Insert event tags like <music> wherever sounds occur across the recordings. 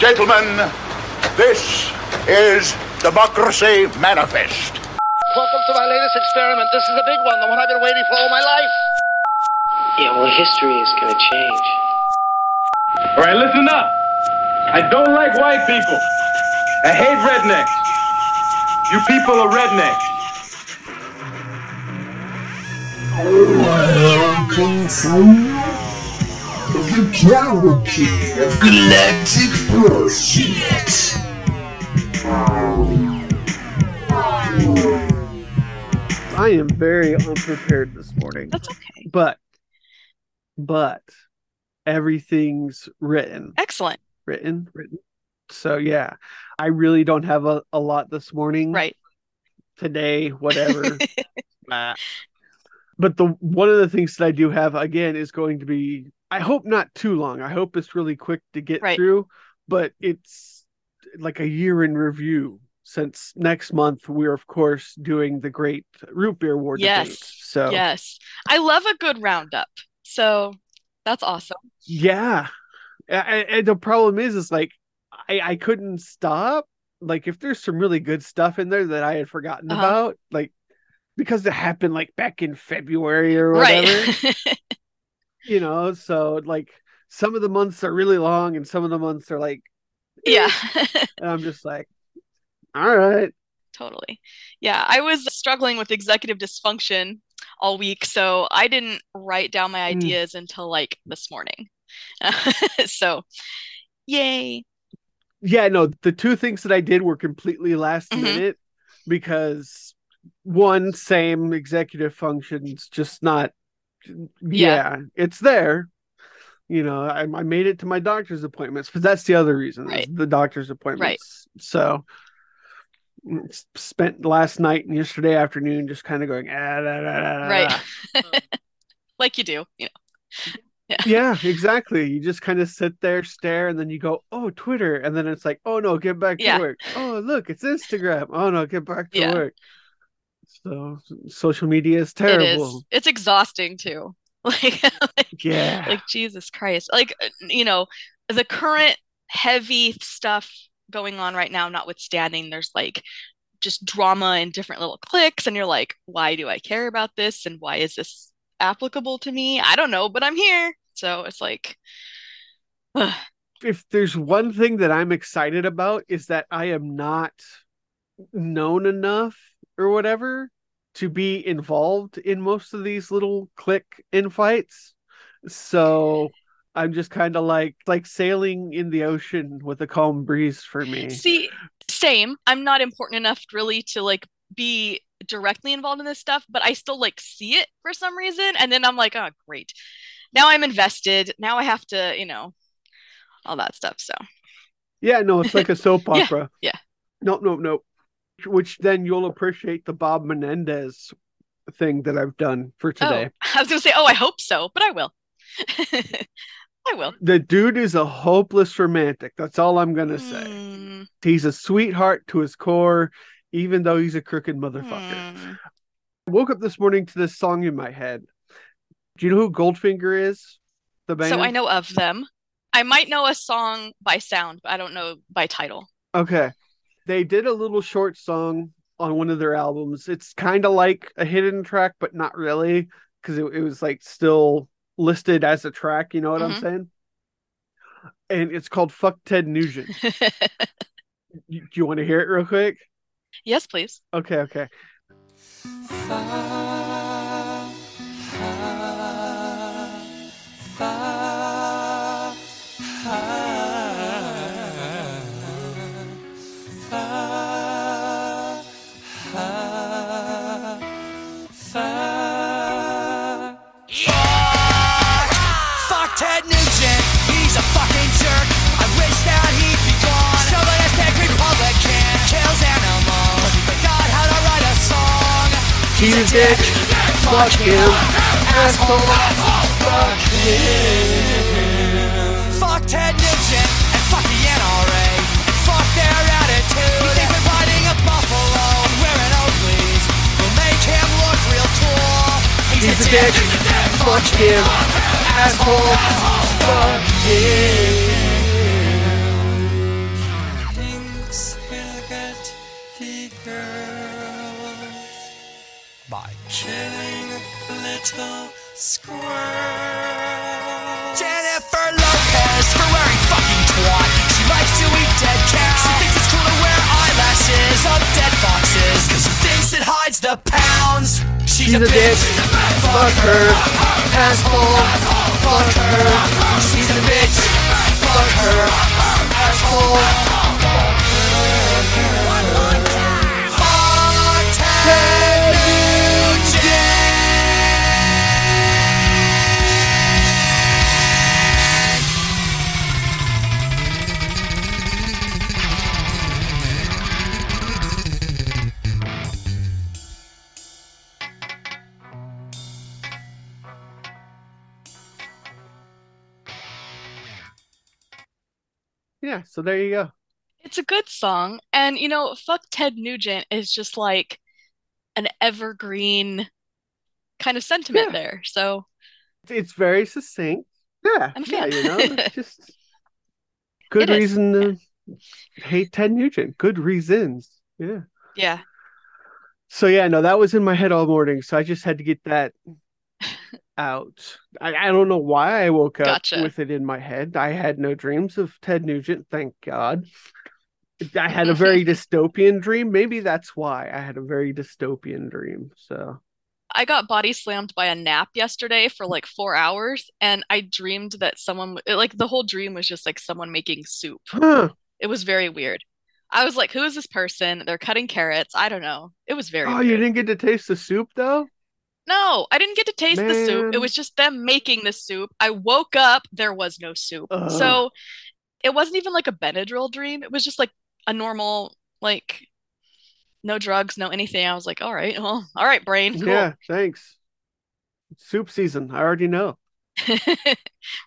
Gentlemen, this is Democracy Manifest. Welcome to my latest experiment. This is a big one, the one I've been waiting for all my life. Yeah, well, history is going to change. All right, listen up. I don't like white people. I hate rednecks. You people are rednecks. Welcome to totality of galactic bullshit. I am very unprepared this morning. That's okay. But, but everything's written. Excellent. Written, written. So, yeah, I really don't have a, a lot this morning. Right. Today, whatever. <laughs> but the one of the things that I do have again is going to be I hope not too long. I hope it's really quick to get right. through, but it's like a year in review since next month we're of course doing the great root beer war yes. So Yes. I love a good roundup. So that's awesome. Yeah. And the problem is is like I I couldn't stop. Like if there's some really good stuff in there that I had forgotten uh-huh. about, like because it happened like back in February or whatever. Right. <laughs> you know, so like some of the months are really long and some of the months are like eh. Yeah. <laughs> and I'm just like, all right. Totally. Yeah. I was struggling with executive dysfunction all week, so I didn't write down my mm. ideas mm. until like this morning. <laughs> so yay. Yeah, no, the two things that I did were completely last mm-hmm. minute because one same executive functions just not yeah, yeah it's there you know I, I, made it to my doctor's appointments but that's the other reason right. the doctor's appointments right. so mm, spent last night and yesterday afternoon just kind of going ah, da, da, da, right <laughs> like you do you know yeah. <laughs> yeah. exactly. You just kind of sit there, stare, and then you go, "Oh, Twitter," and then it's like, "Oh no, get back to work." Oh, look, it's Instagram. Oh no, get back to yeah. work. So social media is terrible. It is. It's exhausting too. <laughs> Like, like yeah. Like Jesus Christ. Like uh, you know, the current heavy stuff going on right now, notwithstanding, there's like just drama and different little clicks, and you're like, why do I care about this? And why is this applicable to me? I don't know, but I'm here. So it's like ugh. if there's one thing that I'm excited about is that I am not known enough or whatever to be involved in most of these little click infights. So I'm just kind of like like sailing in the ocean with a calm breeze for me. See, same. I'm not important enough really to like be directly involved in this stuff, but I still like see it for some reason and then I'm like, "Oh, great. Now I'm invested. Now I have to, you know, all that stuff." So Yeah, no, it's like a soap <laughs> opera. yeah, yeah. Nope, nope, nope which then you'll appreciate the Bob Menendez thing that I've done for oh, today. Oh, <laughs> I was gonna say, oh, I hope so, but I will. <laughs> I will. The dude is a hopeless romantic. That's all I'm gonna say. Hmm. He's a sweetheart to his core, even though he's a crooked motherfucker. Mm. I woke up this morning to this song in my head. Do you know who Goldfinger is? The band. So I know of them. I might know a song by sound, but I don't know by title. Okay they did a little short song on one of their albums. It's kind of like a hidden track, but not really, because it, it, was like still listed as a track. You know what mm-hmm. I'm saying? And it's called "Fuck Ted Nugent." <laughs> you, do you want to hear it real quick? Yes, please. Okay, okay. He's a dick. Fuck him. Asshole. Fuck him. Fuck Ted Nugent and fuck the NRA and fuck their attitude. He thinks riding a buffalo and wearing Oakleys will make him look real tall. He's, He's a, dick. dick. Fuck him. Asshole. Fuck him. By killing little squirrels. Jennifer Lopez, Ferrari fucking twat. She likes to eat dead cats. She thinks it's cool to wear eyelashes of dead foxes. Cause she thinks it hides the pounds. She's, She's a bitch. Fuck her. Asshole. Fuck her. She's a bitch. Fuck her. Asshole. Yeah, so there you go. It's a good song. And, you know, Fuck Ted Nugent is just like an evergreen kind of sentiment Yeah. there. So It's very succinct. Yeah, I'm a yeah, fan. you know, it's <laughs> just good It is, reason to hate Ted Nugent. Good reasons. Yeah. yeah. So yeah, no, that was in my head all morning. So I just had to get that <laughs> out. I, I don't know why I woke up Gotcha. with it in my head. I had no dreams of Ted Nugent, thank God. I had a very mm-hmm. dystopian dream. Maybe that's why I had a very dystopian dream. So I got body slammed by a nap yesterday for like four hours, and I dreamed that someone, like, the whole dream was just like someone making soup. huh. It was very weird. I was like, who is this person? They're cutting carrots. I don't know. It was very Oh, you didn't get to taste the soup though? No, I didn't get to taste the soup. It was just them making the soup. I woke up, there was no soup. Ugh. So it wasn't even like a Benadryl dream. It was just like a normal, like, no drugs, no anything. I was like, all right, well, all right, brain, cool. Yeah, thanks. Soup season. I already know. <laughs>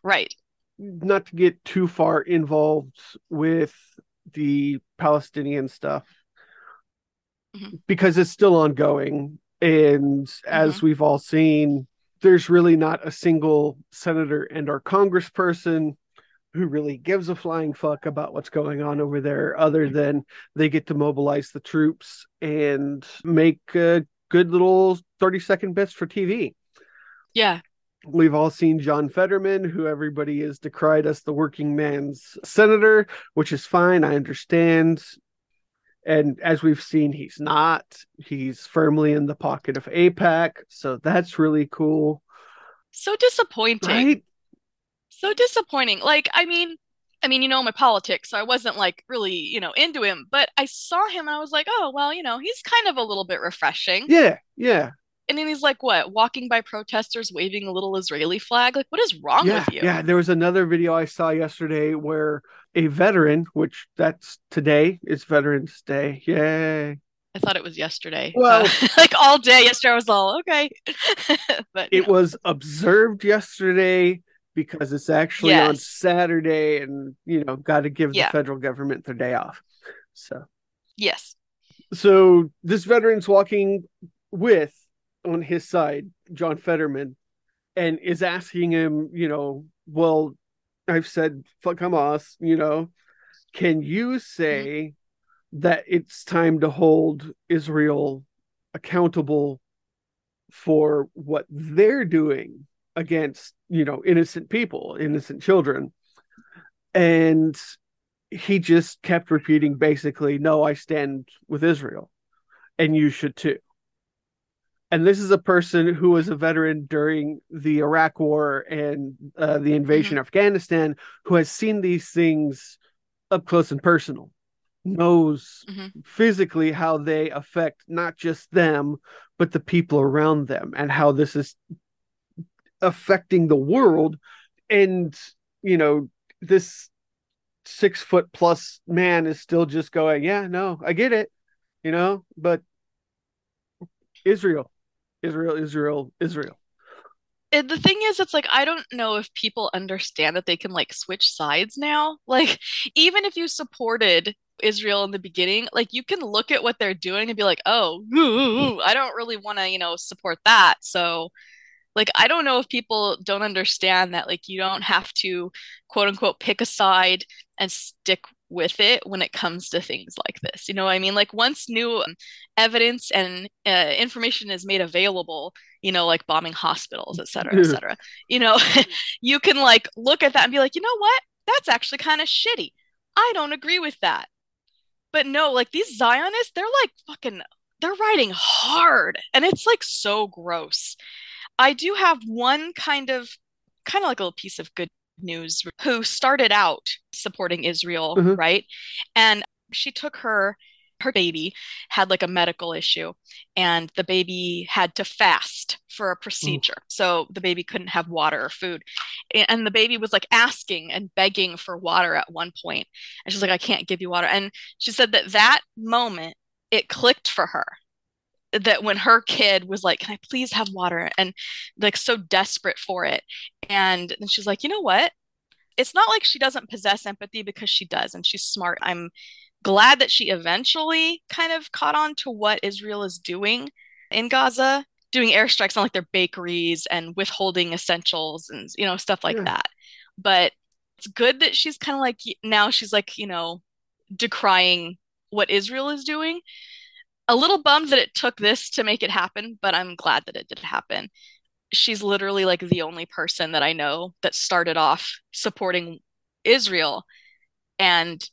Right. Not to get too far involved with the Palestinian stuff Mhm. because it's still ongoing. And as Mhm. we've all seen, there's really not a single senator and or congressperson who really gives a flying fuck about what's going on over there other than they get to mobilize the troops and make uh, good little 30 second bits for TV. Yeah. We've all seen John Fetterman, who everybody has decried as the working man's senator, which is fine. I understand. And as we've seen, he's not. He's firmly in the pocket of AIPAC. So that's really cool. So disappointing. Right? So disappointing. Like, I mean, I mean, you know my politics, so I wasn't like really, you know, into him, but I saw him and I was like, oh, well, you know, he's kind of a little bit refreshing. Yeah. Yeah. And then he's like, what, walking by protesters waving a little Israeli flag? Like, what is wrong yeah. with you? Yeah. There was another video I saw yesterday where a veteran, which that's today, is Veterans Day. Yay. I thought it was yesterday. Well- <laughs> Uh, like all day yesterday, I was all okay. <laughs> but it know, was observed yesterday because it's actually on Saturday and you know got to give Yeah. the federal government their day off. So yes. so this veteran's walking with on his side John Fetterman and is asking him, you know, well I've said fuck Hamas, you know, can you say that it's time to hold Israel accountable for what they're doing against you know innocent people innocent children? And he just kept repeating basically no i stand with israel and you should too and this is a person who was a veteran during the iraq war and uh, the invasion of afghanistan who has seen these things up close and personal knows Mhm. physically how they affect not just them but the people around them and how this is affecting the world and you know this six foot plus man is still just going yeah no i get it you know but israel israel israel israel the thing is, it's like I don't know if people understand that they can like switch sides now. Like, even if you supported Israel in the beginning, like you can look at what they're doing and be like, oh, ooh, ooh, I don't really want to, you know, support that. So, like, I don't know if people don't understand that, like, you don't have to quote unquote pick a side and stick with it when it comes to things like this. You know what I mean? Like once new um, evidence and uh, information is made available, you know, like bombing hospitals, et cetera, et cetera, you know, <laughs> you can like look at that and be like, you know what? That's actually kind of shitty. I don't agree with that. But no, like these Zionists, they're like fucking, they're writing hard. And it's like so gross. I do have one kind of, kind of like a little piece of good news who started out supporting Israel, Mhm. right? And she took her her baby had like a medical issue and the baby had to fast for a procedure. So the baby couldn't have water or food. And the baby was like asking and begging for water at one. And she's like I can't give you water. And she said that that moment it clicked for her that when her kid was like, Can I please have water? And like so desperate for it. And then she's like, You know what? It's not like she doesn't possess empathy because she does, and she's smart. I'm glad that she eventually kind of caught on to what Israel is doing in Gaza, doing airstrikes on like their bakeries and withholding essentials and you know stuff like Yeah. that. But it's good that she's kind of like now she's like, you know, decrying what Israel is doing a little bummed that it took this to make it happen, but I'm glad that it did happen. She's literally like the only person that I know that started off supporting Israel and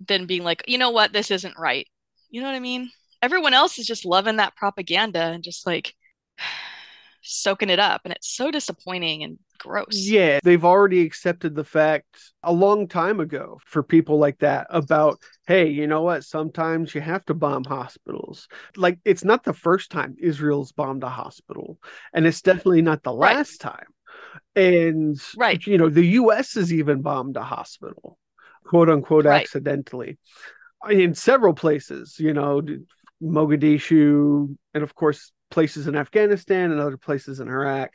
then being like, you know what, this isn't right. You know what I mean? Everyone else is just loving that propaganda and just like <sighs> soaking it up. And it's so disappointing and gross. Yeah, they've already accepted the fact a long time ago for people like that about, hey, you know what? Sometimes you have to bomb hospitals. Like, it's not the first time Israel's bombed a hospital, and it's definitely not the Right. last time. And, Right. you know, the US has even bombed a hospital, quote unquote, Right. accidentally in several places, you know, Mogadishu, and of course, places in Afghanistan and other places in Iraq.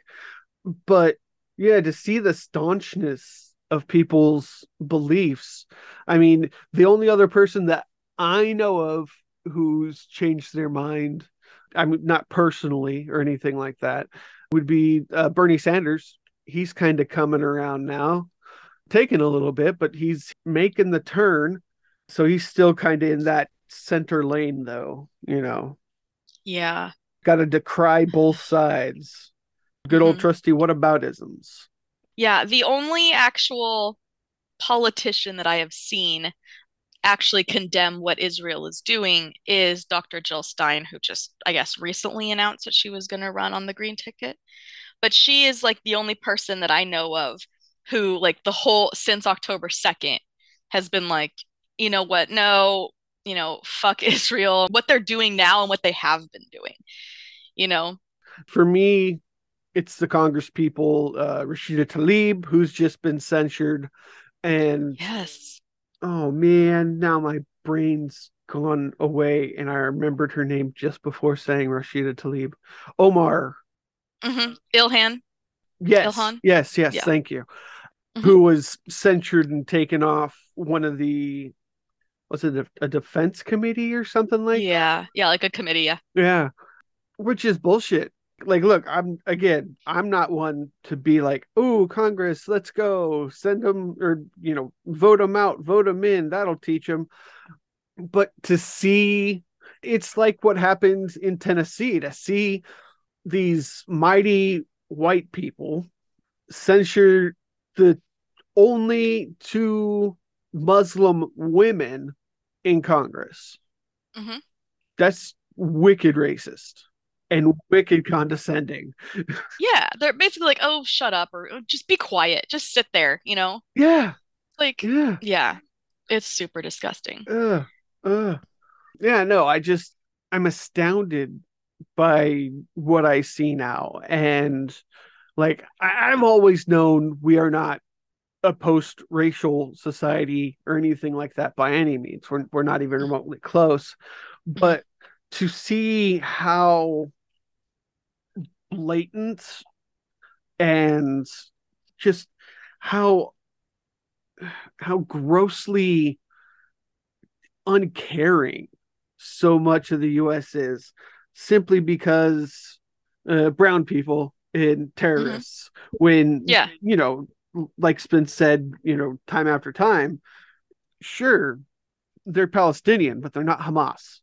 But yeah, to see the staunchness of people's beliefs. I mean, the only other person that I know of who's changed their mind, I mean, not personally or anything like that, would be uh, Bernie Sanders. He's kind of coming around now, taking a little bit, but he's making the turn. So he's still kind of in that center lane, though, you know, Yeah. got to decry both sides. Good old Mhm. trusty isms? Yeah, the only actual politician that I have seen actually condemn what Israel is doing is Dr. Jill Stein, who just, I guess, recently announced that she was going to run on the green ticket. But she is like the only person that I know of who, like, the whole since October 2nd has been like, you know what? No, you know, fuck <laughs> Israel, what they're doing now and what they have been doing, you know? For me, it's the Congress people, uh, Rashida Tlaib, who's just been censured. And Yes. oh man, now my brain's gone away and I remembered her name just before saying Rashida Tlaib. Omar. hmm Ilhan. Yes. Ilhan? Yes, yes, Yeah. thank you. Mhm. Who was censured and taken off one of the was it a, a defense committee or something like Yeah. Yeah, like a committee. Yeah. Yeah. Which is bullshit. Like, look, I'm again, I'm not one to be like, oh, Congress, let's go, send them or, you know, vote them out, vote them in, that'll teach them. But to see, it's like what happens in Tennessee to see these mighty white people censure the only two Muslim women in Congress. Mhm. That's wicked racist and wicked condescending. Yeah, they're basically like, "Oh, shut up," or "Oh, "Just be quiet, just sit there," you know? Yeah, Like, yeah. yeah, it's super disgusting. Ugh, ugh. Yeah, no, I just I'm astounded by what I see now. And like I, I've always known we are not a post-racial society or anything like that by any means. We're we're not even mm. remotely close. But to see how blatant and just how how grossly uncaring so much of the US is simply because uh, brown people and terrorists when Yeah. you know like's been said you know time after time sure, they're Palestinian, but they're not Hamas.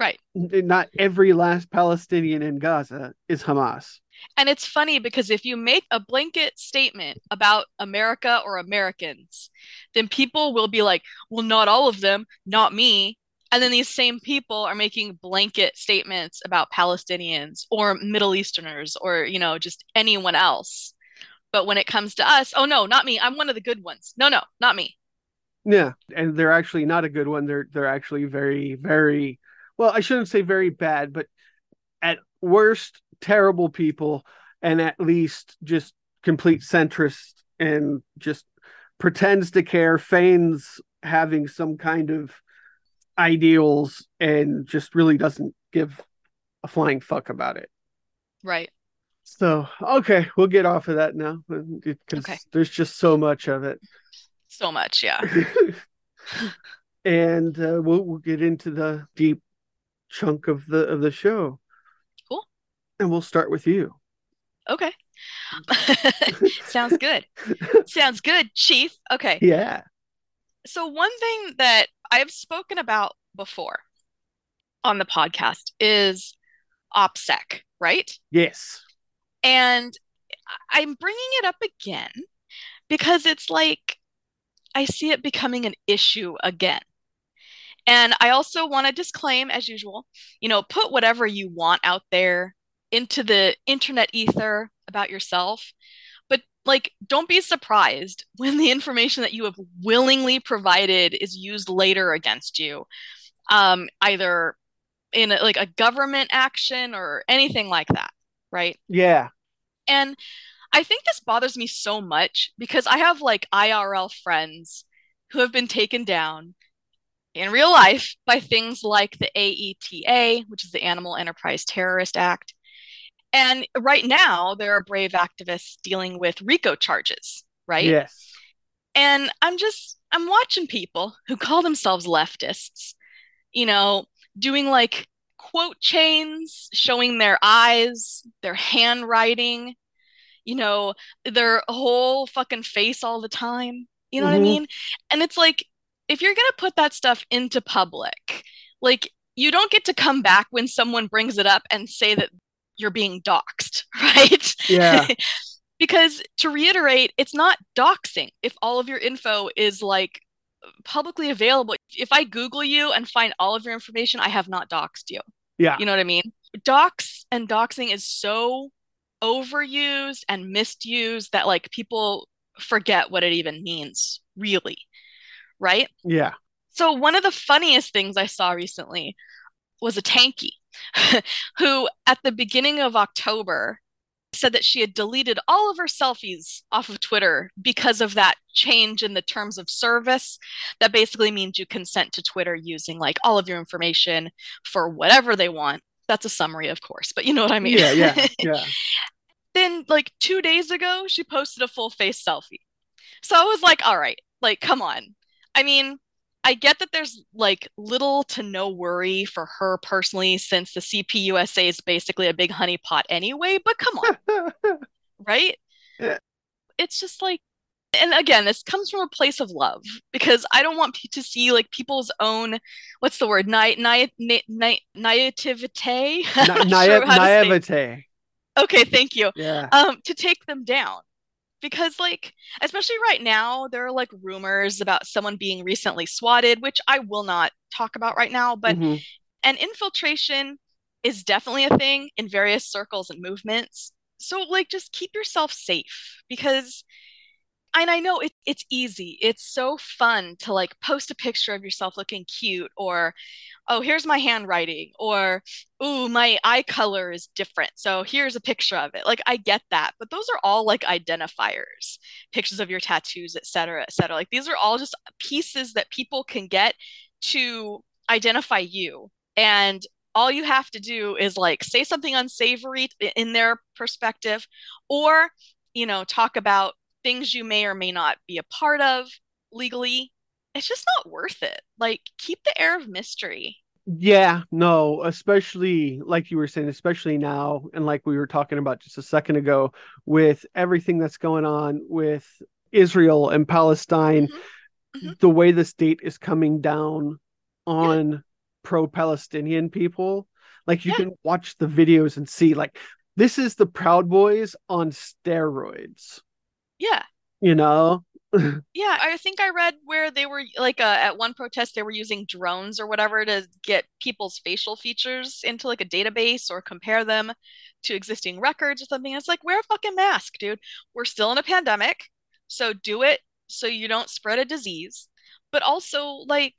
Right. Not every last Palestinian in Gaza is Hamas. And it's funny because if you make a blanket statement about America or Americans, then people will be like, well, not all of them, not me. And then these same people are making blanket statements about Palestinians or Middle Easterners or, you know, just anyone else. But when it comes to us, oh no, not me. I'm one of the good ones. No, no, not me. Yeah, and they're actually not a good one. They're they're actually very very well. I shouldn't say very bad, but at worst terrible people, and at least just complete centrist and just pretends to care, feigns having some kind of ideals, and just really doesn't give a flying fuck about it. Right. So okay, we'll get off of that now because Okay. there's just so much of it. So much. Yeah. <laughs> and uh, we'll we'll get into the deep chunk of the of the show. Cool. And we'll start with you. Okay. <laughs> Sounds good. <laughs> Sounds good, Chief. Okay. Yeah. So, one thing that I've spoken about before on the podcast is OPSEC, right? Yes. And I'm bringing it up again because it's like I see it becoming an issue again. And I also want to disclaim, as usual, you know, put whatever you want out there into the internet ether about yourself. But like, don't be surprised <laughs> when the information that you have willingly provided is used later against you, um, either in a, like a government action or anything like that, right? Yeah. And I think this bothers me so much because I have like IRL friends who have been taken down in real life by things like the AETA, which is the Animal Enterprise Terrorist Act. And right now, there are brave activists dealing with RICO charges, right? Yes. And I'm just, I'm watching people who call themselves leftists, you know, doing like quote chains, showing their eyes, their handwriting, you know, their whole fucking face all the time. You know what I Mhm. mean? And it's like, if you're gonna put that stuff into public, like, you don't get to come back when someone brings it up and say that you're being doxxed, <laughs> right? Yeah. <laughs> because to reiterate, it's not doxing if all of your info is like publicly available. If I Google you and find all of your information, I have not doxed you. Yeah. You know what I mean? Dox and doxing is so overused and misused that like people forget what it even means, really. Right? Yeah. So one of the funniest things I saw recently was a tanky <laughs> who at the beginning of October said that she had deleted all of her selfies off of Twitter because of that change in the terms of service that basically means you consent to Twitter using like all of your information for whatever they want. That's a summary, of course, but you know what I mean. Yeah. Yeah. <laughs> Yeah. then like 2 days ago, she posted a full face selfie. So I was like, all right, like come on. I mean, I get that there's like little to no worry for her personally since the CPUSA is basically a big honeypot anyway, but come on, <laughs> right? Yeah. It's just like and again, this comes from a place of love because I don't want to see like people's own what's the word? Ni- ni- ni- naivete? <laughs> Na- sure naivete. Okay, thank you Yeah. um to take them down because like especially right now there are like rumors about someone being recently swatted which i will not talk about right now but Mhm. and infiltration is definitely a thing in various circles and movements so like just keep yourself safe because and I know it, it's easy. It's so fun to like post a picture of yourself looking cute, or oh, here's my handwriting, or ooh, my eye color is different. So here's a picture of it. Like I get that, but those are all like identifiers, pictures of your tattoos, et cetera, et cetera. Like these are all just pieces that people can get to identify you. And all you have to do is like say something unsavory in their perspective, or you know, talk about things you may or may not be a part of legally. It's just not worth it. Like keep the air of mystery. Yeah, no, especially like you were saying, especially now, and like we were talking about just a second ago, with everything that's going on with Israel and Palestine, Mhm. Mhm. the way the state is coming down on pro-Palestinian people. Like you Yeah. can watch the videos and see like this is the Proud Boys on steroids, Yeah. you know? <laughs> Yeah, I think I read where they were like uh, at one protest they were using drones or whatever to get people's facial features into like a database or compare them to existing records or something. It's like wear a fucking mask, dude. We're still in a pandemic, so do it so you don't spread a disease. But also like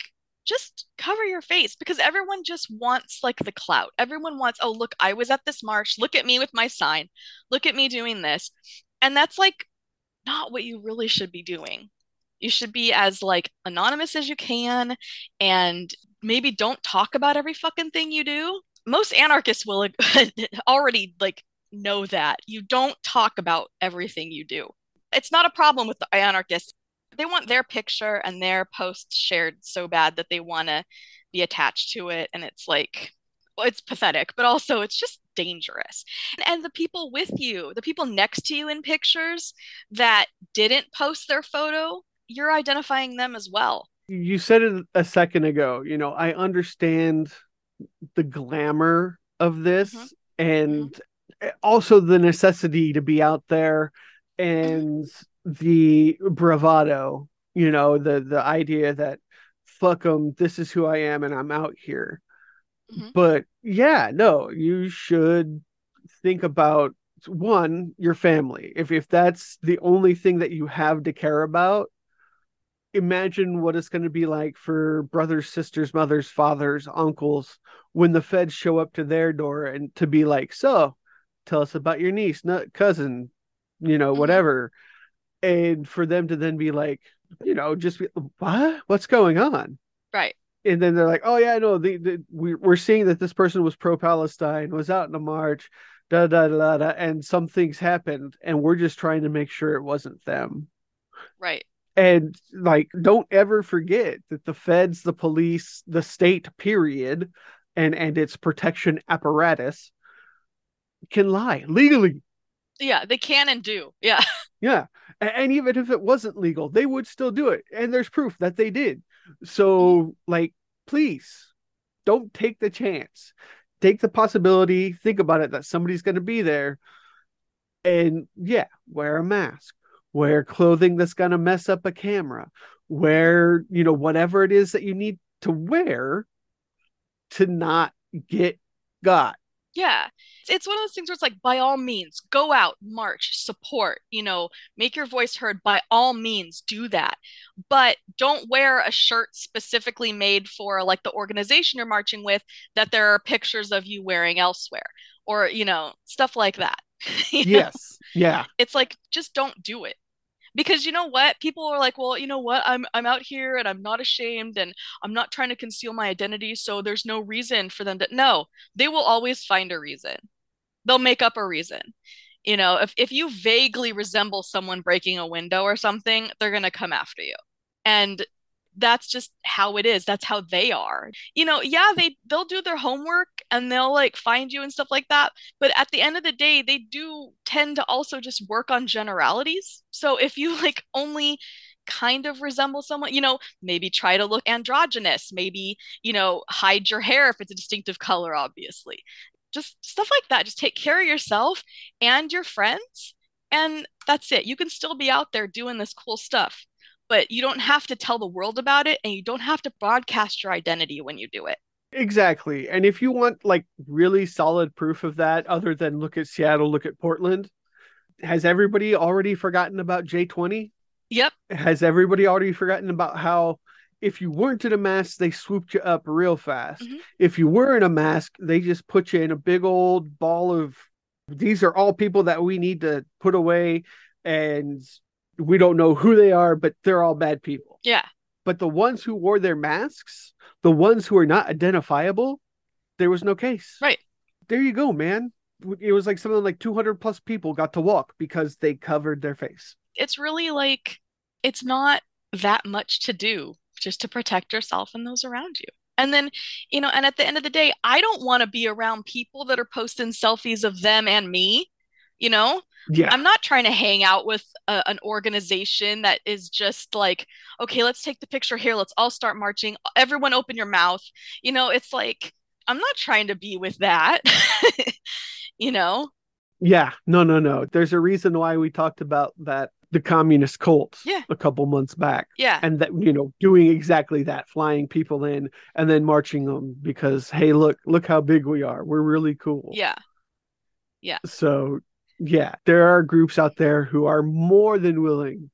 just cover your face because everyone just wants like the clout. Everyone wants, oh look, I was at this march. Look at me with my sign. Look at me doing this. And that's like not what you really should be doing. You should be as like anonymous as you can and maybe don't talk about every fucking thing you do. Most anarchists will <laughs> already like know that. You don't talk about everything you do. It's not a problem with the anarchists. They want their picture and their post shared so bad that they want to be attached to it and it's like it's pathetic, but also it's just dangerous. And the people with you, the people next to you in pictures that didn't post their photo, you're identifying them as well. You said it a second ago, you know, I understand the glamour of this Mhm. and also the necessity to be out there and the bravado, you know, the the idea that fuck them, this is who I am and I'm out here. Mhm. But yeah, no, you should think about one, your family. If if that's the only thing that you have to care about, imagine what it's going to be like for brothers, sisters, mothers, fathers, uncles when the feds show up to their door and to be like, "So, tell us about your niece, not cousin, you know, Mhm. whatever." And for them to then be like, you know, just be, what? What's going on? Right. And then they're like, "Oh yeah, no, the, the we we're seeing that this person was pro-Palestine, was out in a march, da da da da, and some things happened, and we're just trying to make sure it wasn't them." Right. And like, don't ever forget that the feds, the police, the state, period, and and its protection apparatus can lie legally. Yeah, they can and do. Yeah. <laughs> Yeah. And even if it wasn't legal, they would still do it. And there's proof that they did. So, like, please don't take the chance. Take the possibility, think about it that somebody's going to be there. And yeah, wear a mask, wear clothing that's going to mess up a camera, wear, you know, whatever it is that you need to wear to not get got. Yeah. It's, one of those things where it's like, by all means, go out, march, support, you know, make your voice heard. By all means, do that. But don't wear a shirt specifically made for like the organization you're marching with that there are pictures of you wearing elsewhere or, you know, stuff like that. <laughs> You know? Yes. Yeah. It's like, just don't do it. Because you know what? People are like, well, you know what? I'm I'm out here and I'm not ashamed and I'm not trying to conceal my identity, so there's no reason for them to No, they will always find a reason. They'll make up a reason. You know, if if you vaguely resemble someone breaking a window or something, they're gonna come after you. And that's just how it is. That's how they are. You know, yeah, they they'll do their homework and they'll like find you and stuff like that. But at the end of the day, they do tend to also just work on generalities. So if you like only kind of resemble someone, you know, maybe try to look androgynous, maybe, you know, hide your hair if it's a distinctive color, obviously. Just stuff like that. Just take care of yourself and your friends. And that's it. You can still be out there doing this cool stuff, but you don't have to tell the world about it and you don't have to broadcast your identity when you do it. Exactly. And if you want like really solid proof of that, other than look at Seattle, look at Portland, has everybody already forgotten about J20? Yep. Has everybody already forgotten about how if you weren't in a mask, they swooped you up real fast? Mhm. If you were in a mask, they just put you in a big old ball of these are all people that we need to put away and we don't know who they are, but they're all bad people. Yeah. But the ones who wore their masks, the ones who are not identifiable, there was no case. Right. There you go, man. It was like something like 200 plus people got to walk because they covered their face. It's really like it's not that much to do just to protect yourself and those around you. And then, you know, and at the end of the day, I don't want to be around people that are posting selfies of them and me. You know, Yeah. I'm not trying to hang out with a, an organization that is just like, okay, let's take the picture here. Let's all start marching. Everyone open your mouth. You know, it's like, I'm not trying to be with that. <laughs> you know? Yeah, no, no, no. There's a reason why we talked about that the communist cult Yeah. a couple months back. Yeah. And that you know, doing exactly that, flying people in and then marching them because hey, look, look how big we are. We're really cool. Yeah. Yeah. So yeah, there are groups out there who are more than willing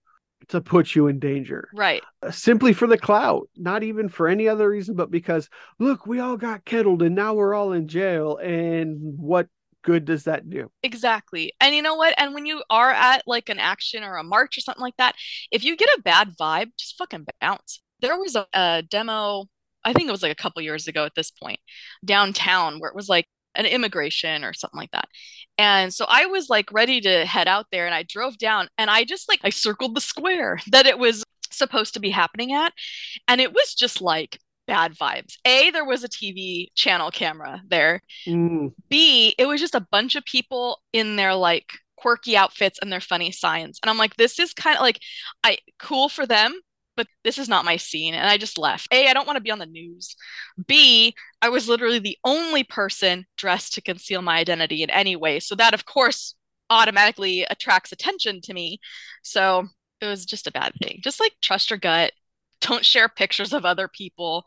to put you in danger Right. uh, simply for the clout, not even for any other reason, but because look, we all got kettled and now we're all in jail. And what good does that do? Exactly. And you know what? And when you are at like an action or a march or something like that, if you get a bad vibe, just fucking bounce. There was a, a demo, I think it was like a couple years ago at this point, downtown where it was like an immigration or something like that. And so I was like ready to head out there and I drove down and I just like I circled the square that it was supposed to be happening at. And it was just like bad vibes. A, there was a TV channel camera there. Mm, B, it was just a bunch of people in their like quirky outfits and their funny signs. And I'm like, this is kind of like I cool for them, but this is not my scene. And I just left. A, I don't want to be on the news. B, I was literally the only person dressed to conceal my identity in any way. So that of course automatically attracts attention to me. So it was just a bad thing. Just like trust your gut. Don't share pictures of other people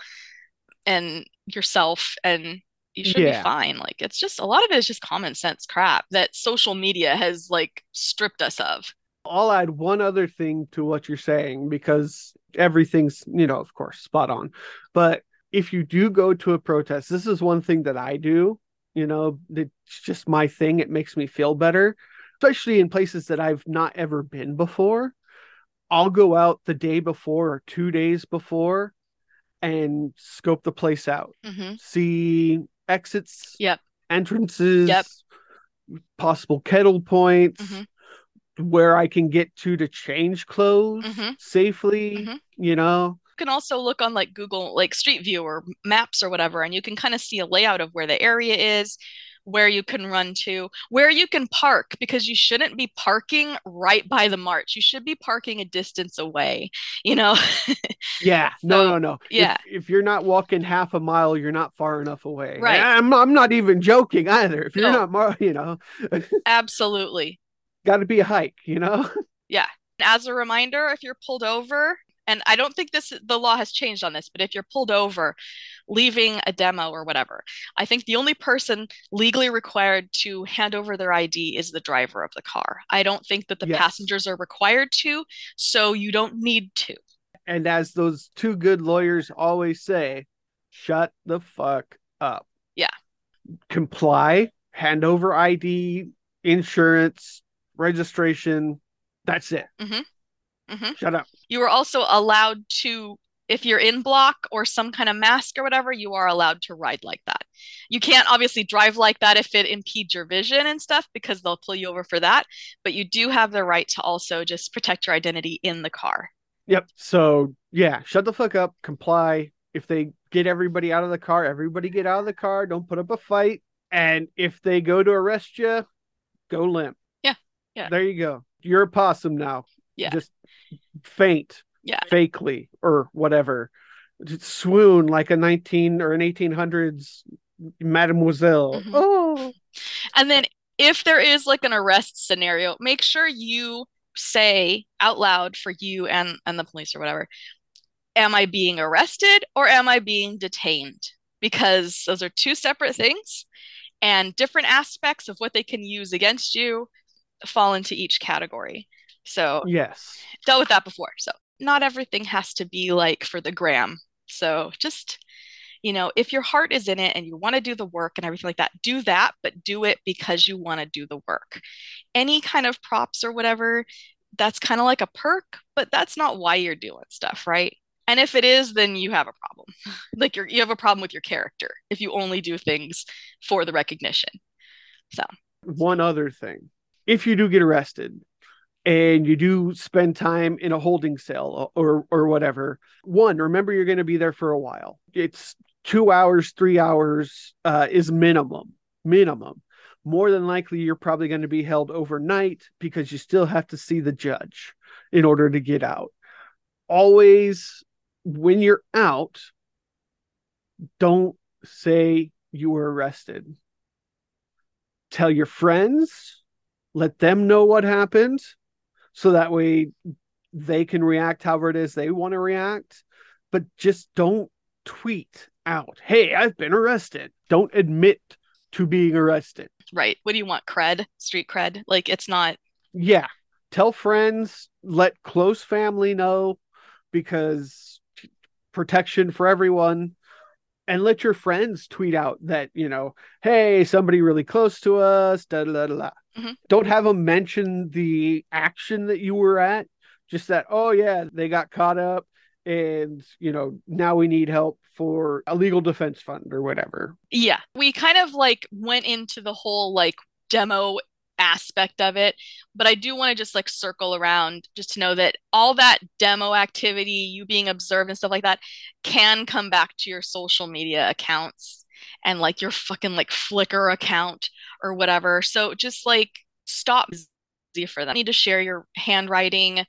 and yourself and you should Yeah. be fine. Like it's just a lot of it is just common sense crap that social media has like stripped us of. I'll add one other thing to what you're saying because everything's, you know, of course, spot on. But if you do go to a protest, this is one thing that I do, you know, it's just my thing. It makes me feel better, especially in places that I've not ever been before. I'll go out the day before or two days before and scope the place out, hmm see exits, Yep. entrances, Yep. possible kettle points, Mhm. Where I can get to to change clothes Mhm. safely, Mhm. you know. You can also look on like Google, like Street View or maps or whatever, and you can kind of see a layout of where the area is, where you can run to, where you can park, because you shouldn't be parking right by the march. You should be parking a distance away, you know? <laughs> Yeah, no, So, no, no. If- yeah. If, you're not walking half a mile, you're not far enough away. Right. I'm I'm not even joking either. If you're No. not, mar- you know, <laughs> Absolutely. Got to be a hike, you know. <laughs> Yeah. As a reminder, if you're pulled over, and I don't think this the law has changed on this, but if you're pulled over leaving a demo or whatever, I think the only person legally required to hand over their ID is the driver of the car. I don't think that the Yes. passengers are required to, so you don't need to. And as those two good lawyers always say, shut the fuck up. Yeah. Comply, hand over ID, insurance, registration. That's it. Mhm. Mhm. Shut up. You are also allowed to if you're in bloc or some kind of mask or whatever, you are allowed to ride like that. You can't obviously drive like that if it impedes your vision and stuff because they'll pull you over for that, but you do have the right to also just protect your identity in the car. Yep. So yeah, shut the fuck up. Comply. If they get everybody out of the car, everybody get out of the car. Don't put up a fight. And if they go to arrest you, go limp. Yeah. There you go. You're a possum now. Yeah. Just faint. Yeah. Fakely or whatever. Just swoon like a 19 or an 1800s mademoiselle. Mhm. Oh. And then if there is like an arrest scenario, make sure you say out loud for you and and the police or whatever, am I being arrested or am I being detained? Because those are two separate things and different aspects of what they can use against you fall into each category. So Yes. dealt with that before. So not everything has to be like for the gram. So just, you know, if your heart is in it and you want to do the work and everything like that, do that, but do it because you want to do the work. Any kind of props or whatever, that's kind of like a perk, but that's not why you're doing stuff, right? And if it is, then you have a problem. <laughs> like you're you have a problem with your character if you only do things for the recognition. So one other thing if you do get arrested and you do spend time in a holding cell or or whatever one remember you're going to be there for a while it's two hours three hours uh, is minimum minimum more than likely you're probably going to be held overnight because you still have to see the judge in order to get out. Always, when you're out, don't say you were arrested. Tell your friends, let them know what happened so that way they can react however it is they want to react. But just don't tweet out, hey, I've been arrested. Don't admit to being arrested. Right. What do you want? Cred? Street cred? Like it's not Yeah. Tell friends, let close family know because protection for everyone. And let your friends tweet out that, you know, hey, somebody really close to us, da da da da. Mhm. Don't have them mention the action that you were at, just that, oh, yeah, they got caught up and, you know, now we need help for a legal defense fund or whatever. Yeah, we kind of like went into the whole like demo aspect of it, but I do want to just like circle around just to know that all that demo activity, you being observed and stuff like that, can come back to your social media accounts and like your fucking like Flickr account or whatever. So just like stop for them. You need to share your handwriting,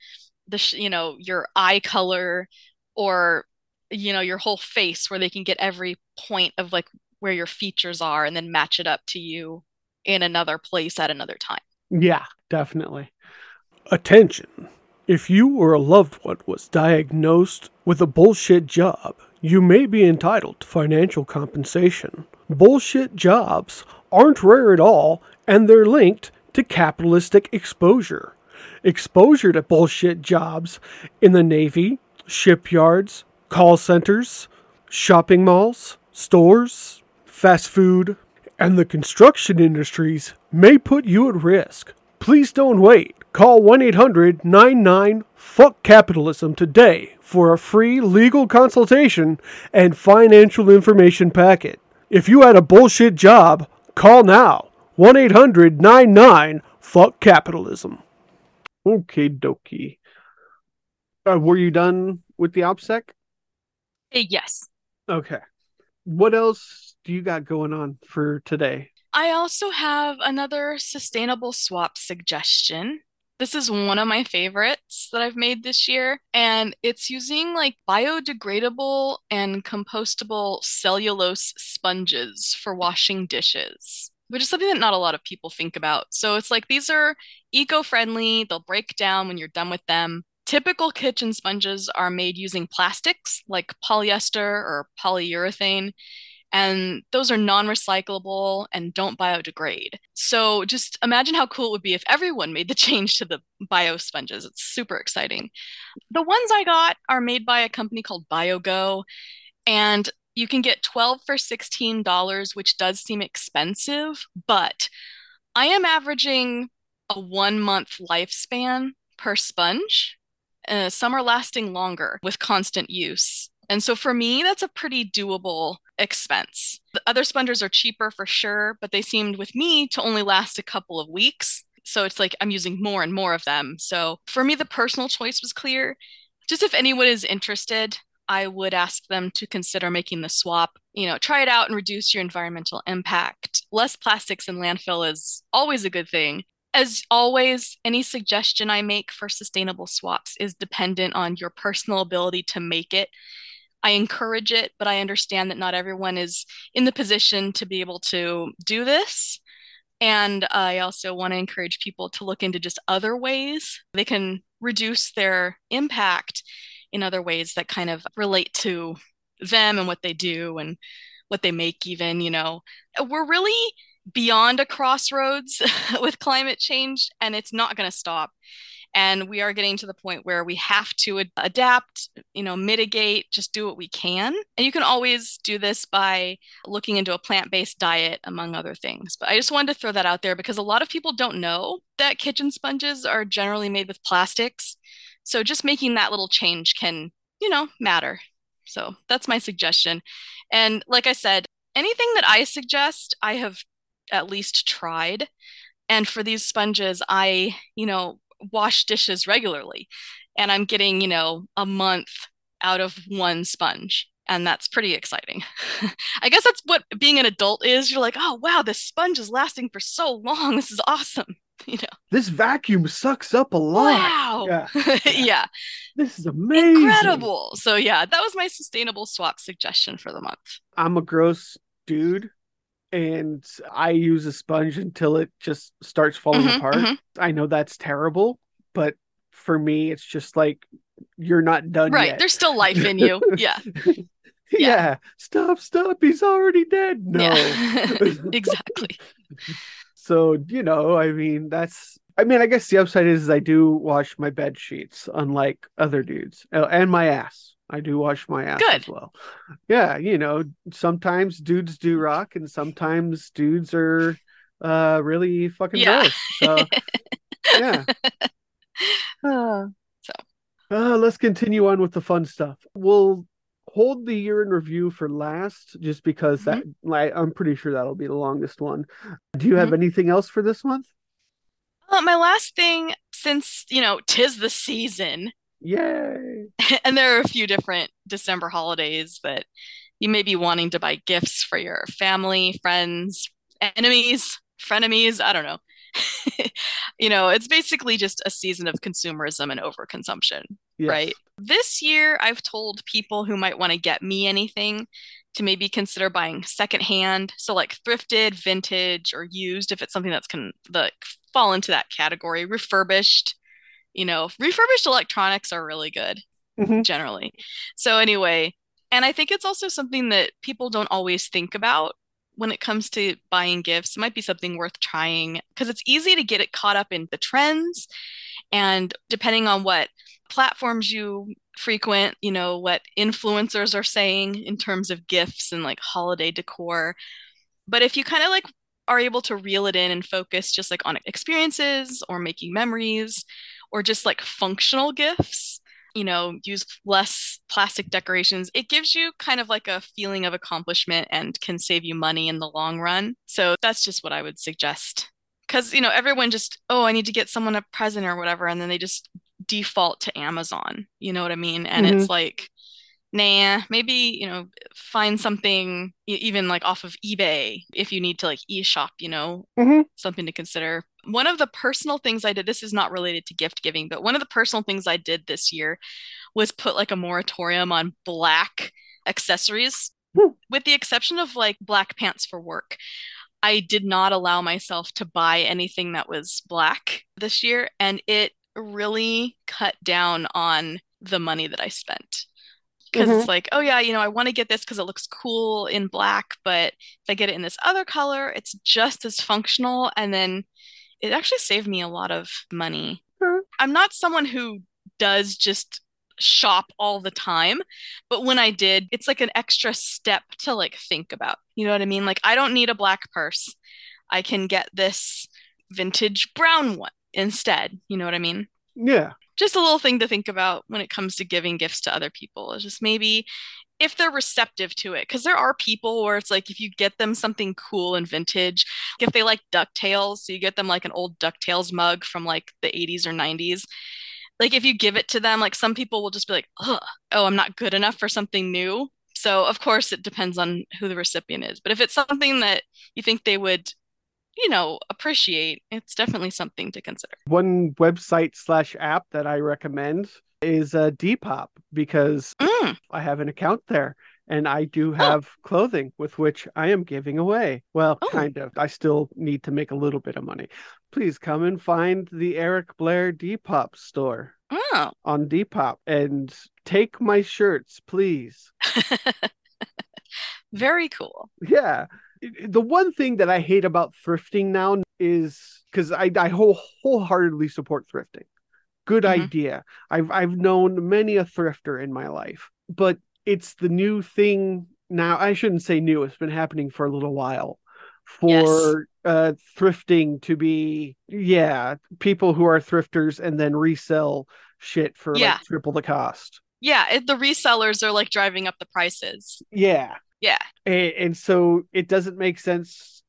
the sh- you know your eye color, or you know your whole face where they can get every point of like where your features are and then match it up to you in another place at another time. Yeah, definitely. Attention. If you or a loved one was diagnosed with a bullshit job, you may be entitled to financial compensation. Bullshit jobs aren't rare at all, and they're linked to capitalistic exposure. Exposure to bullshit jobs in the Navy, shipyards, call centers, shopping malls, stores, fast food, and the construction industries may put you at risk. Please don't wait. Call 1 800 99 Fuck Capitalism today for a free legal consultation and financial information packet. If you had a bullshit job, call now 1 800 99 Fuck Capitalism. Okay, dokie. Uh, were you done with the OPSEC? Eh, Yes. Okay. What else do you got going on for today? I also have another sustainable swap suggestion. This is one of my favorites that I've made this year, and it's using like biodegradable and compostable cellulose sponges for washing dishes, which is something that not a lot of people think about. So it's like these are eco-friendly, they'll break down when you're done with them. Typical kitchen sponges are made using plastics like polyester or polyurethane, and those are non-recyclable and don't biodegrade. So just imagine how cool it would be if everyone made the <laughs> change to the bio sponges. It's super exciting. The ones I got are made by a company called BioGo, and you can get 12 for $16, which does seem expensive, but I am averaging a one month lifespan per sponge. Uh, some are lasting longer with constant use. And so for me, that's a pretty doable expense. The other sponges are cheaper for sure, but they seemed with me to only last a couple of weeks. So it's like I'm using more and more of them. So for me, the personal choice was clear. Just if anyone is interested, I would ask them to consider making the swap. You know, try it out and reduce your environmental impact. Less plastics in landfill is always a good thing. As always, any suggestion I make for sustainable swaps is dependent on your personal ability to make it. I encourage it, but I understand that not everyone is in the position to be able to do this. And I also want to encourage people to look into just other ways they can reduce their impact in other ways that kind of relate to them and what they do and what they make, even. You know, we're really beyond a crossroads <laughs> with climate change, and it's not going to stop. And we are getting to the point where we have to ad- adapt, you know, mitigate, just do what we can. And you can always do this by looking into a plant based diet, among other things. But I just wanted to throw that out there because a lot of people don't know that kitchen sponges are generally made with plastics. So just making that little change can, you know, matter. So that's my suggestion. And like I said, anything that I suggest, I have at least tried. And for these sponges, I, you know, wash dishes regularly and I'm getting, you know, a month out of one sponge. And that's pretty exciting. <laughs> I guess that's what being an adult is. You're like, oh, wow, this sponge is lasting for so long. This is awesome. <laughs> You know, This vacuum sucks up a lot. wow. <laughs> Yeah. yeah. This is amazing. Incredible. So, yeah, that was my sustainable swap suggestion for the month. I'm a gross dude and I use a sponge until it just starts falling Mhm, apart. mhm. I know that's terrible, but for me it's just like you're not done Right. yet. There's still life in you. <laughs> Yeah. yeah. Stop, stop. He's already dead. No. Yeah. <laughs> exactly. <laughs> so, you know, I mean, that's I mean, I guess the upside is, I do wash my bed sheets, unlike other dudes, Oh, and my ass. I do wash my ass Good. as well. Yeah, you know, sometimes dudes do rock, and sometimes dudes are uh really fucking Yeah. gross. So, <laughs> yeah. <sighs> Uh, Uh, let's continue on with the fun stuff. We'll hold the year in review for last, just because that like, I'm pretty sure that'll be the longest one. Do you have anything else for this month? Uh, my last thing, since, you know, tis the season, Yay! <laughs> and there are a few different December holidays that you may be wanting to buy gifts for your family, friends, enemies, frenemies. I don't know. <laughs> you know, it's basically just a season of consumerism and overconsumption, Yes. right? This year, I've told people who might want to get me anything to maybe consider buying secondhand, so like thrifted, vintage, or used if it's something that's can like fall into that category, refurbished. You know, refurbished electronics are really good Mhm. generally. So anyway, and I think it's also something that people don't always think about when it comes to buying gifts. It might be something worth trying because it's easy to get it caught up in the trends and depending on what platforms you frequent, you know, what influencers are saying in terms of gifts and like holiday decor. But if you kind of like are able to reel it in and focus just like on experiences or making memories or just like functional gifts, you know, use less plastic decorations, it gives you kind of like a feeling of accomplishment and can save you money in the long run. So that's just what I would suggest. Because, you know, everyone just, oh, I need to get someone a present or whatever. And then they just default to Amazon. You know what I mean? And it's like, nah, maybe, you know, find something even like off of eBay if you need to like e-shop, you know, Mhm. something to consider. One of the personal things I did, this is not related to gift giving, but one of the personal things I did this year was put like a moratorium on black accessories, Hmm. with the exception of like black pants for work. I did not allow myself to buy anything that was black this year, and it really cut down on the money that I spent. Because it's like, oh yeah, you know, I want to get this because it looks cool in black, but if I get it in this other color, it's just as functional. And then it actually saved me a lot of money. Sure. I'm not someone who does just shop all the time, but when I did, it's like an extra step to like think about. You know what I mean? Like I don't need a black purse. I can get this vintage brown one instead. You know what I mean? Yeah. Just a little thing to think about when it comes to giving gifts to other people. Is just maybe if they're receptive to it because there are people where it's like if you get them something cool and vintage if they like ducktales so you get them like an old ducktales mug from like the 80s or 90s like if you give it to them like some people will just be like Ugh, oh i'm not good enough for something new so of course it depends on who the recipient is but if it's something that you think they would you know appreciate it's definitely something to consider One website slash app that I recommend is uh, Depop because Mm. Hmm. I have an account there and I do oh. have clothing with which I am giving away. Well, Oh. kind of. I still need to make a little bit of money. Please come and find the Eric Blair Depop store oh on Depop and take my shirts, please. <laughs> very cool Yeah. The one thing that I hate about thrifting now is because I, I whole, wholeheartedly support thrifting. Good Mhm. idea. I've I've known many a thrifter in my life, but it's the new thing now. I shouldn't say new, it's been happening for a little while. For uh thrifting to be yeah, people who are thrifters and then resell shit for Yeah. like triple the cost. yeah it, the resellers are like driving up the prices Yeah. yeah and, and so it doesn't make sense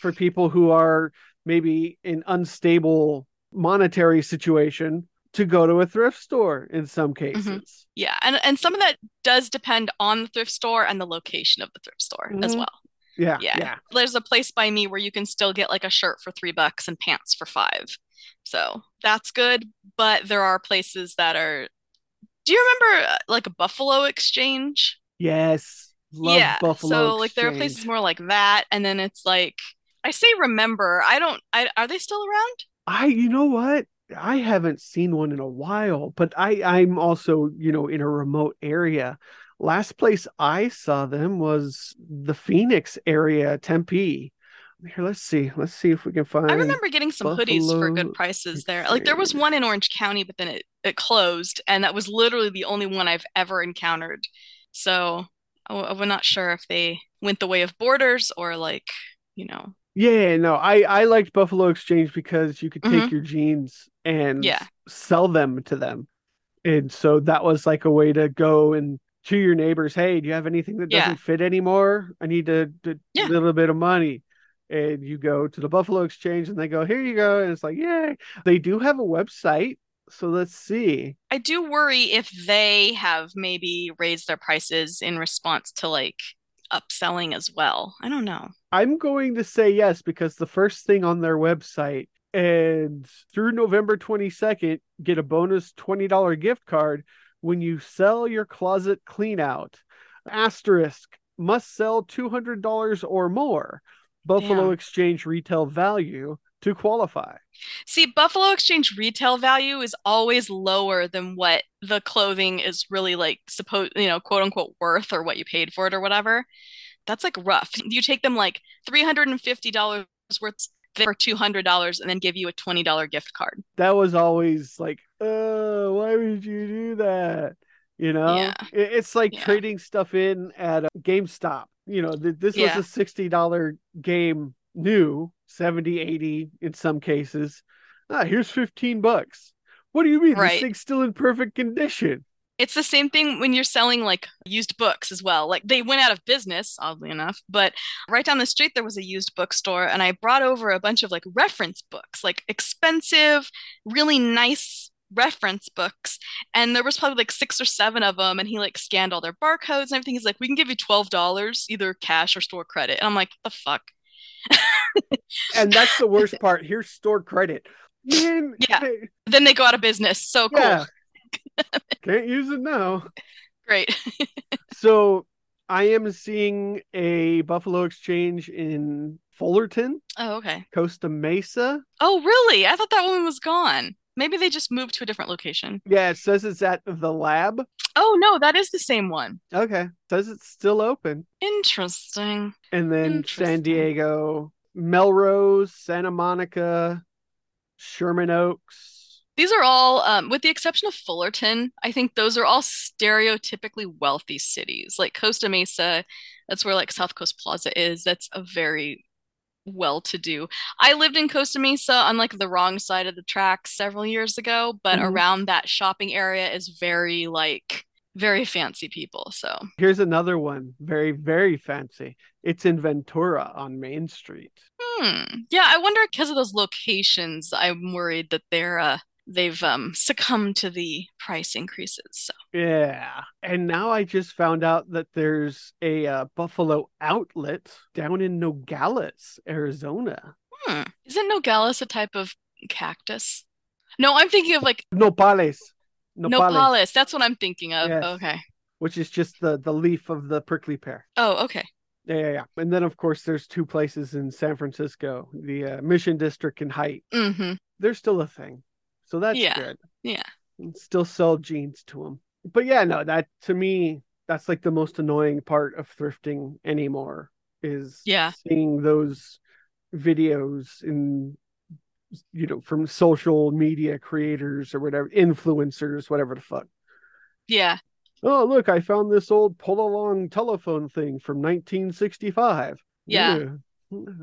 for people who are maybe in unstable monetary situation to go to a thrift store in some Mm-hmm. cases. Yeah, and and some of that does depend on the thrift store and the location of the thrift store as Mhm. well. Yeah, Yeah. yeah. There's a place by me where you can still get like a shirt for three bucks and pants for five. So that's good. But there are places that are. Do you remember uh, like a Buffalo Exchange? Yes. Love yeah. Buffalo. so like there are places more like that, and then it's like I say remember. I don't. I are they still around? I you know what? I haven't seen one in a while, but I I'm also, you know, in a remote area. Last place I saw them was the Phoenix area, Tempe. Here, let's see. Let's see if we can find I remember getting some hoodies for good prices there. Like there was one in Orange County, but then it, it closed, and that was literally the only one I've ever encountered. So I, am not sure if they went the way of borders or like, you know, Yeah, no, I I liked Buffalo Exchange because you could take Mhm. your jeans and Yeah. sell them to them. And so that was like a way to go and to your neighbors, hey, do you have anything that Yeah. doesn't fit anymore? I need a, a Yeah. little bit of money. And you go to the Buffalo Exchange and they go, here you go. And it's like, yay. They do have a website. So let's see. I do worry if they have maybe raised their prices in response to like upselling as well. I don't know. I'm going to say yes because the first thing on their website and through November 22nd, get a bonus $20 gift card when you sell your closet clean out. Asterisk must sell $200 or more. Buffalo Damn. Exchange retail value to qualify. See, Buffalo Exchange retail value is always lower than what the clothing is really like supposed, you know, quote unquote worth or what you paid for it or whatever. That's like rough. You take them like $350 worth for $200 and then give you a $20 gift card. That was always like, uh, why would you do that? You know, Yeah. It's like Yeah. trading stuff in at a GameStop. You know, th- this Yeah. was a $60 game new, 70, 80 in some cases. Ah, here's 15 bucks. What do you mean? This thing's still in perfect condition. It's the same thing when you're selling like used books as well. Like they went out of business, oddly enough, but right down the street there was a used bookstore and I brought over a bunch of like reference books, like expensive, really nice reference books. And there was probably like six or seven of them and he like scanned all their barcodes and everything. He's like, "We can give you $12 either cash or store credit." And I'm like, "The fuck?" <laughs> And that's the worst part. Here's store credit. Man, Yeah. hey, Then they go out of business. So cool. Can't use it now. Great. So I am seeing a Buffalo Exchange in Fullerton, Oh, okay. Costa Mesa. Oh, really? I thought that one was gone. Maybe they just moved to a different location. Yeah, it says it's at the lab. Oh no, that is the same one. Okay. Says it's still open. Interesting. And then San Diego, Melrose, Santa Monica, Sherman Oaks. These are all, um, with the exception of Fullerton, I think those are all stereotypically wealthy cities. Like Costa Mesa, that's where like South Coast Plaza is. That's a very well-to-do. I lived in Costa Mesa on like the wrong side of the tracks several years ago, but Mhm. around that shopping area is very like very fancy people. So Here's another one. Very, very fancy. It's in Ventura on Main Street. Hmm. Yeah, I wonder because of those locations, I'm worried that they're uh they've um succumbed to the price increases. So Yeah. And now I just found out that there's a uh, Buffalo outlet down in Nogales, Arizona. hmm. Isn't Nogales a type of cactus? No, I'm thinking of like Nopales. Nopales. That's what I'm thinking of. Yes. Okay. Which is just the, the leaf of the prickly pear. Oh, okay. Yeah, yeah, yeah. And then, of course, there's two places in San Francisco the uh, Mission District and Haight. Mm-hmm. They're still a thing. So that's Yeah. good. Yeah. And still sell jeans to them. But yeah, no, that to me, that's like the most annoying part of thrifting anymore is Yeah. seeing those videos in you know from social media creators or whatever influencers whatever the fuck Yeah. oh look i found this old pull along telephone thing from 1965 Yeah.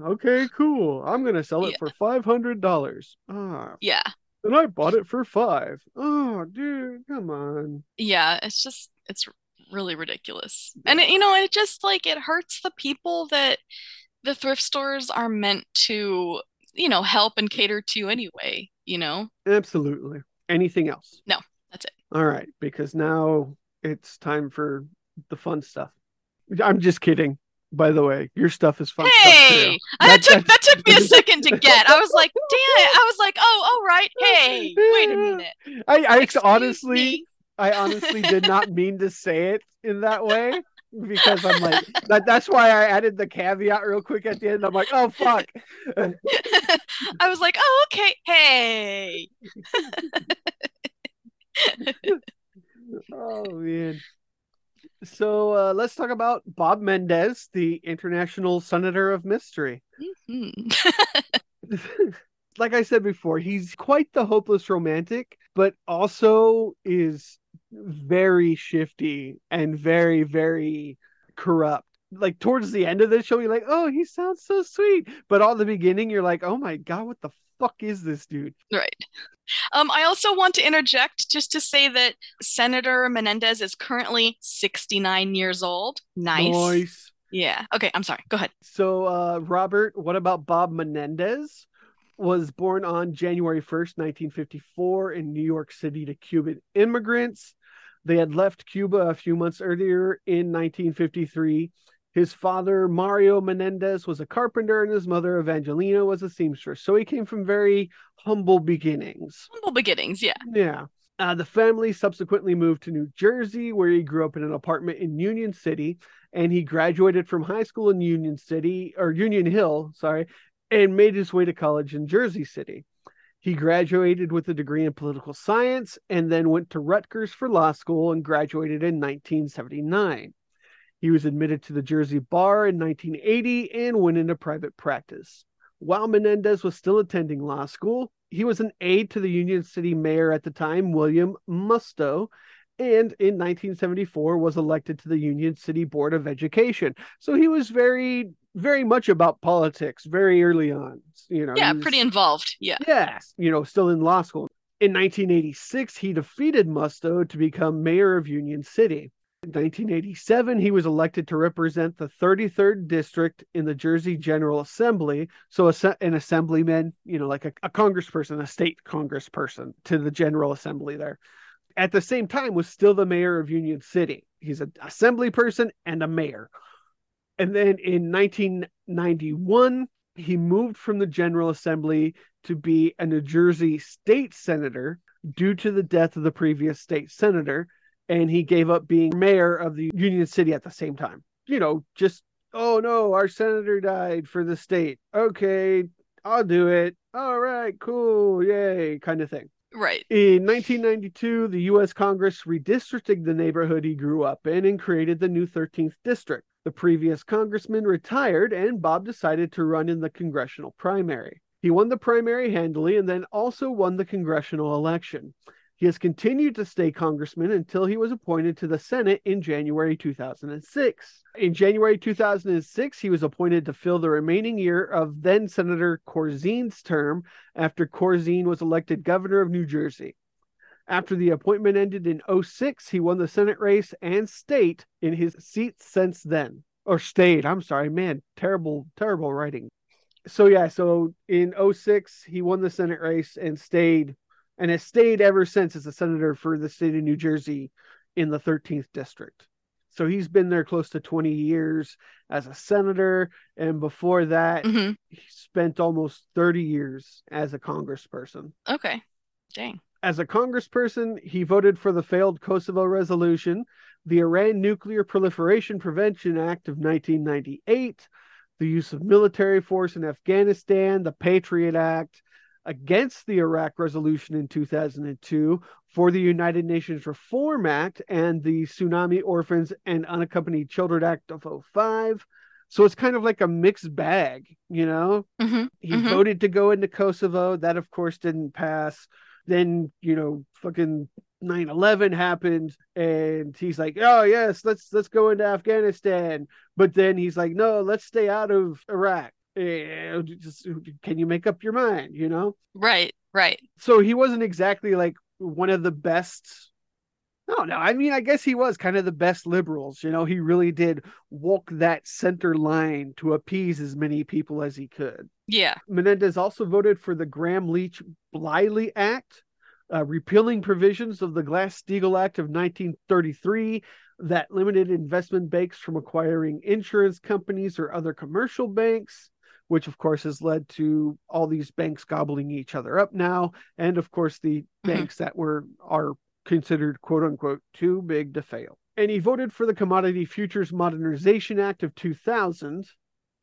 okay cool i'm gonna sell it Yeah. for five hundred dollars ah Yeah. And i bought it for five. Oh dude come on Yeah. It's just it's really ridiculous. And it, you know, it just like it hurts the people that the thrift stores are meant to, you know, help and cater to anyway, you know? absolutely Anything else? No, that's it. All right, because now it's time for the fun stuff. I'm just kidding. By the way, your stuff is fun. Hey, that, That- took that took me a <laughs> second to get. I was like, damn it. I was like, oh, all right. Hey, wait a <laughs> minute. I, I Excuse honestly, me. I honestly did not <laughs> mean to say it in that way because I'm like that. That's why I added the caveat real quick at the end. I'm like, oh fuck. I was like, oh, okay. Hey. Oh man. So uh, let's talk about Bob Mendez, the International Senator of Mystery. Mhm. <laughs> <laughs> like I said before, he's quite the hopeless romantic, but also is very shifty and very, very corrupt. Like towards the end of the show, you're like, oh, he sounds so sweet. But all the beginning, you're like, oh my God, what the fuck is this dude? Right. Um, I also want to interject just to say that Senator Menendez is currently 69 years old. Nice. Nice. Yeah. Okay, I'm sorry. Go ahead. So, uh, Robert, what about Bob Menendez? Was born on January 1st, 1954, in New York City to Cuban immigrants. They had left Cuba a few months earlier in 1953. His father, Mario Menendez, was a carpenter, and his mother, Evangelina, was a seamstress. So he came from very humble beginnings. Humble beginnings. Yeah. Yeah. Uh, the family subsequently moved to New Jersey, where he grew up in an apartment in Union City, and he graduated from high school in Union City or Union Hill, sorry, and made his way to college in Jersey City. He graduated with a degree in political science and then went to Rutgers for law school and graduated in 1979. He was admitted to the Jersey bar in 1980 and went into private practice. While Menendez was still attending law school, he was an aide to the Union City mayor at the time, William Musto, and in 1974 was elected to the Union City Board of Education. So he was very, very much about politics very early on. You know, Yeah, was- pretty involved. Yeah. Yes, you know, still in law school. In 1986, he defeated Musto to become mayor of Union City. In 1987, he was elected to represent the 33rd district in the Jersey General Assembly. So, an assemblyman, you know, like a, a congressperson, a state congressperson to the General Assembly there. At the same time, was still the mayor of Union City. He's an assembly person and a mayor. And then in 1991, he moved from the General Assembly to be a New Jersey state senator due to the death of the previous state senator. And he gave up being mayor of the Union City at the same time. You know, just, oh no, our senator died for the state. Okay, I'll do it. All right, cool, yay, kind of thing. Right. In 1992, the U.S. Congress redistricted the neighborhood he grew up in and created the new 13th district. The previous congressman retired, and Bob decided to run in the congressional primary. He won the primary handily and then also won the congressional election. He has continued to stay congressman until he was appointed to the Senate in January 2006. In January 2006, he was appointed to fill the remaining year of then Senator Corzine's term after Corzine was elected governor of New Jersey. After the appointment ended in 06, he won the Senate race and state in his seat since then. Or stayed, I'm sorry, man, terrible, terrible writing. So yeah, so in 06, he won the Senate race and stayed and has stayed ever since as a senator for the state of New Jersey in the 13th district. So he's been there close to 20 years as a senator. And before that, hmm he spent almost 30 years as a congressperson. Okay. Dang. As a congressperson, he voted for the failed Kosovo resolution, the Iran Nuclear Proliferation Prevention Act of 1998, the use of military force in Afghanistan, the Patriot Act, against the Iraq resolution in 2002, for the United Nations Reform Act and the Tsunami Orphans and Unaccompanied Children Act of 05. So it's kind of like a mixed bag, you know? hmm He Mhm. voted to go into Kosovo. That, of course, didn't pass. Then, you know, fucking 9 11 happened. And he's like, oh, yes, let's let's go into Afghanistan. But then he's like, no, let's stay out of Iraq. Just, can you make up your mind, you know? Right. Right. So he wasn't exactly like one of the best. No, no. I mean, I guess he was kind of the best liberals. You know, he really did walk that center line to appease as many people as he could. Yeah. Menendez also voted for the Gramm Leach Bliley Act, uh, repealing provisions of the Glass Steagall Act of 1933 that limited investment banks from acquiring insurance companies or other commercial banks, which of course has led to all these banks gobbling each other up now, and of course the Mhm. banks that were are considered quote unquote too big to fail. And he voted for the Commodity Futures Modernization Act of 2000.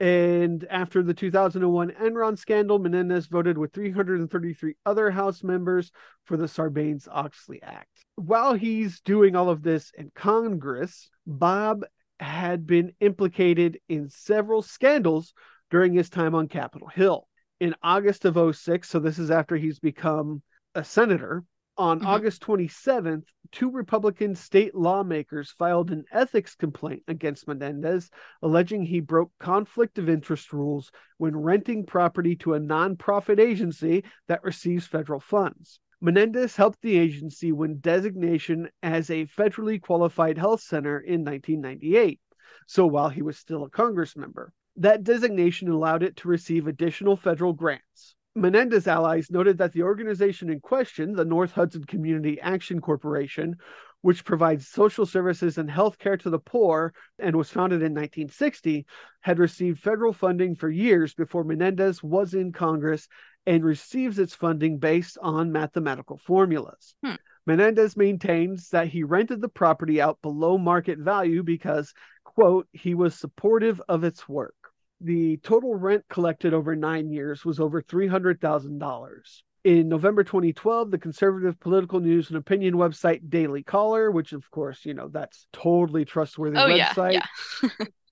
And after the 2001 Enron scandal, Menendez voted with 333 other House members for the Sarbanes Oxley Act. While he's doing all of this in Congress, Bob had been implicated in several scandals during his time on Capitol Hill. In August of 06, so this is after he's become a senator, on Mhm. August 27th, two Republican state lawmakers filed an ethics complaint against Menendez, alleging he broke conflict of interest rules when renting property to a nonprofit agency that receives federal funds. Menendez helped the agency win designation as a federally qualified health center in 1998, so while he was still a Congress member. That designation allowed it to receive additional federal grants. Menendez allies noted that the organization in question, the North Hudson Community Action Corporation, which provides social services and health care to the poor and was founded in 1960, had received federal funding for years before Menendez was in Congress and receives its funding based on mathematical formulas. Hmm. Menendez maintains that he rented the property out below market value because, quote, he was supportive of its work. The total rent collected over nine years was over $300,000. In November 2012, the conservative political news and opinion website Daily Caller, which of course, you know, that's totally trustworthy Oh yeah, yeah.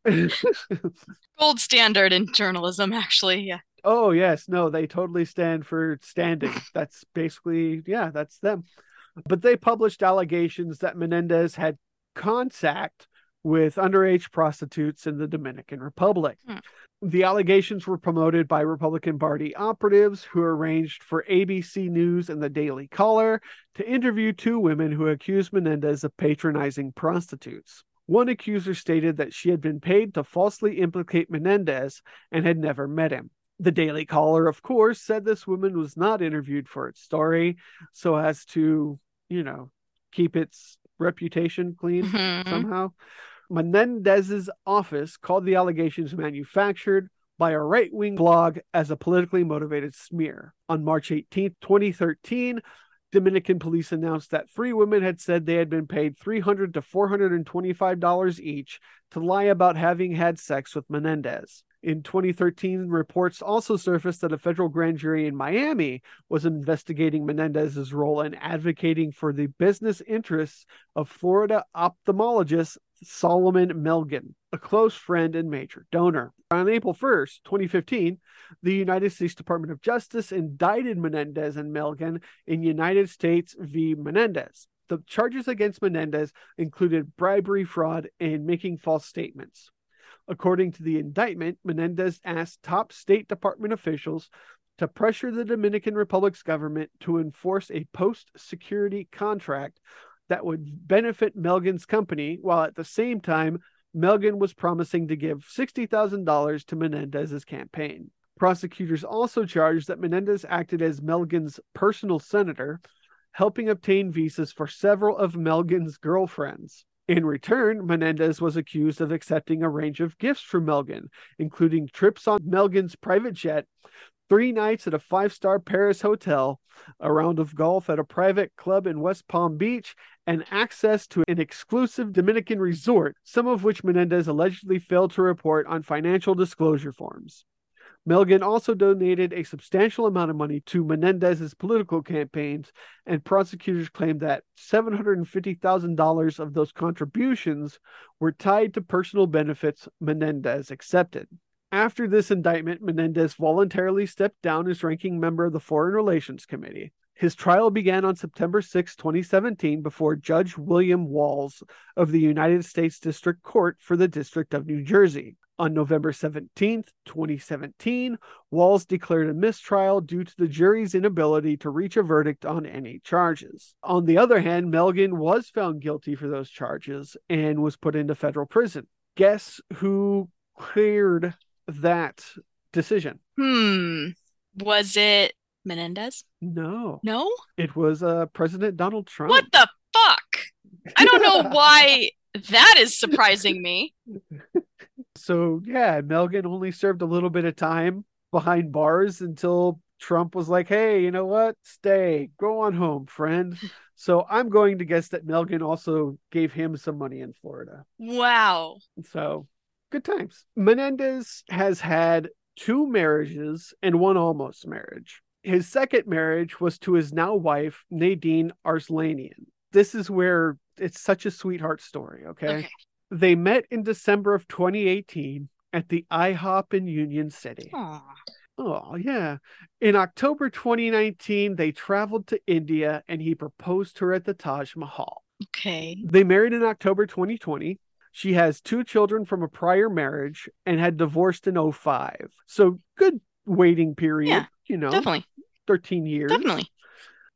<laughs> Gold standard in journalism, actually. Yeah. oh, yes, no, they totally stand for standing. that's basically, yeah, that's them. But they published allegations that Menendez had contact with underage prostitutes in the Dominican Republic. Hmm. The allegations were promoted by Republican Party operatives who arranged for ABC News and the Daily Caller to interview two women who accused Menendez of patronizing prostitutes. One accuser stated that she had been paid to falsely implicate Menendez and had never met him. The Daily Caller, of course, said this woman was not interviewed for its story so as to, you know, keep its reputation clean Mhm. somehow. Menendez's office called the allegations manufactured by a right wing blog as a politically motivated smear. On March 18, 2013, Dominican police announced that three women had said they had been paid 300 to $425 each to lie about having had sex with Menendez. In 2013, reports also surfaced that a federal grand jury in Miami was investigating Menendez's role in advocating for the business interests of Florida ophthalmologist Solomon Melgen, a close friend and major donor. On April 1st, 2015, the United States Department of Justice indicted Menendez and Melgen in United States v. Menendez. The charges against Menendez included bribery, fraud, and making false statements. According to the indictment, Menendez asked top State Department officials to pressure the Dominican Republic's government to enforce a post security contract that would benefit Melgen's company, while at the same time, Melgen was promising to give $60,000 to Menendez's campaign. Prosecutors also charged that Menendez acted as Melgen's personal senator, helping obtain visas for several of Melgen's girlfriends. In return, Menendez was accused of accepting a range of gifts from Melgen, including trips on Melgen's private jet, three nights at a five star Paris hotel, a round of golf at a private club in West Palm Beach, and access to an exclusive Dominican resort, some of which Menendez allegedly failed to report on financial disclosure forms. Melgen also donated a substantial amount of money to Menendez's political campaigns, and prosecutors claimed that $750,000 of those contributions were tied to personal benefits Menendez accepted. After this indictment, Menendez voluntarily stepped down as ranking member of the Foreign Relations Committee. His trial began on September 6, 2017, before Judge William Walls of the United States District Court for the District of New Jersey. On November 17, 2017, Walls declared a mistrial due to the jury's inability to reach a verdict on any charges. On the other hand, Melgen was found guilty for those charges and was put into federal prison. Guess who cleared that decision? Hmm. Was it Menendez? No, No? it was uh, President Donald Trump. What the fuck? I don't know <laughs> why that is surprising me. <laughs> So yeah, Melgen only served a little bit of time behind bars until Trump was like, "Hey, you know what? Stay, go on home, friend." <laughs> So I'm going to guess that Melgen also gave him some money in Florida. Wow. So good times. Menendez has had two marriages and one almost marriage. His second marriage was to his now wife, Nadine Arslanian. This is where it's such a sweetheart story, okay? Okay. They met in December of 2018 at the IHOP in Union City. Aw. Oh, yeah. In October 2019, they traveled to India and he proposed to her at the Taj Mahal. Okay. They married in October 2020. She has two children from a prior marriage and had divorced in 05. So good waiting period, Yeah, you know, Definitely. 13 years. Definitely.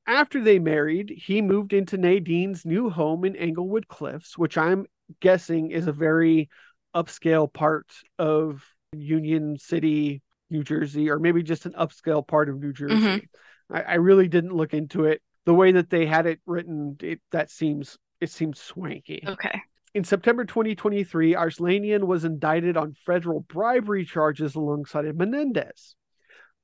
After they married, he moved into Nadine's new home in Englewood Cliffs, which I'm guessing is a very upscale part of Union City, New Jersey, or maybe just an upscale part of New Jersey. Mhm. I, I really didn't look into it. The way that they had it written, it that seems it seems swanky. Okay. In September 2023, Arslanian was indicted on federal bribery charges alongside Menendez.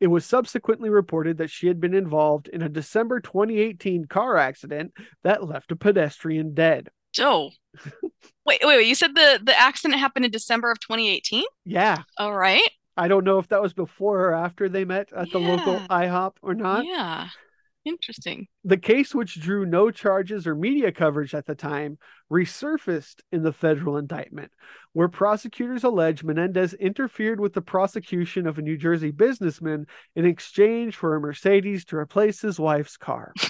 It was subsequently reported that she had been involved in a December 2018 car accident that left a pedestrian dead. Oh. <laughs> wait, wait, wait. You said the the accident happened in December of 2018? Yeah, All right. I don't know if that was before or after they met at the local IHOP or not. Yeah. Interesting. The case, which drew no charges or media coverage at the time, resurfaced in the federal indictment, where prosecutors allege Menendez interfered with the prosecution of a New Jersey businessman in exchange for a Mercedes to replace his wife's car. <laughs>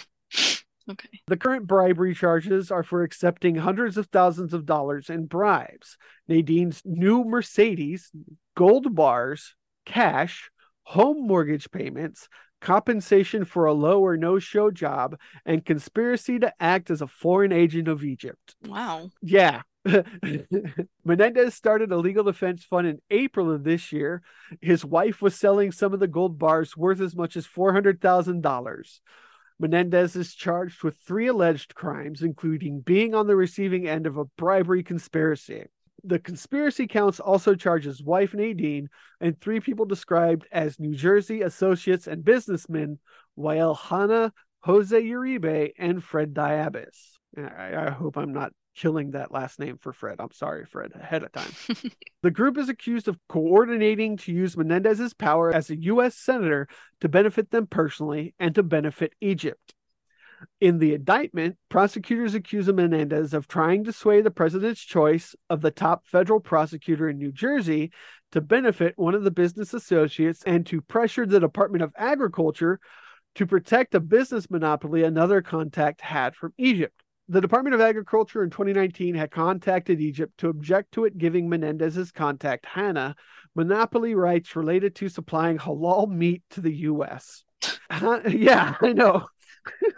Okay. The current bribery charges are for accepting hundreds of thousands of dollars in bribes. Nadine's new Mercedes, gold bars, cash, home mortgage payments, compensation for a low or no show job, and conspiracy to act as a foreign agent of Egypt. Wow. Yeah. <laughs> Menendez started a legal defense fund in April of this year. His wife was selling some of the gold bars worth as much as $400,000. Menendez is charged with three alleged crimes, including being on the receiving end of a bribery conspiracy. The conspiracy counts also charges wife Nadine and three people described as New Jersey associates and businessmen, Wael Hanna, Jose Uribe, and Fred Diabas. I, I hope I'm not killing that last name for Fred. I'm sorry, Fred, ahead of time. <laughs> the group is accused of coordinating to use Menendez's power as a U.S. senator to benefit them personally and to benefit Egypt. In the indictment, prosecutors accuse Menendez of trying to sway the president's choice of the top federal prosecutor in New Jersey to benefit one of the business associates and to pressure the Department of Agriculture to protect a business monopoly another contact had from Egypt. The Department of Agriculture in 2019 had contacted Egypt to object to it giving Menendez's contact, Hanna, monopoly rights related to supplying halal meat to the U.S. <laughs> Yeah, I know.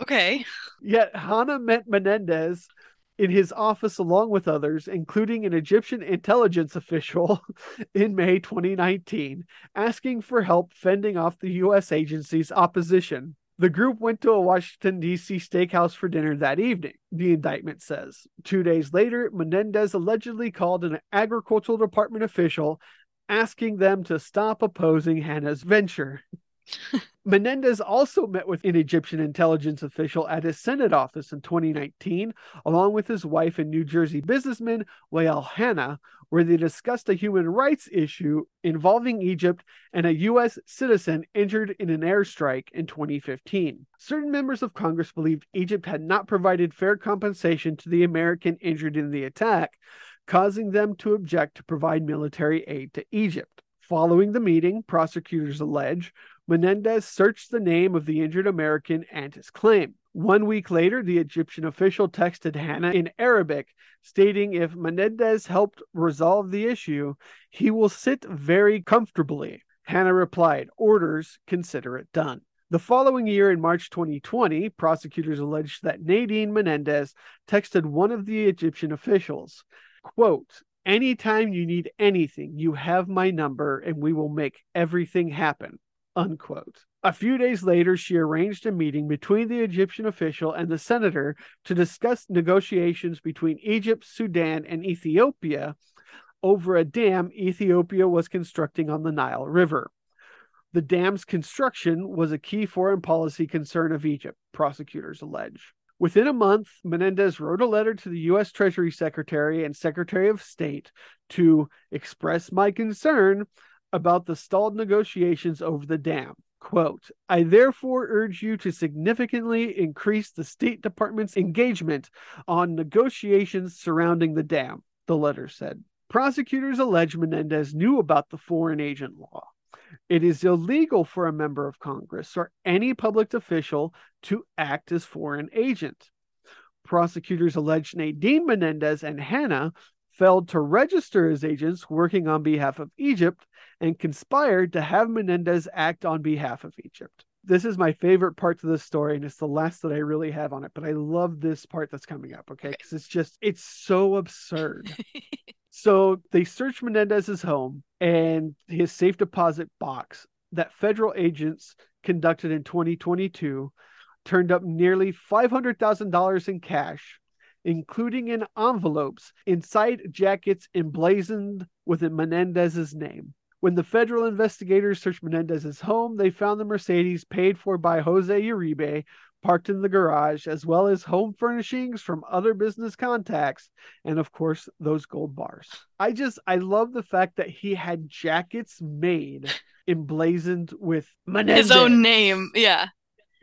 Okay. <laughs> Yet Hanna met Menendez in his office along with others, including an Egyptian intelligence official <laughs> in May 2019, asking for help fending off the U.S. agency's opposition. The group went to a Washington, D.C. steakhouse for dinner that evening, the indictment says. Two days later, Menendez allegedly called an agricultural department official asking them to stop opposing Hanna's venture. <laughs> Menendez also met with an Egyptian intelligence official at his Senate office in 2019, along with his wife and New Jersey businessman Wael Hanna, where they discussed a human rights issue involving Egypt and a U.S. citizen injured in an airstrike in 2015. Certain members of Congress believed Egypt had not provided fair compensation to the American injured in the attack, causing them to object to provide military aid to Egypt. Following the meeting, prosecutors allege Menendez searched the name of the injured American and his claim. One week later, the Egyptian official texted Hanna in Arabic, stating if Menendez helped resolve the issue, he will sit very comfortably. Hanna replied, Orders, consider it done. The following year, in March 2020, prosecutors alleged that Nadine Menendez texted one of the Egyptian officials, quote, Anytime you need anything, you have my number and we will make everything happen. Unquote. A few days later, she arranged a meeting between the Egyptian official and the senator to discuss negotiations between Egypt, Sudan, and Ethiopia over a dam Ethiopia was constructing on the Nile River. The dam's construction was a key foreign policy concern of Egypt, prosecutors allege. Within a month, Menendez wrote a letter to the U.S. Treasury Secretary and Secretary of State to express my concern about the stalled negotiations over the dam. Quote, I therefore urge you to significantly increase the State Department's engagement on negotiations surrounding the dam, the letter said. Prosecutors allege Menendez knew about the foreign agent law. It is illegal for a member of Congress or any public official to act as foreign agent. Prosecutors allege Nadine Menendez and Hanna failed to register as agents working on behalf of Egypt and conspired to have Menendez act on behalf of Egypt. This is my favorite part of the story, and it's the last that I really have on it. But I love this part that's coming up, okay? Because it's just, it's so absurd. <laughs> so they search Menendez's home and his safe deposit box that federal agents conducted in 2022 turned up nearly $500,000 in cash, including in envelopes inside jackets emblazoned with Menendez's name. When the federal investigators searched Menendez's home, they found the Mercedes paid for by Jose Uribe parked in the garage, as well as home furnishings from other business contacts, and of course, those gold bars. I just, I love the fact that he had jackets made emblazoned with Menendez. His own name. Yeah.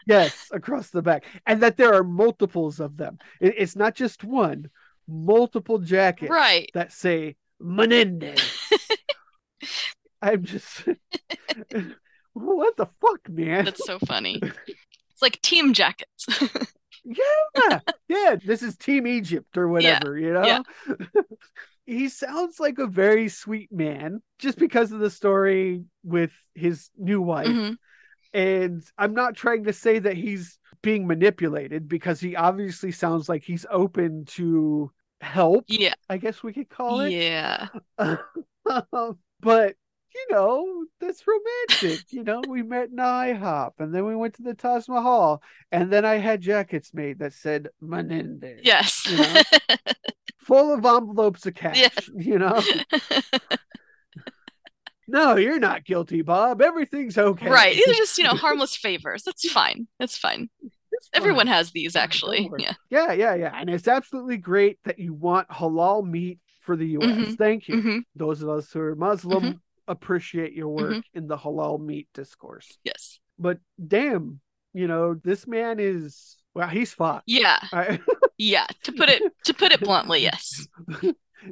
Yes, across the back, and that there are multiples of them. It- it's not just one, multiple jackets Right. that say Menendez. <laughs> I'm just, <laughs> what the fuck, man? That's so funny. It's like team jackets. <laughs> Yeah, yeah. This is Team Egypt or whatever, you know. yeah. he sounds like a very sweet man, just because of the story with his new wife. Mhm. And I'm not trying to say that he's being manipulated because he obviously sounds like he's open to help. Yeah. I guess we could call it. Yeah. <laughs> Um, but you know, that's romantic. <laughs> you know, we met in IHOP and then we went to the Taj Mahal and then I had jackets made that said Menendez. Yes. You know, <laughs> full of envelopes of cash. Yeah. You know, no, you're not guilty, Bob. Everything's okay. Right. These are just, you know, <laughs> harmless favors. That's fine. That's fine. It's fine. Everyone has these actually. Yeah. Yeah, yeah, yeah. And it's absolutely great that you want halal meat for the US. Mhm. Thank you. hmm Those of us who are Muslim Mm-hmm. appreciate your work in the halal meat discourse. Yes. But damn, you know, this man is well, he's fought. Yeah. I, <laughs> Yeah. To put it to put it bluntly, yes. <laughs>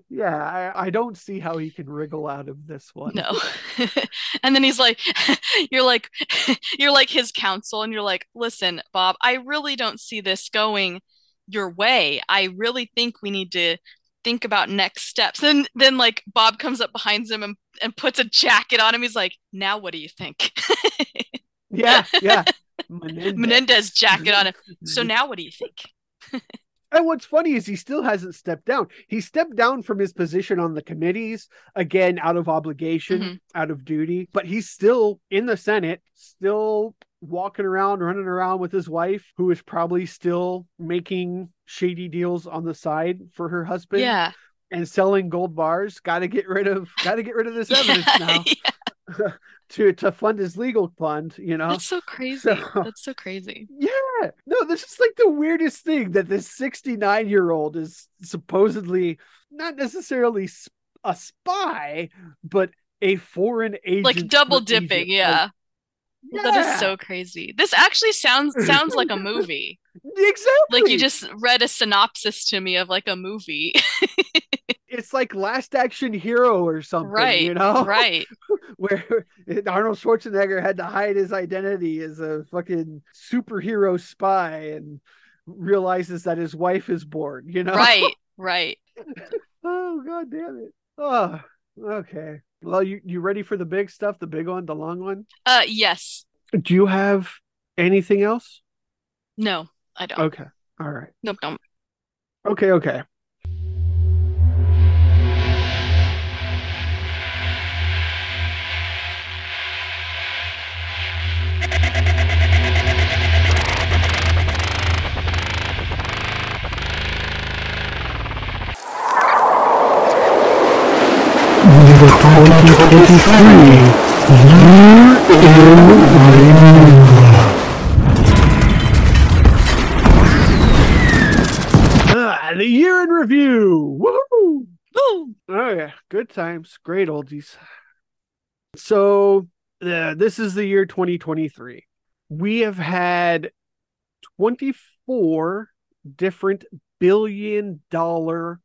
yeah, I, I don't see how he can wriggle out of this one. No. <laughs> and then he's like, <laughs> you're like, <laughs> you're like his counsel, and you're like, listen, Bob, I really don't see this going your way. I really think we need to think about next steps. And then like Bob comes up behind him and, and puts a jacket on him. He's like, now what do you think? Yeah, yeah. Menendez. Menendez jacket on him. So mm-hmm. now what do you think? And what's funny is he still hasn't stepped down. He stepped down from his position on the committees, again, out of obligation, Mhm. out of duty, but he's still in the Senate, still walking around, running around with his wife, who is probably still making shady deals on the side for her husband Yeah. and selling gold bars. Gotta get rid of gotta get rid of this <laughs> evidence <laughs> Yeah, now. <laughs> to to fund his legal fund, you know. That's so <laughs> crazy. So- That's so crazy. Yeah. No, this is like the weirdest thing that this 69 year old is supposedly not necessarily a spy, but a foreign agent. Like double dipping, Egypt. yeah. Like, That is so crazy. This actually sounds sounds like a <laughs> movie. exactly. Like you just read a synopsis to me of like a movie. It's like Last Action Hero or something, right. you know? <laughs> Right. Where Arnold Schwarzenegger had to hide his identity as a fucking superhero spy and realizes that his wife is bored, you know? Right. <laughs> Right. Oh god damn it. Oh, okay. Well, you you ready for the big stuff, the big one, the long one? Uh yes. Do you have anything else? No, I don't. Okay. All right. Nope, don't. Okay, okay. Ah, the year in review. Woo! Woo! Oh yeah, good times, great oldies. So, uh, this is the year 2023. We have had 24 different billion dollar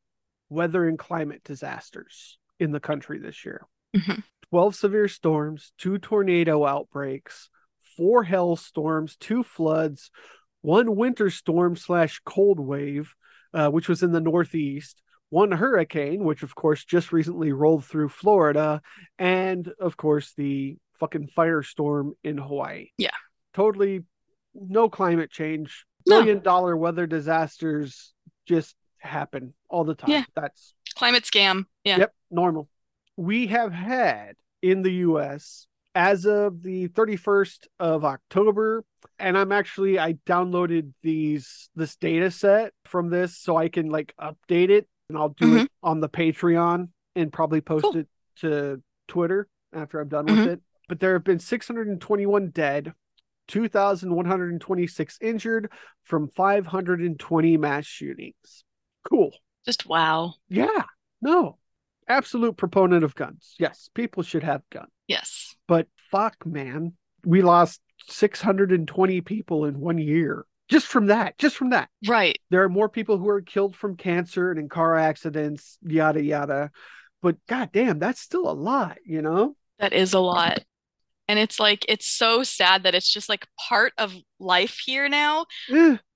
weather and climate disasters in the country this year. Mhm. 12 severe storms, two tornado outbreaks, four hailstorms, two floods, one winter storm slash cold wave, uh, which was in the Northeast, one hurricane, which of course just recently rolled through Florida, and of course the fucking firestorm in Hawaii. Yeah. Totally no climate change. No. Billion dollar weather disasters just happen all the time. Yeah. That's Climate scam. Yeah. Yep, normal. We have had in the US as of the 31st of October and I'm actually I downloaded these this data set from this so I can like update it and I'll do it on the Patreon and probably post Cool. it to Twitter after I'm done with Mhm. it. But there have been 621 dead, 2,126 injured from 520 mass shootings. Cool. Just wow. Yeah. No. Absolute proponent of guns. Yes, people should have guns. Yes. But fuck, man. We lost 620 people in one year. Just from that. Just from that. Right. There are more people who are killed from cancer and in car accidents, yada yada. But goddamn, that's still a lot, you know? That is a lot. And it's like, it's so sad that it's just like part of life here now.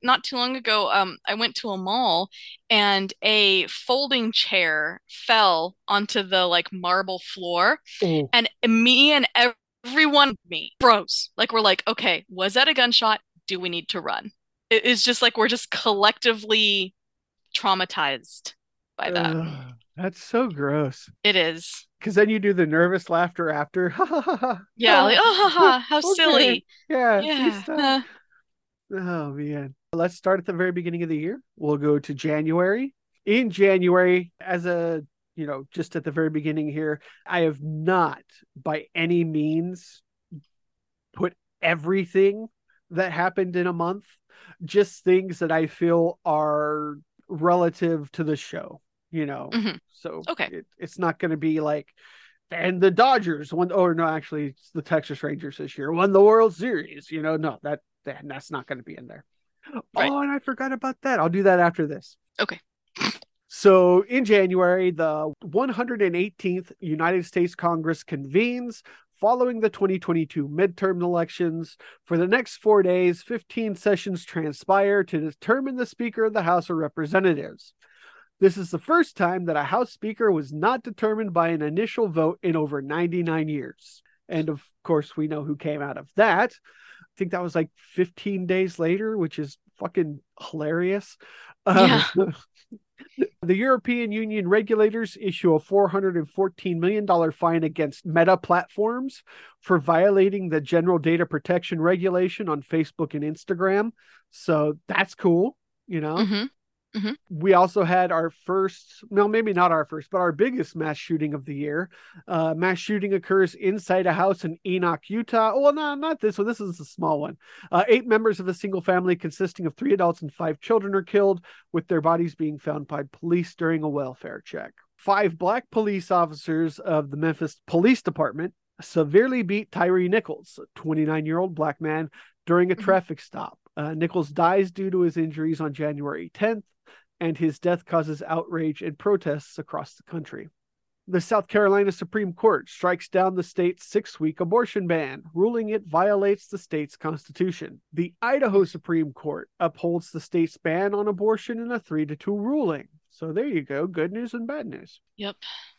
Not too long ago, um, I went to a mall and a folding chair fell onto the like marble floor. And me and everyone, me, froze. Like, we're like, okay, was that a gunshot? Do we need to run? It is just like we're just collectively traumatized by that. That's so gross. It is. Because then you do the nervous laughter after. <laughs> Yeah, Oh, like, oh, ha, ha, how okay. silly. Yeah. Yeah. uh, Oh man. Let's start at the very beginning of the year. We'll go to January. In January, as a you know, just at the very beginning here, I have not by any means put everything that happened in a month, just things that I feel are relative to the show, you know. Mhm. So Okay. it, it's not going to be like and the Dodgers won or no, actually it's the Texas Rangers this year won the World Series, you know. No, that, that that's not going to be in there. Right. Oh, and I forgot about that. I'll do that after this. Okay. So in January, the 118th United States Congress convenes following the 2022 midterm elections. For the next four days, 15 sessions transpire to determine the Speaker of the House of Representatives. This is the first time that a House Speaker was not determined by an initial vote in over 99 years. And of course, we know who came out of that. I think that was like 15 days later, which is fucking hilarious. Uh, <laughs> the European Union regulators issue a $414 million fine against Meta platforms for violating the general data protection regulation on Facebook and Instagram. So that's cool, you know mhm. we also had our first no maybe not our first but our biggest mass shooting of the year. Uh mass shooting occurs inside a house in enoch utah. Well no not this one. This is a small one. Uh eight members of a single family consisting of three adults and five children are killed with their bodies being found by police during a welfare check. Five black police officers of the memphis police department severely beat tyree nichols a 29 year old black man during a Mhm. traffic stop. Uh, nichols dies due to his injuries on january 10th and his death causes outrage and protests across the country. The South Carolina Supreme Court strikes down the state's six week abortion ban, ruling it violates the state's constitution. The Idaho Supreme Court upholds the state's ban on abortion in a 3 to 2 ruling. So there you go, good news and bad news. Yep.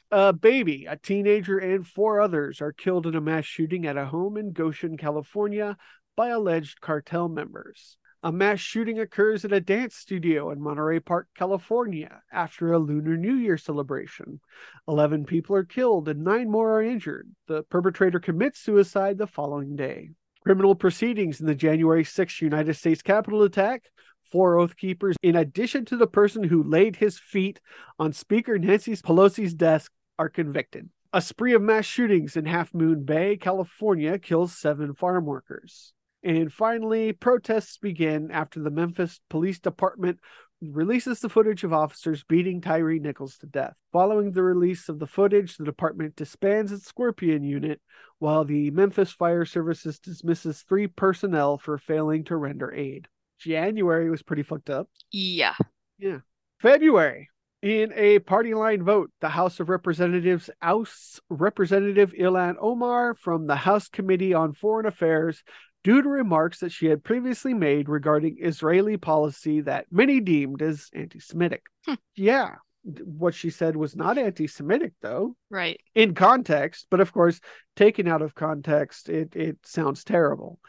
A baby, a teenager, and four others are killed in a mass shooting at a home in Goshen, California by alleged cartel members. A mass shooting occurs at a dance studio in Monterey Park, California, after a Lunar New Year celebration. 11 people are killed and nine more are injured. The perpetrator commits suicide the following day. Criminal proceedings in the January 6th United States Capitol attack. Four Oath Keepers, in addition to the person who laid his feet on Speaker Nancy Pelosi's desk, are convicted. A spree of mass shootings in Half Moon Bay, California kills seven farm workers. And finally, protests begin after the Memphis Police Department releases the footage of officers beating Tyree Nichols to death. Following the release of the footage, the department disbands its Scorpion unit, while the Memphis Fire Services dismisses three personnel for failing to render aid. January was pretty fucked up. Yeah. Yeah. February. In a party line vote, the House of Representatives ousts Representative Ilhan Omar from the House Committee on Foreign Affairs due to remarks that she had previously made regarding Israeli policy that many deemed as anti Semitic. Hmm. Yeah, what she said was not anti Semitic, though, Right. in context, but of course, taken out of context, it, it sounds terrible.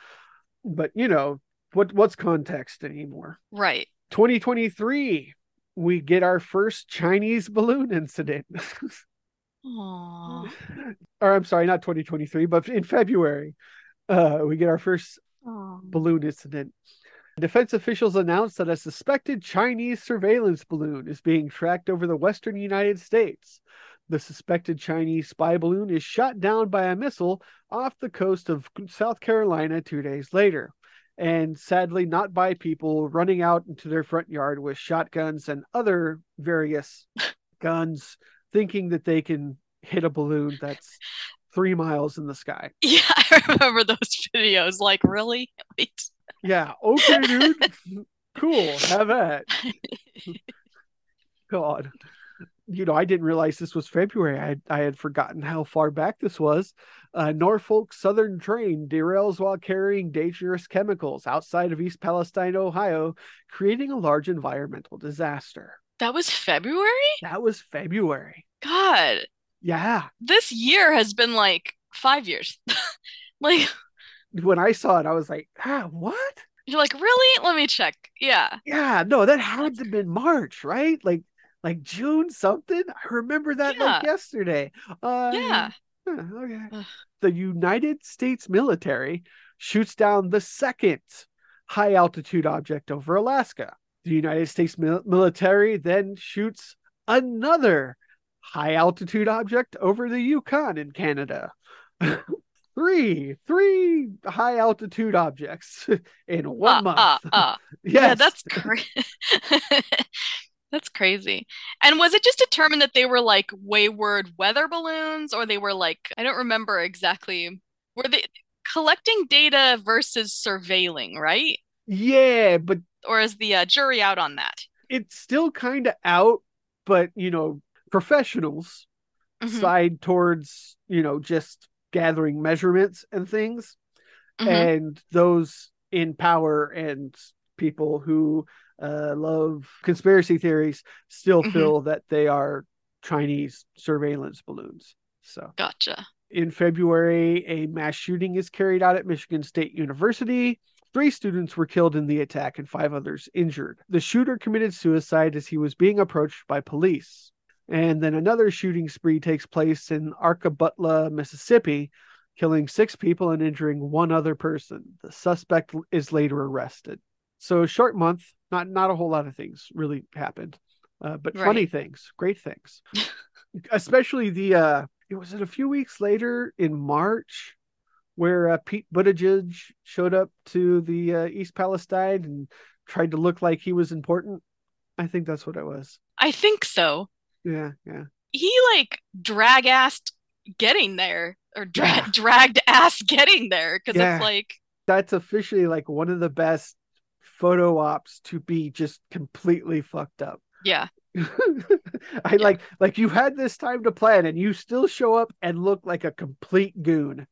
But, you know, what what's context anymore? Right. 2023, we get our first Chinese balloon incident. <laughs> Aww. or I'm sorry, not 2023, but in February, uh, we get our first Aw. balloon incident. Defense officials announced that a suspected Chinese surveillance balloon is being tracked over the western United States. The suspected Chinese spy balloon is shot down by a missile off the coast of South Carolina two days later. And sadly, not by people running out into their front yard with shotguns and other various <laughs> guns, thinking that they can hit a balloon that's three miles in the sky. <laughs> Yeah, I remember those videos. Like, really? <laughs> Wait. Yeah. Okay, dude. <laughs> cool. Have that. God. You know, I didn't realize this was February. I had, I had forgotten how far back this was. Uh, Norfolk Southern train derails while carrying dangerous chemicals outside of East Palestine, Ohio, creating a large environmental disaster. That was February? That was February. God, Yeah. this year has been like five years. <laughs> like, When I saw it, I was like, ah, what? you're like, really? Let me check. Yeah. Yeah, no, that had to have been March, right? Like like June something. I remember that like yesterday. Uh, Yeah. huh, okay. Ugh. The United States military shoots down the second high altitude object over Alaska. The United States mil- military then shoots another high altitude object over the Yukon in Canada. <laughs> three, three high altitude objects <laughs> in one Uh, month. uh, uh. <laughs> yes. Yeah, that's crazy. That's crazy. And was it just determined that they were like wayward weather balloons, or they were like, I don't remember exactly. Were they collecting data versus surveilling, right? yeah, but Or is the uh, jury out on that? it's still kind of out, but you know, professionals Mhm, side towards, you know, just gathering measurements and things. mhm. And those in power and people who uh, love conspiracy theories still Mhm. feel that they are Chinese surveillance balloons. So Gotcha. in February, a mass shooting is carried out at Michigan State University. Three students were killed in the attack and five others injured. The shooter committed suicide as he was being approached by police. And then another shooting spree takes place in Arkabutla, Mississippi, killing six people and injuring one other person. The suspect is later arrested. So a short month, not not a whole lot of things really happened. Uh, but funny things, great things. <laughs> Especially the uh it was it a few weeks later in March where uh, Pete Buttigieg showed up to the uh, East Palestine and tried to look like he was important. I think that's what it was. I think so. Yeah, yeah. He like drag assed getting there, or dra- Yeah. <laughs> dragged ass getting there, because Yeah. it's like, That's officially like one of the best photo ops to be just completely fucked up. Yeah, <laughs> I like like you had this time to plan and you still show up and look like a complete goon.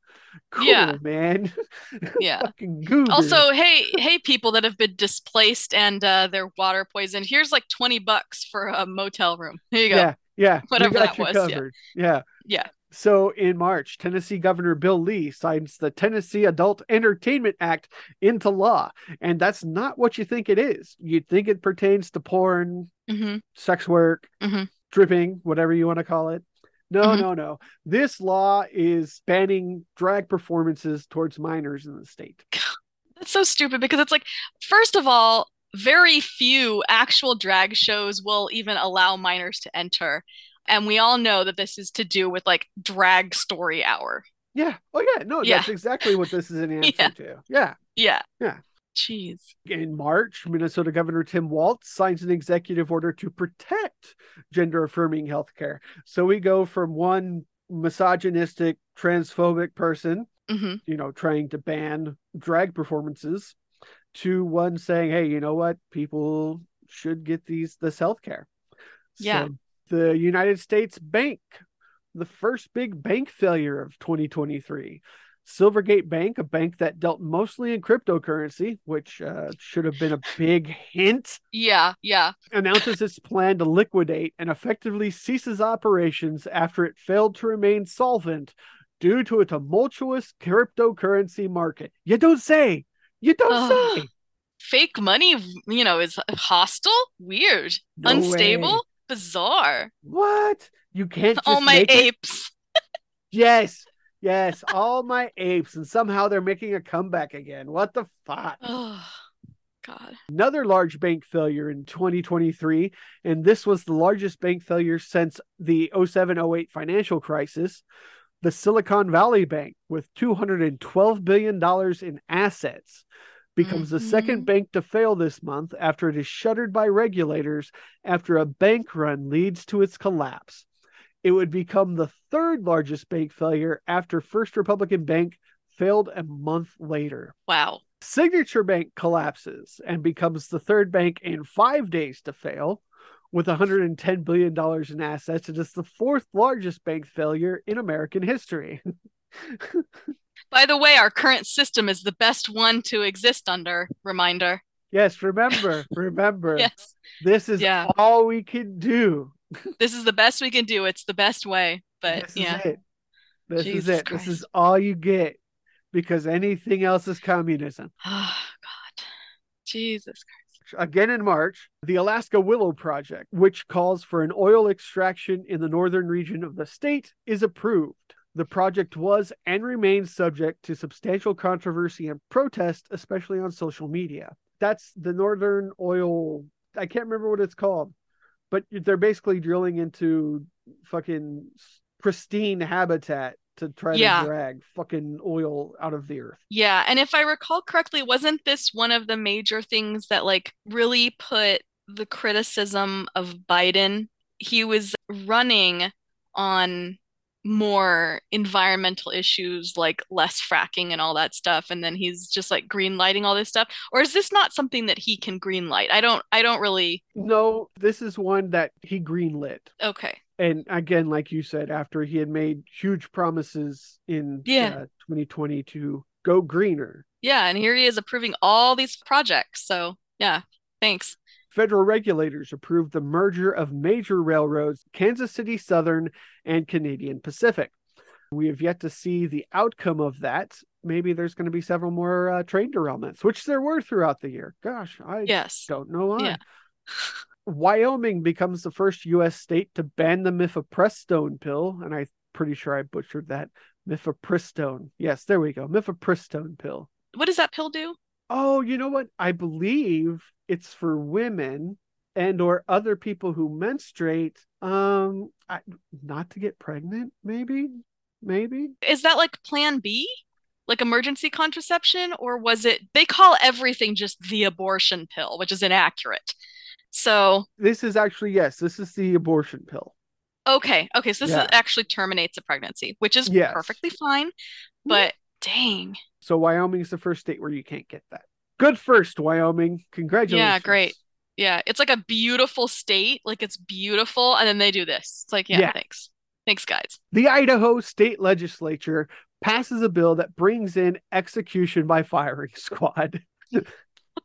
Cool, Yeah. man. <laughs> yeah. Goon. Also, hey, hey, people that have been displaced and uh, their water poisoned. Here's like 20 bucks for a motel room. Here you go. Yeah, yeah. Whatever that was, yeah. Yeah. Yeah. So in March, Tennessee Governor Bill Lee signs the Tennessee Adult Entertainment Act into law. And that's not what you think it is. You'd think it pertains to porn, hmm sex work, Mhm. stripping, whatever you want to call it. No, Mhm. no, no. This law is banning drag performances towards minors in the state. That's so stupid because it's like, first of all, very few actual drag shows will even allow minors to enter. And we all know that this is to do with like drag story hour. Yeah. Oh yeah. No, Yeah. that's exactly what this is an <laughs> answer Yeah. to. Yeah. Yeah. Yeah. Jeez. In March, Minnesota Governor Tim Walz signs an executive order to protect gender affirming healthcare. So we go from one misogynistic, transphobic person, hmm you know, trying to ban drag performances to one saying, hey, you know what? People should get these this healthcare. Yeah. So the United States Bank, the first big bank failure of 2023. Silvergate Bank, a bank that dealt mostly in cryptocurrency, which uh, should have been a big hint, Yeah. Yeah. announces its plan to liquidate and effectively ceases operations after it failed to remain solvent due to a tumultuous cryptocurrency market. You don't say. You don't say. Fake money, you know, is hostile, weird, No unstable, way. Bizarre. What? You can't just All my apes. <laughs> Yes. Yes, all my apes, and somehow they're making a comeback again. What the fuck? Oh, God. Another large bank failure in 2023, and this was the largest bank failure since the 07 08 financial crisis. The Silicon Valley Bank, with $212 billion in assets, becomes the second Mhm. bank to fail this month after it is shuttered by regulators after a bank run leads to its collapse. It would become the third largest bank failure after First Republican Bank failed a month later. Wow. Signature Bank collapses and becomes the third bank in five days to fail. With $110 billion in assets, it is the fourth largest bank failure in American history. <laughs> By the way, our current system is the best one to exist under. Reminder. yes, remember, remember, <laughs> Yes. this is Yeah. all we can do. <laughs> This is the best we can do. It's the best way. But this yeah. is it. This is Jesus it. This is all you get because anything else is communism. <sighs> Oh, God. Jesus Christ. again in March, the Alaska Willow Project, which calls for an oil extraction in the northern region of the state, is approved. The project was and remains subject to substantial controversy and protest, especially on social media. That's the Northern Oil, I can't remember what it's called, but they're basically drilling into fucking pristine habitat to try Yeah. to drag fucking oil out of the earth. Yeah, and if I recall correctly, wasn't this one of the major things that like really put the criticism of Biden? He was running on more environmental issues like less fracking and all that stuff and then he's just like green lighting all this stuff? Or is this not something that he can green light? I don't i don't really No, this is one that he greenlit. okay. And again like you said after he had made huge promises in Yeah. uh, 2020 to go greener. Yeah and here he is approving all these projects so yeah thanks federal regulators approved the merger of major railroads kansas city southern and canadian pacific. We have yet to see the outcome of that. Maybe there's going to be several more uh, train derailments which there were throughout the year. Gosh i yes. don't know why. Yeah. <laughs> wyoming becomes the first u.s state to ban the mifepristone pill and i'm pretty sure i butchered that. Mifepristone. Yes there we go. Mifepristone pill. What does that pill do Oh, you know what? I believe it's for women and or other people who menstruate um I, not to get pregnant maybe maybe is that like plan B? Like emergency contraception? Or was it, they call everything just the abortion pill, which is inaccurate. So, this is actually yes this is the abortion pill okay, okay, so this Yeah. is actually terminates a pregnancy, which is Yes. perfectly fine. But dang. So wyoming's the first state where you can't get that good first wyoming congratulations Yeah, great. Yeah, it's like a beautiful state. Like it's beautiful. And then they do this. It's like, yeah, Yeah. thanks. Thanks, guys. the idaho state legislature passes a bill that brings in execution by firing <laughs> squad What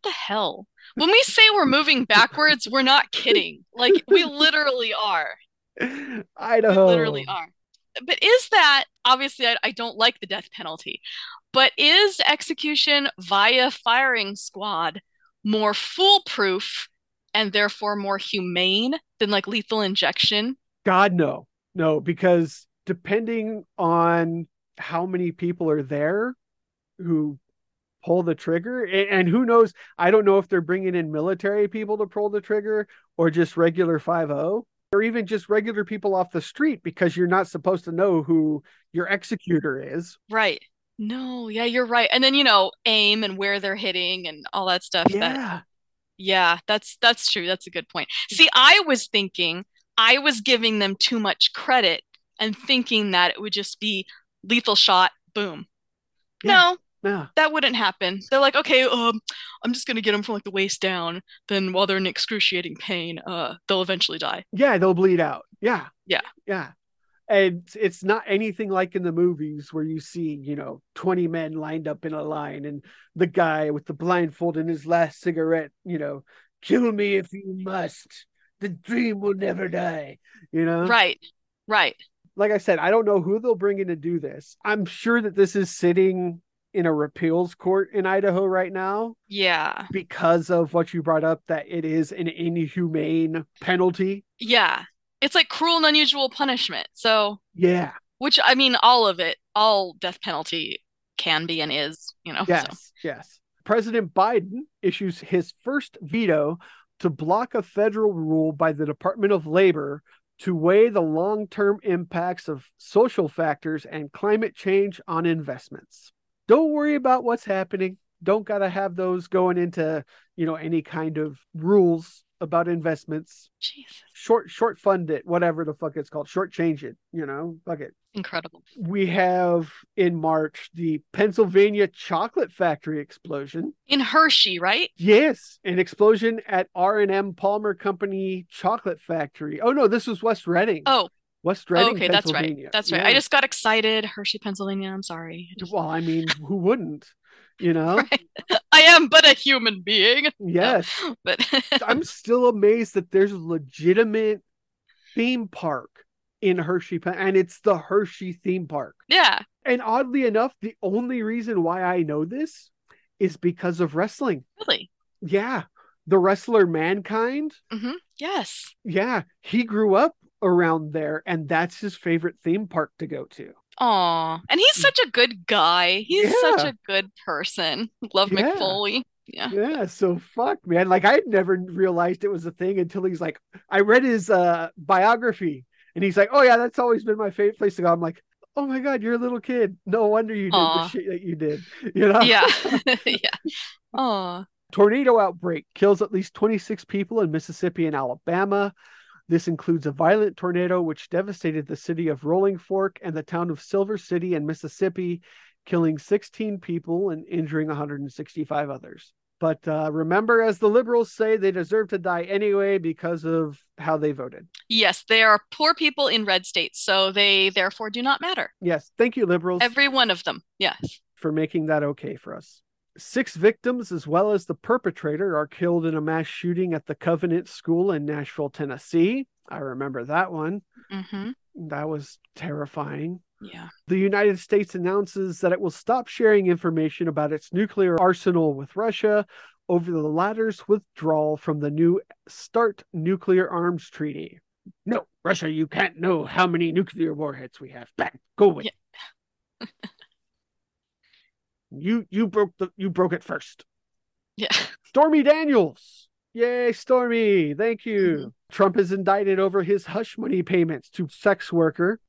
the hell? When we say we're moving <laughs> backwards, we're not kidding. Like we literally are. We idaho literally are. But is that obviously I, I don't like the death penalty, but is execution via firing squad more foolproof and therefore more humane than like lethal injection? God, no, no, because depending on how many people are there who pull the trigger, and who knows, I don't know if they're bringing in military people to pull the trigger or just regular 5 0. Or even just regular people off the street because you're not supposed to know who your executor is. Right. No, yeah, you're right. And then, you know, aim and where they're hitting and all that stuff. That, Yeah. yeah, that's that's true. That's a good point. See, I was thinking I was giving them too much credit and thinking that it would just be lethal shot, boom. Yeah. No, Yeah. that wouldn't happen. They're like, okay, um, I'm just gonna get them from like the waist down. Then while they're in excruciating pain, uh, they'll eventually die. Yeah, they'll bleed out. Yeah. Yeah. Yeah. And it's not anything like in the movies where you see, you know, 20 men lined up in a line and the guy with the blindfold and his last cigarette, you know, kill me if you must. The dream will never die. You know? Right, right. Like I said, I don't know who they'll bring in to do this. I'm sure that this is sitting in a repeals court in Idaho right now Yeah, because of what you brought up that it is an inhumane penalty. yeah. It's like cruel and unusual punishment. So, Yeah. which I mean, all of it, all death penalty can be and is, you know. so. Yes, yes. President Biden issues his first veto to block a federal rule by the Department of Labor to weigh the long term impacts of social factors and climate change on investments. Don't worry about what's happening. Don't got to have those going into, you know, any kind of rules about investments. Jesus, Short, short fund it, whatever the fuck it's called. Short change it, you know, fuck it incredible. we have in March the Pennsylvania chocolate factory explosion. In Hershey, right? Yes, an explosion at R&M Palmer Company chocolate factory. Oh no, this was West Reading. Oh, West Reading, okay, that's right. That's right. Yeah. I just got excited. Hershey, Pennsylvania. I'm sorry. I just- well, I mean, who wouldn't? You <laughs> know? I am but a human being. <laughs> Yes. But <laughs> I'm still amazed that there's a legitimate theme park in Hershey, and it's the Hershey theme park. yeah, And oddly enough, the only reason why I know this is because of wrestling. really. Yeah. The wrestler Mankind. Mm-hmm. Yes. Yeah. He grew up around there, and that's his favorite theme park to go to. Aw. And he's such a good guy. He's such a good person. <laughs> Love Yeah. Mick Foley. Yeah. Yeah. So fuck, man. Like I never realized it was a thing until he's like, I read his uh biography and he's like, Oh yeah, that's always been my favorite place to go. I'm like, Oh my god, you're a little kid. No wonder you did Aw. the shit that you did. <laughs> You know? Yeah. <laughs> yeah. Oh, Tornado outbreak kills at least 26 people in Mississippi and Alabama. This includes a violent tornado which devastated the city of Rolling Fork and the town of Silver City in Mississippi, killing 16 people and injuring 165 others. But uh, remember, as the liberals say, they deserve to die anyway because of how they voted. yes, they are poor people in red states, so they therefore do not matter. Yes, thank you, liberals. Every one of them. Yes. for making that okay for us. Six victims, as well as the perpetrator, are killed in a mass shooting at the Covenant School in Nashville, Tennessee. I remember that one. Mm-hmm. That was terrifying. Yeah. The United States announces that it will stop sharing information about its nuclear arsenal with Russia over the latter's withdrawal from the new START nuclear arms treaty. No, Russia, you can't know how many nuclear warheads we have. Back, go away. <laughs> you you broke the you broke it first. Yeah. <laughs> Stormy Daniels. Yay, Stormy. Thank you. Trump is indicted over his hush money payments to sex worker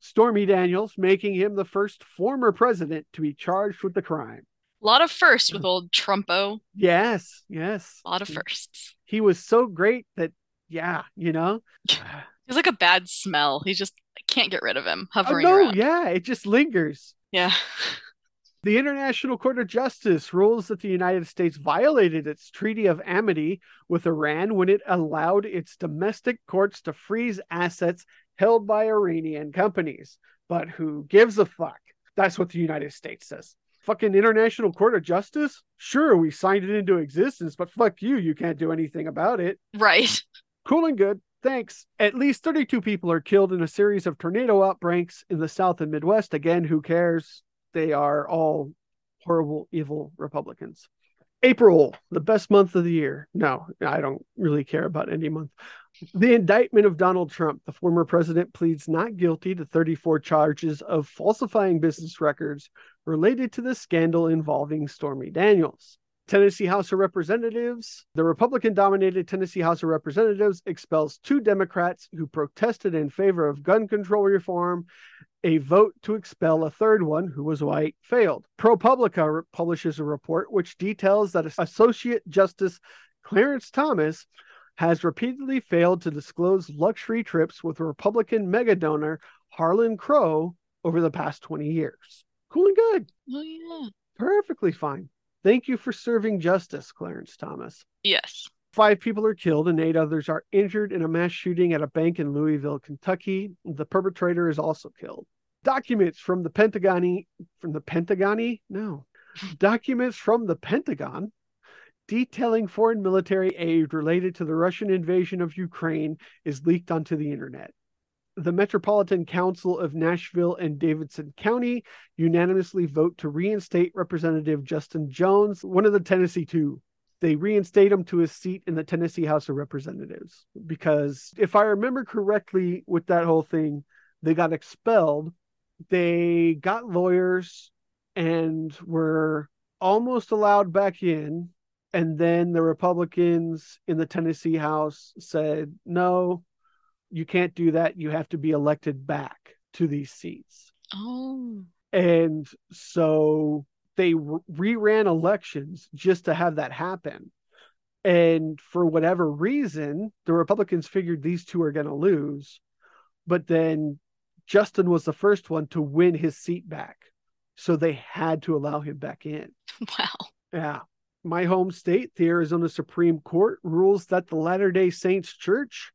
Stormy Daniels, making him the first former president to be charged with the crime. A lot of firsts with <laughs> old Trumpo. Yes, yes. A lot of firsts. He was so great that yeah, you know. <sighs> He's like a bad smell. He just can't get rid of him Oh, hovering no, around. yeah, it just lingers. Yeah. <laughs> The International Court of Justice rules that the United States violated its Treaty of Amity with Iran when it allowed its domestic courts to freeze assets held by Iranian companies. But who gives a fuck? That's what the United States says. Fucking International Court of Justice? Sure, we signed it into existence, but fuck you, you can't do anything about it. Right. <laughs> Cool and good. Thanks. At least 32 people are killed in a series of tornado outbreaks in the South and Midwest. Again, who cares? They are all horrible, evil Republicans. April, the best month of the year. No, I don't really care about any month. The indictment of Donald Trump, the former president, pleads not guilty to 34 charges of falsifying business records related to the scandal involving Stormy Daniels. Tennessee House of Representatives. The Republican dominated Tennessee House of Representatives expels two Democrats who protested in favor of gun control reform. A vote to expel a third one, who was white, failed. ProPublica publishes a report which details that Associate Justice Clarence Thomas has repeatedly failed to disclose luxury trips with Republican mega donor Harlan Crow over the past 20 years. Cool and good. Oh yeah. Perfectly fine. Thank you for serving justice, Clarence Thomas. Yes. Five people are killed and eight others are injured in a mass shooting at a bank in Louisville, Kentucky. The perpetrator is also killed. Documents from the Pentagon from the Pentagon? No. <laughs> Documents from the Pentagon detailing foreign military aid related to the Russian invasion of Ukraine is leaked onto the internet. The Metropolitan Council of Nashville and Davidson County unanimously vote to reinstate Representative Justin Jones, one of the Tennessee two. They reinstate him to his seat in the Tennessee House of Representatives because, if I remember correctly, with that whole thing, they got expelled. They got lawyers and were almost allowed back in and then the Republicans in the Tennessee House said, no, you can't do that. You have to be elected back to these seats. Oh. And so they reran elections just to have that happen. And for whatever reason, the Republicans figured these two are going to lose. But then Justin was the first one to win his seat back. So they had to allow him back in. <laughs> Wow. Yeah my home state, the Arizona Supreme Court rules that the Latter day Saints Church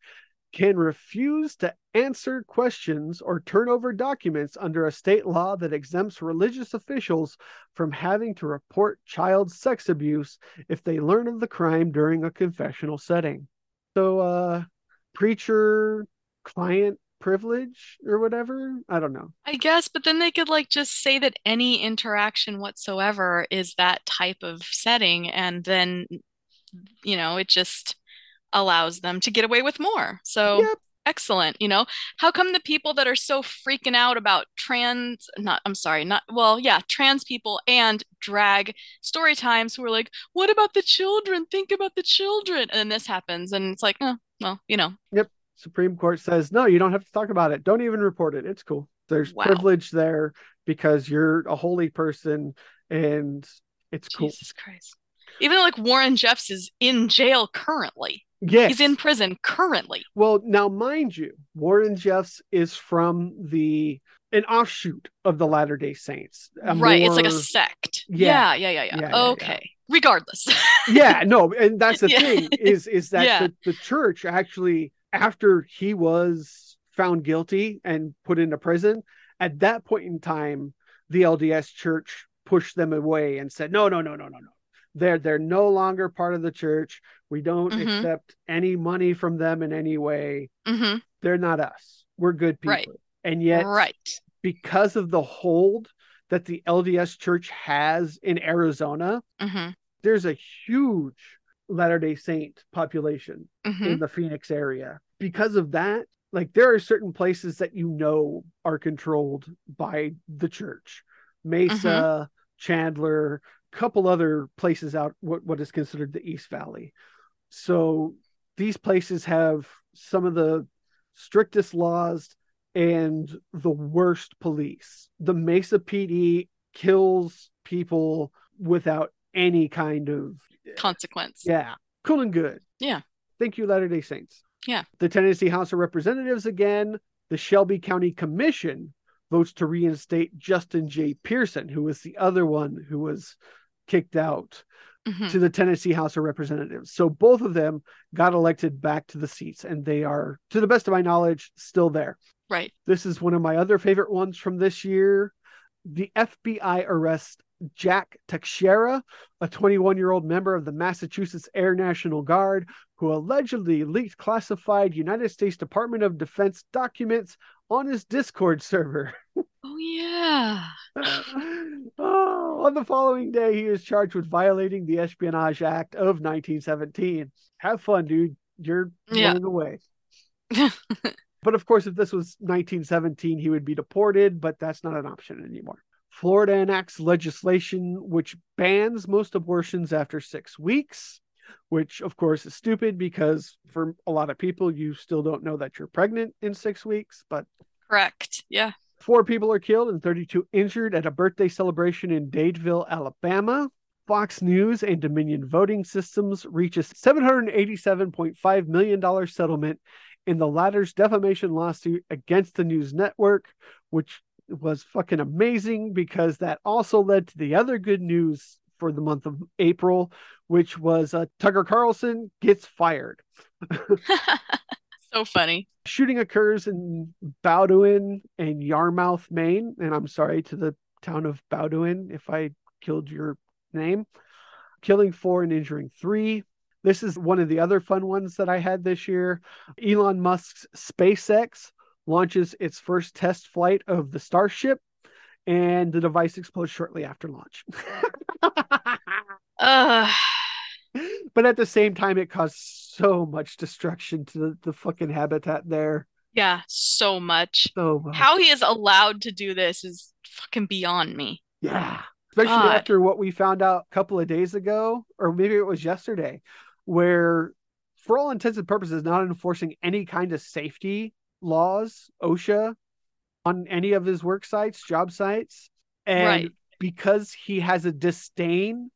can refuse to answer questions or turn over documents under a state law that exempts religious officials from having to report child sex abuse if they learn of the crime during a confessional setting. So, uh, preacher client privilege or whatever. I don't know. I guess, but then they could like just say that any interaction whatsoever is that type of setting, and then you know it just allows them to get away with more. So Yep. excellent. You know, how come the people that are so freaking out about trans, not, I'm sorry, not, well, yeah, trans people and drag story times who are like, what about the children? Think about the children. And then this happens, and it's like, oh, well, you know, Yep. Supreme Court says, no, you don't have to talk about it. Don't even report it. It's cool. There's Wow. privilege there because you're a holy person and it's cool. Jesus Christ. Even though like Warren Jeffs is in jail currently. Yes. He's in prison currently. Well, now, mind you, Warren Jeffs is from the an offshoot of the Latter Day Saints. Right. It's like a sect. Yeah. Yeah, yeah, yeah, yeah. Yeah, yeah, yeah. okay. Regardless. <laughs> yeah, no, and that's the thing is is that the, the church actually, after he was found guilty and put into prison, at that point in time, the LDS church pushed them away and said, no, no, no, no, no, no. They're they're no longer part of the church. We don't Mhm. accept any money from them in any way. hmm They're not us. We're good people. Right. And yet, Right. because of the hold that the LDS church has in Arizona, hmm there's a huge Latter day Saint population hmm in the Phoenix area. Because of that, like there are certain places that you know are controlled by the church. Mesa, Chandler, couple other places out what, what is considered the East Valley. So these places have some of the strictest laws and the worst police. The Mesa PD kills people without any kind of Consequence. yeah, cool and good. Yeah. Thank you, Latter day Saints. Yeah. The Tennessee House of Representatives again, the Shelby County Commission votes to reinstate Justin J. Pearson, who was the other one who was kicked out Mhm. to the Tennessee House of Representatives. So both of them got elected back to the seats, and they are, to the best of my knowledge, still there. Right. This is one of my other favorite ones from this year. The FBI arrests Jack Teixeira, a 21 year old member of the Massachusetts Air National Guard, who allegedly leaked classified United States Department of Defense documents on his Discord server. <laughs> Oh yeah. <laughs> oh, on the following day, he is charged with violating the Espionage Act of 1917. Have fun, dude. You're Yeah. blown away. <laughs> But of course, if this was 1917, he would be deported, but that's not an option anymore. Florida enacts legislation which bans most abortions after six weeks, which of course is stupid because for a lot of people, you still don't know that you're pregnant in six weeks. But Correct. Yeah. Four people are killed and 32 injured at a birthday celebration in Dadeville, Alabama. Fox News and Dominion Voting Systems reach a $787.5 million settlement in the latter's defamation lawsuit against the news network, which was fucking amazing because that also led to the other good news for the month of April, which was uh, Tucker Carlson gets fired. <laughs> <laughs> so funny. Shooting occurs in Bowdoin and Yarmouth, Maine, and I'm sorry to the town of Bowdoin if I killed your name. Killing four and injuring three. This is one of the other fun ones that I had this year. Elon Musk's SpaceX launches its first test flight of the Starship, and the device explodes shortly after launch. <laughs> Uh, but at the same time, it caused so much destruction to the, the fucking habitat there. yeah, so much. So much. How he is allowed to do this is fucking beyond me. Yeah. Especially God. after what we found out a couple of days ago, or maybe it was yesterday, where for all intents and purposes, not enforcing any kind of safety laws, OSHA, on any of his work sites, job sites. And Right. because he has a disdain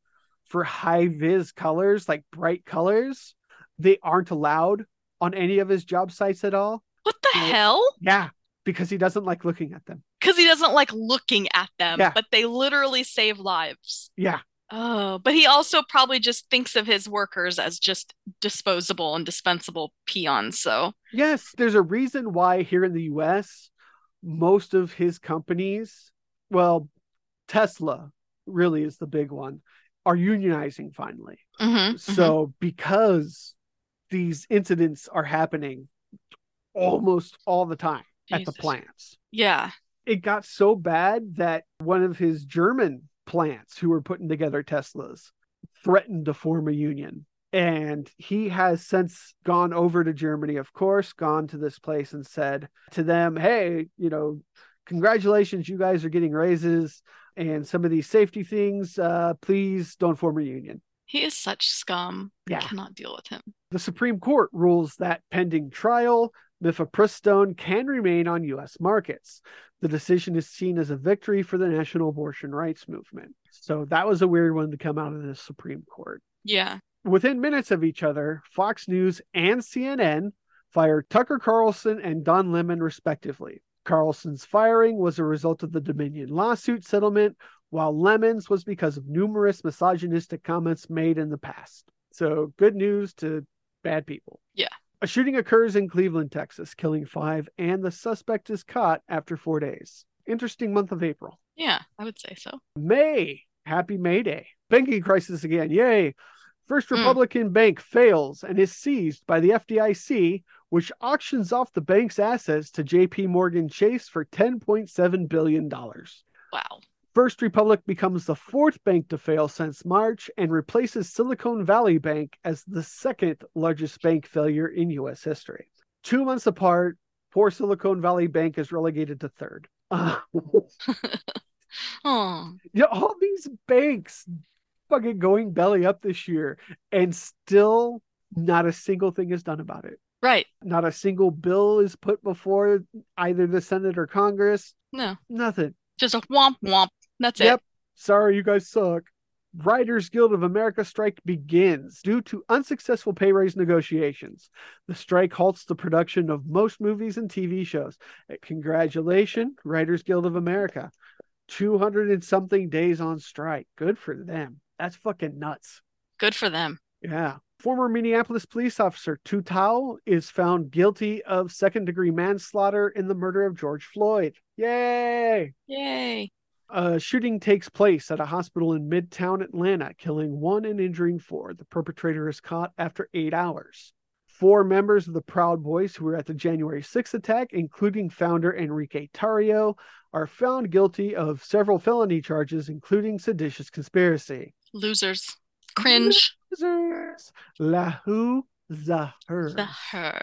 for high vis colors, like bright colors, they aren't allowed on any of his job sites at all. What the Yeah. hell? Yeah. Because he doesn't like looking at them. Because he doesn't like looking at them, Yeah. but they literally save lives. Yeah. Oh, but he also probably just thinks of his workers as just disposable and dispensable peons. So, Yes, there's a reason why here in the US, most of his companies, well, Tesla really is the big one, are unionizing finally. mhm, mhm. So, because these incidents are happening almost all the time at the plants, yeah. it got so bad that one of his German plants who were putting together Teslas threatened to form a union. And he has since gone over to Germany, of course, gone to this place and said to them, Hey, you know, congratulations, you guys are getting raises and some of these safety things. Uh, please don't form a union. He is such scum. I Yeah. cannot deal with him. The Supreme Court rules that pending trial, mifepristone can remain on U.S. markets. The decision is seen as a victory for the national abortion rights movement. So that was a weird one to come out of the Supreme Court. Yeah. Within minutes of each other, Fox News and CNN fired Tucker Carlson and Don Lemon, respectively. Carlson's firing was a result of the Dominion lawsuit settlement, while Lemon's was because of numerous misogynistic comments made in the past. So, good news to bad people. Yeah. A shooting occurs in Cleveland, Texas, killing five, and the suspect is caught after four days. Interesting month of April. Yeah, I would say so. May. Happy May Day. Banking crisis again. Yay. First Mm. Republican bank fails and is seized by the FDIC, which auctions off the bank's assets to JP Morgan Chase for $10.7 billion. Wow. First Republic becomes the fourth bank to fail since March and replaces Silicon Valley Bank as the second largest bank failure in U.S. history. Two months apart, poor Silicon Valley Bank is relegated to third. <laughs> <laughs> Uh, Oh, yeah, all these banks fucking going belly up this year, and still not a single thing is done about it. right. Not a single bill is put before either the Senate or Congress. No, Nothing. just a womp womp. That's Yep. it. Yep. Sorry, you guys suck. Writers Guild of America strike begins due to unsuccessful pay raise negotiations. The strike halts the production of most movies and TV shows. Uh, Congratulations, Writers Guild of America. 200 and something days on strike. Good for them. That's fucking nuts. Good for them. Yeah. Former Minneapolis police officer Tou Thao is found guilty of second degree manslaughter in the murder of George Floyd. Yay! Yay. A shooting takes place at a hospital in Midtown Atlanta, killing one and injuring four. The perpetrator is caught after eight hours. Four members of the Proud Boys who were at the January 6th attack, including founder Enrique Tarrio, are found guilty of several felony charges, including seditious conspiracy. Losers. Cringe. Losers. Lahu Zahir. The her.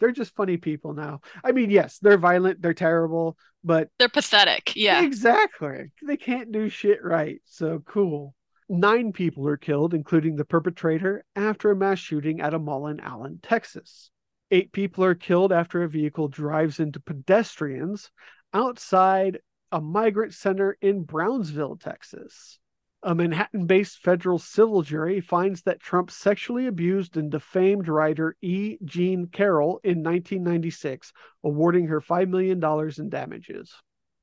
they're just funny people now. I mean, yes, they're violent, they're terrible, but They're pathetic. Yeah. exactly. They can't do shit right. So cool. Nine people are killed, including the perpetrator, after a mass shooting at a mall in Allen, Texas. Eight people are killed after a vehicle drives into pedestrians outside a migrant center in Brownsville, Texas. A Manhattan based federal civil jury finds that Trump sexually abused and defamed writer E. Jean Carroll in 1996, awarding her $5 million in damages.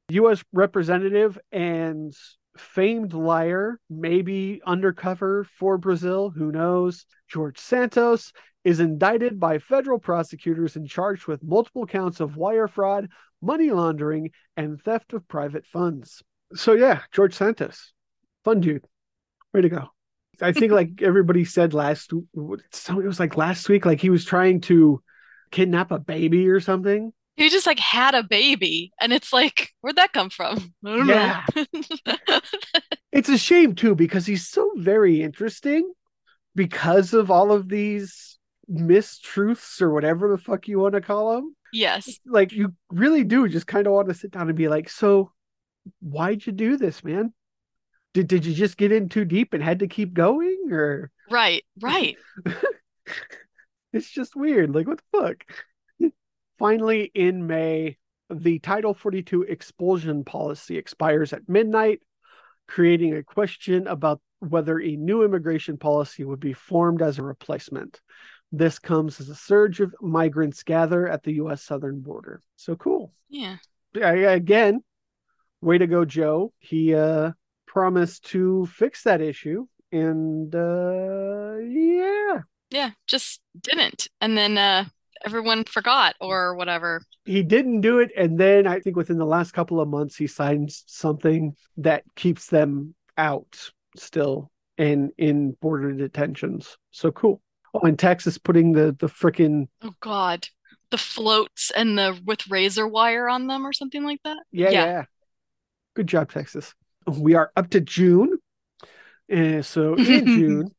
U.S. representative and famed liar, maybe undercover for Brazil, who knows, George Santos is indicted by federal prosecutors and charged with multiple counts of wire fraud, money laundering, and theft of private funds. So, yeah, George Santos, fun dude. Way to go. I <laughs> think, like everybody said last, it was like last week, like he was trying to kidnap a baby or something. He just like had a baby, and it's like, where'd that come from? I don't Yeah. know. <laughs> It's a shame too because he's so very interesting because of all of these mistruths or whatever the fuck you want to call them. yes. Like you really do just kind of want to sit down and be like, so why'd you do this, man? Did did you just get in too deep and had to keep going or Right. Right. <laughs> it's just weird. Like, what the fuck? Finally, in May, the Title 42 expulsion policy expires at midnight, creating a question about whether a new immigration policy would be formed as a replacement. This comes as a surge of migrants gather at the U.S. southern border. So cool. Yeah. Yeah, Again, way to go, Joe. He uh, promised to fix that issue. And uh, yeah, Yeah. Just didn't. And then uh everyone forgot or whatever. he didn't do it and then i think within the last couple of months he signs something that keeps them out still and in border detentions so cool oh and texas putting the the freaking Oh God. The floats and the with razor wire on them or something like that. yeah, yeah Yeah. good job texas we are up to june and so in <laughs> june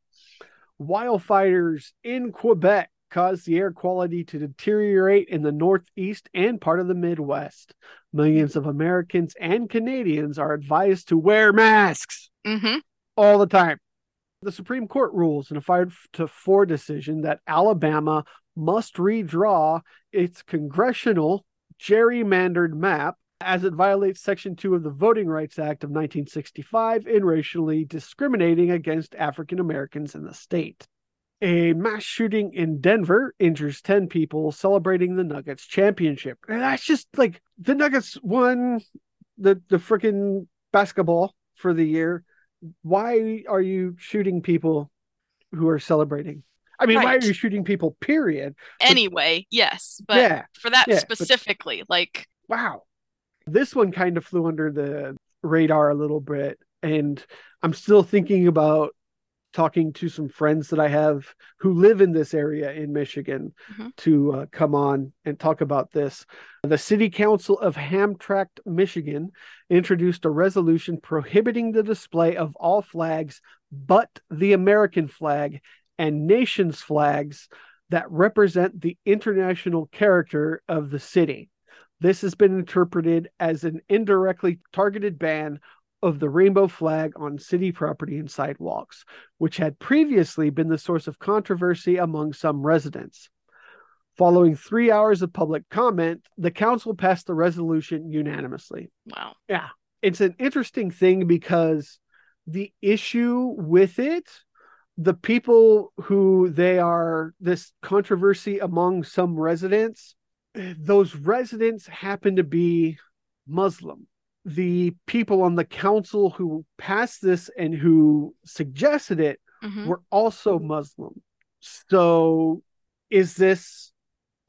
wildfires in quebec caused the air quality to deteriorate in the northeast and part of the midwest millions of americans and canadians are advised to wear masks Mm-hmm. all the time. The Supreme Court rules in a five to four decision that Alabama must redraw its congressional gerrymandered map as it violates Section 2 of the Voting Rights Act of 1965 in racially discriminating against African Americans in the state. A mass shooting in Denver injures 10 people celebrating the Nuggets championship. And that's just like the Nuggets won the, the freaking basketball for the year why are you shooting people who are celebrating? I mean, why are you shooting people, period? Anyway, yes. But yeah, for that yeah, but- specifically, like wow. This one kind of flew under the radar a little bit. And I'm still thinking about talking to some friends that I have who live in this area in Michigan Mhm. to uh, come on and talk about this. The City Council of Hamtramck, Michigan introduced a resolution prohibiting the display of all flags but the American flag and nations flags that represent the international character of the city. This has been interpreted as an indirectly targeted ban of the rainbow flag on city property and sidewalks, which had previously been the source of controversy among some residents. Following three hours of public comment, the council passed the resolution unanimously. wow. Yeah. It's an interesting thing because the issue with it, the people who they are, this controversy among some residents, those residents happen to be Muslim. The people on the council who passed this and who suggested it Mhm. were also Muslim. So is this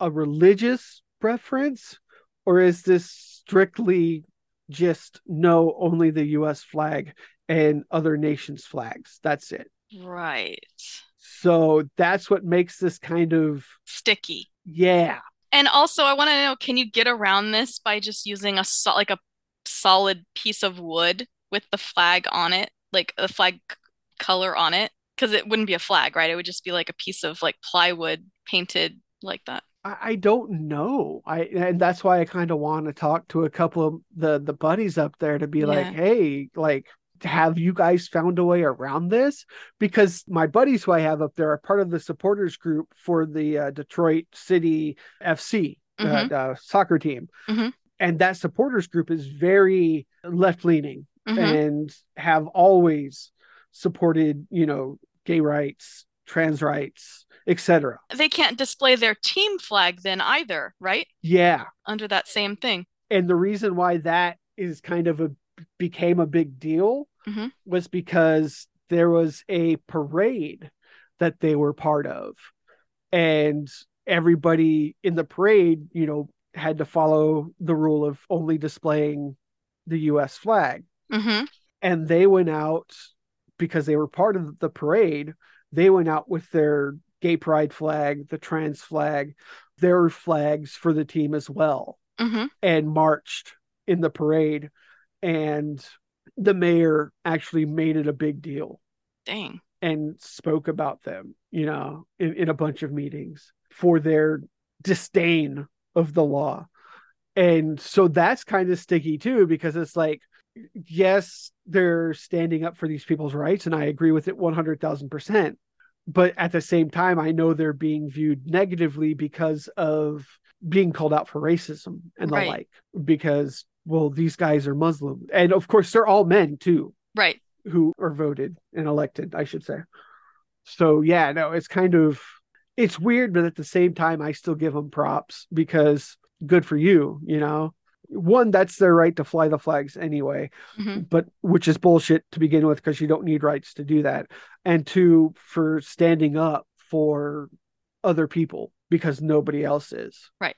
a religious preference or is this strictly just no, only the US flag and other nations' flags? That's it. Right. So that's what makes this kind of, Sticky. yeah. And also, I want to know, can you get around this by just using a sol like a solid piece of wood with the flag on it, like a flag c- color on it? Because it wouldn't be a flag, right? It would just be like a piece of like plywood painted like that. I, I don't know. I and that's why I kind of want to talk to a couple of the the buddies up there to be like, hey, like have you guys found a way around this? Because my buddies who I have up there are part of the supporters group for the uh, Detroit City FC uh, Mhm. uh, soccer team, Mhm. and that supporters group is very left leaning Mhm. and have always supported, you know, gay rights, trans rights, etc. They can't display their team flag then either, right? Yeah, Under that same thing. and the reason why that is kind of a became a big deal Mhm. was because there was a parade that they were part of. And everybody in the parade you know had to follow the rule of only displaying the US flag. Hmm and they went out because they were part of the parade they went out with their gay pride flag the trans flag their flags for the team as well hmm and marched in the parade and the mayor actually made it a big deal Dang. and spoke about them you know in, in a bunch of meetings for their disdain of the law and so that's kind of sticky too because it's like yes they're standing up for these people's rights and i agree with it 100000% but at the same time i know they're being viewed negatively because of being called out for racism and the Right. like because well these guys are muslim and of course they're all men too Right. who are voted and elected, I should say. So yeah, no, it's kind of it's weird, but at the same time, I still give them props because good for you, you know. One, that's their right to fly the flags anyway, Mhm. but which is bullshit to begin with because you don't need rights to do that. And two, for standing up for other people because nobody else is. Right.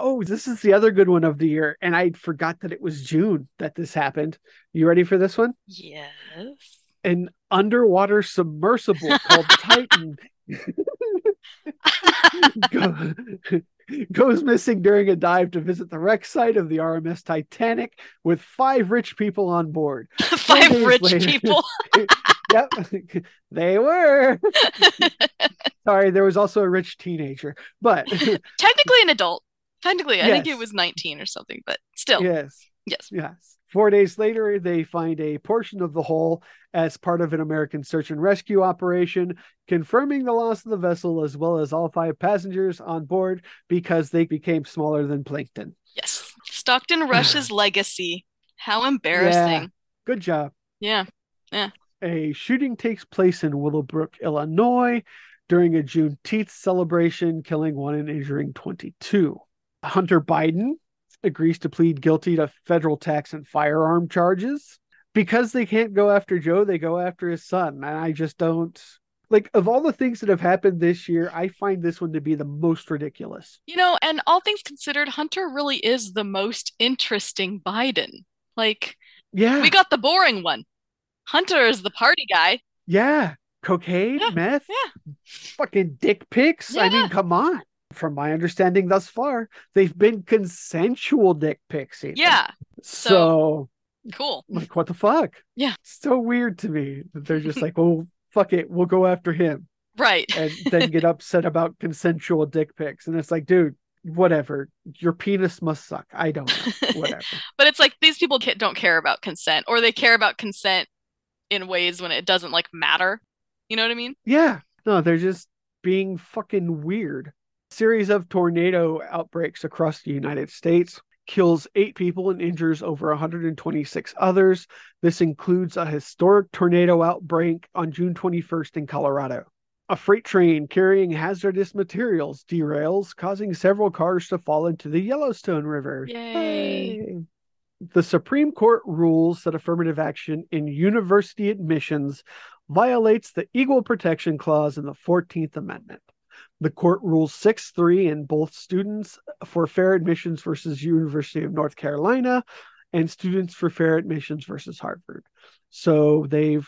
Oh, this is the other good one of the year, and I forgot that it was June that this happened. You ready for this one? Yes. an underwater submersible called <laughs> Titan go- goes missing during a dive to visit the wreck site of the RMS Titanic with five rich people on board. <laughs> Five rich later- people. <laughs> Yep, they were. Sorry, there was also a rich teenager, but Technically an adult. Technically, I think it was 19 or something, but still. yes, Yes. Yes. Four days later, they find a portion of the hull as part of an American search and rescue operation, confirming the loss of the vessel as well as all five passengers on board because they became smaller than plankton. Yes. Stockton Rush's <sighs> legacy. How embarrassing. Good job. Yeah. Yeah. A shooting takes place in Willowbrook, Illinois during a Juneteenth celebration, killing one and injuring 22. Hunter Biden agrees to plead guilty to federal tax and firearm charges. Because they can't go after Joe, they go after his son. And I just don't like of all the things that have happened this year, I find this one to be the most ridiculous. You know, and all things considered, Hunter really is the most interesting Biden. Like, Yeah. we got the boring one. Hunter is the party guy. yeah. Cocaine, Yeah, meth, yeah. fucking dick pics. I mean, come on. From my understanding thus far, they've been consensual dick pics. even. Yeah. So, Cool. like, what the fuck? Yeah. So weird to me that they're just like, well, fuck it, we'll go after him, Right. <laughs> and then get upset about consensual dick pics, and it's like, dude, whatever. Your penis must suck. I don't know. <laughs> Whatever. But it's like these people don't care about consent, or they care about consent in ways when it doesn't like matter. You know what I mean? Yeah. No, they're just being fucking weird. Series of tornado outbreaks across the United States kills eight people and injures over 126 others. This includes a historic tornado outbreak on June 21st in Colorado. A freight train carrying hazardous materials derails, causing several cars to fall into the Yellowstone River. Yay. The Supreme Court rules that affirmative action in university admissions violates the Equal Protection Clause in the 14th Amendment. The court rules 6 3 in both students for fair admissions versus University of North Carolina and students for fair admissions versus Harvard. So they've,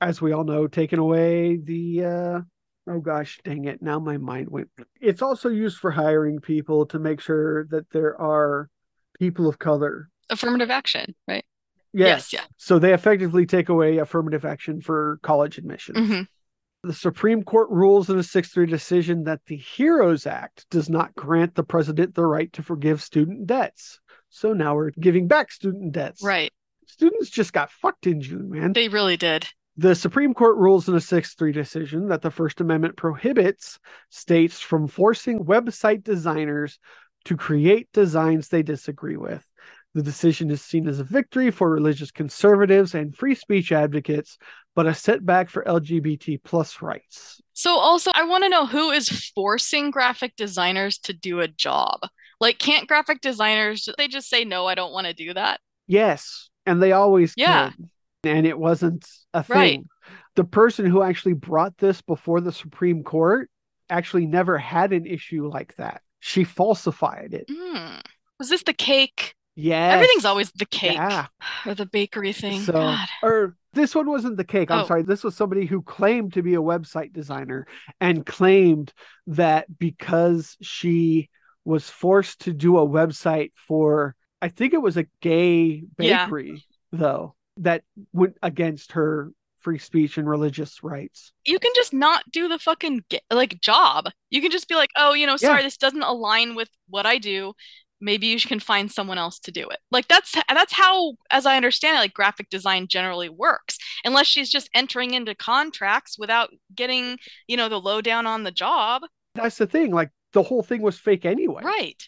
as we all know, taken away the. Uh, oh gosh, dang it. Now my mind went. It's also used for hiring people to make sure that there are people of color. Affirmative action, right? Yes. Yes, So they effectively take away affirmative action for college admissions. Mhm. The Supreme Court rules in a 6 3 decision that the HEROES Act does not grant the president the right to forgive student debts. So now we're giving back student debts. Right. Students just got fucked in June, man. They really did. The Supreme Court rules in a 6 3 decision that the First Amendment prohibits states from forcing website designers to create designs they disagree with. The decision is seen as a victory for religious conservatives and free speech advocates, but a setback for LGBT plus rights. So also I want to know who is forcing graphic designers to do a job. Like can't graphic designers they just say no, I don't want to do that? Yes, and they always Yeah. could. And it wasn't a thing. Right. The person who actually brought this before the Supreme Court actually never had an issue like that. She falsified it. Hmm. Was this the cake? Yes. Everything's always the cake Yeah. or the bakery thing. So, God. or this one wasn't the cake. I'm Oh. sorry. This was somebody who claimed to be a website designer and claimed that because she was forced to do a website for, I think it was a gay Yeah. bakery, though, that went against her free speech and religious rights. you can just not do the fucking like job. You can just be like, "Oh, you know, sorry, Yeah. this doesn't align with what I do. Maybe you can find someone else to do it." Like that's that's how as I understand it, like graphic design generally works. Unless she's just entering into contracts without getting, you know, the lowdown on the job. That's the thing. Like the whole thing was fake anyway. Right.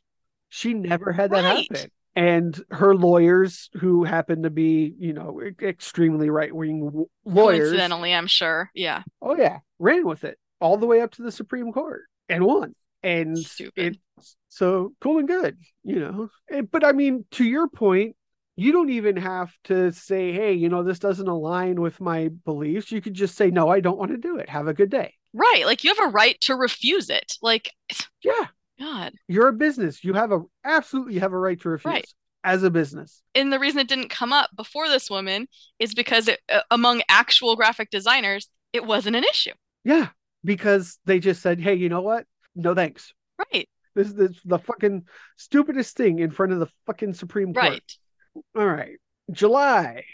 She never had that Right. happen. And her lawyers, who happen to be, you know, extremely right wing lawyers, Coincidentally, I'm sure. Yeah. Oh yeah, ran with it all the way up to the Supreme Court and won. And Stupid. it's so cool and good, you know. And- but I mean, to your point, you don't even have to say, "Hey, you know, this doesn't align with my beliefs." You could just say, "No, I don't want to do it. Have a good day." Right. Like you have a right to refuse it. Like Yeah, God. you're a business. You have a absolutely you have a right to refuse Right. as a business. and the reason it didn't come up before this woman is because it, uh, among actual graphic designers it wasn't an issue Yeah, because they just said, "Hey, you know what? No thanks." right This is the, fucking stupidest thing in front of the fucking Supreme Court. right All right. July.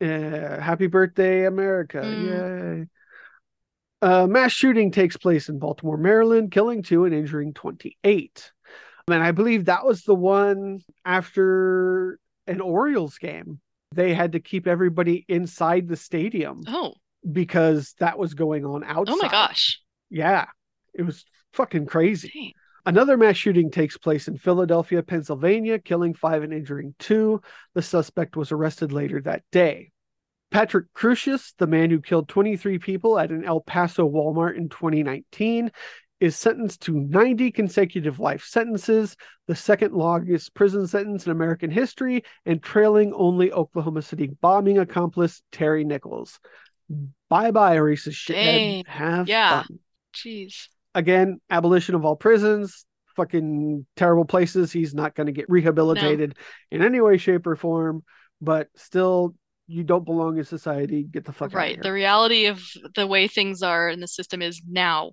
Uh, happy birthday, America. Mm. Yay. A mass shooting takes place in Baltimore, Maryland, killing two and injuring 28. And I believe that was the one after an Orioles game. They had to keep everybody inside the stadium oh because that was going on outside. oh my gosh Yeah. It was fucking crazy. Dang. Another mass shooting takes place in Philadelphia, Pennsylvania, killing five and injuring two. The suspect was arrested later that day. Patrick Crusius, the man who killed 23 people at an El Paso Walmart in 2019, is sentenced to 90 consecutive life sentences, the second longest prison sentence in American history, and trailing only Oklahoma City bombing accomplice Terry Nichols. Bye bye, Dang. shithead. Have Yeah. fun jeez again, abolition of all prisons, fucking terrible places. He's not going to get rehabilitated in any way, shape, or form, but still, you don't belong in society. Get the fuck out right the reality of the way things are in the system is now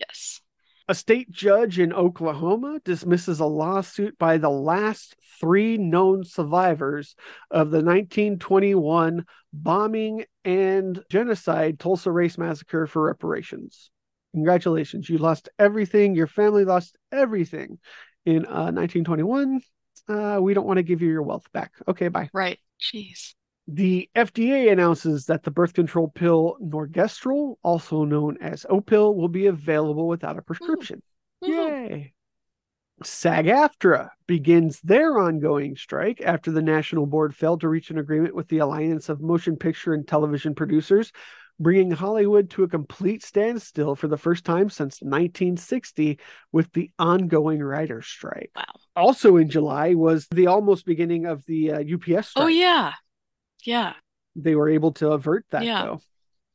yes A state judge in Oklahoma dismisses a lawsuit by the last three known survivors of the 1921 bombing and genocide Tulsa Race Massacre for reparations. Congratulations, you lost everything. Your family lost everything in uh, 1921. Uh, we don't want to give you your wealth back. Okay, bye. right jeez The FDA announces that the birth control pill Norgestrel, also known as Opill, will be available without a prescription. Woohoo. Yay. SAG AFTRA begins their ongoing strike after the National Board failed to reach an agreement with the Alliance of Motion Picture and Television Producers, bringing Hollywood to a complete standstill for the first time since 1960 with the ongoing writer's strike. wow Also in July was the almost beginning of the uh, UPS strike oh yeah yeah they were able to avert that Yeah. though.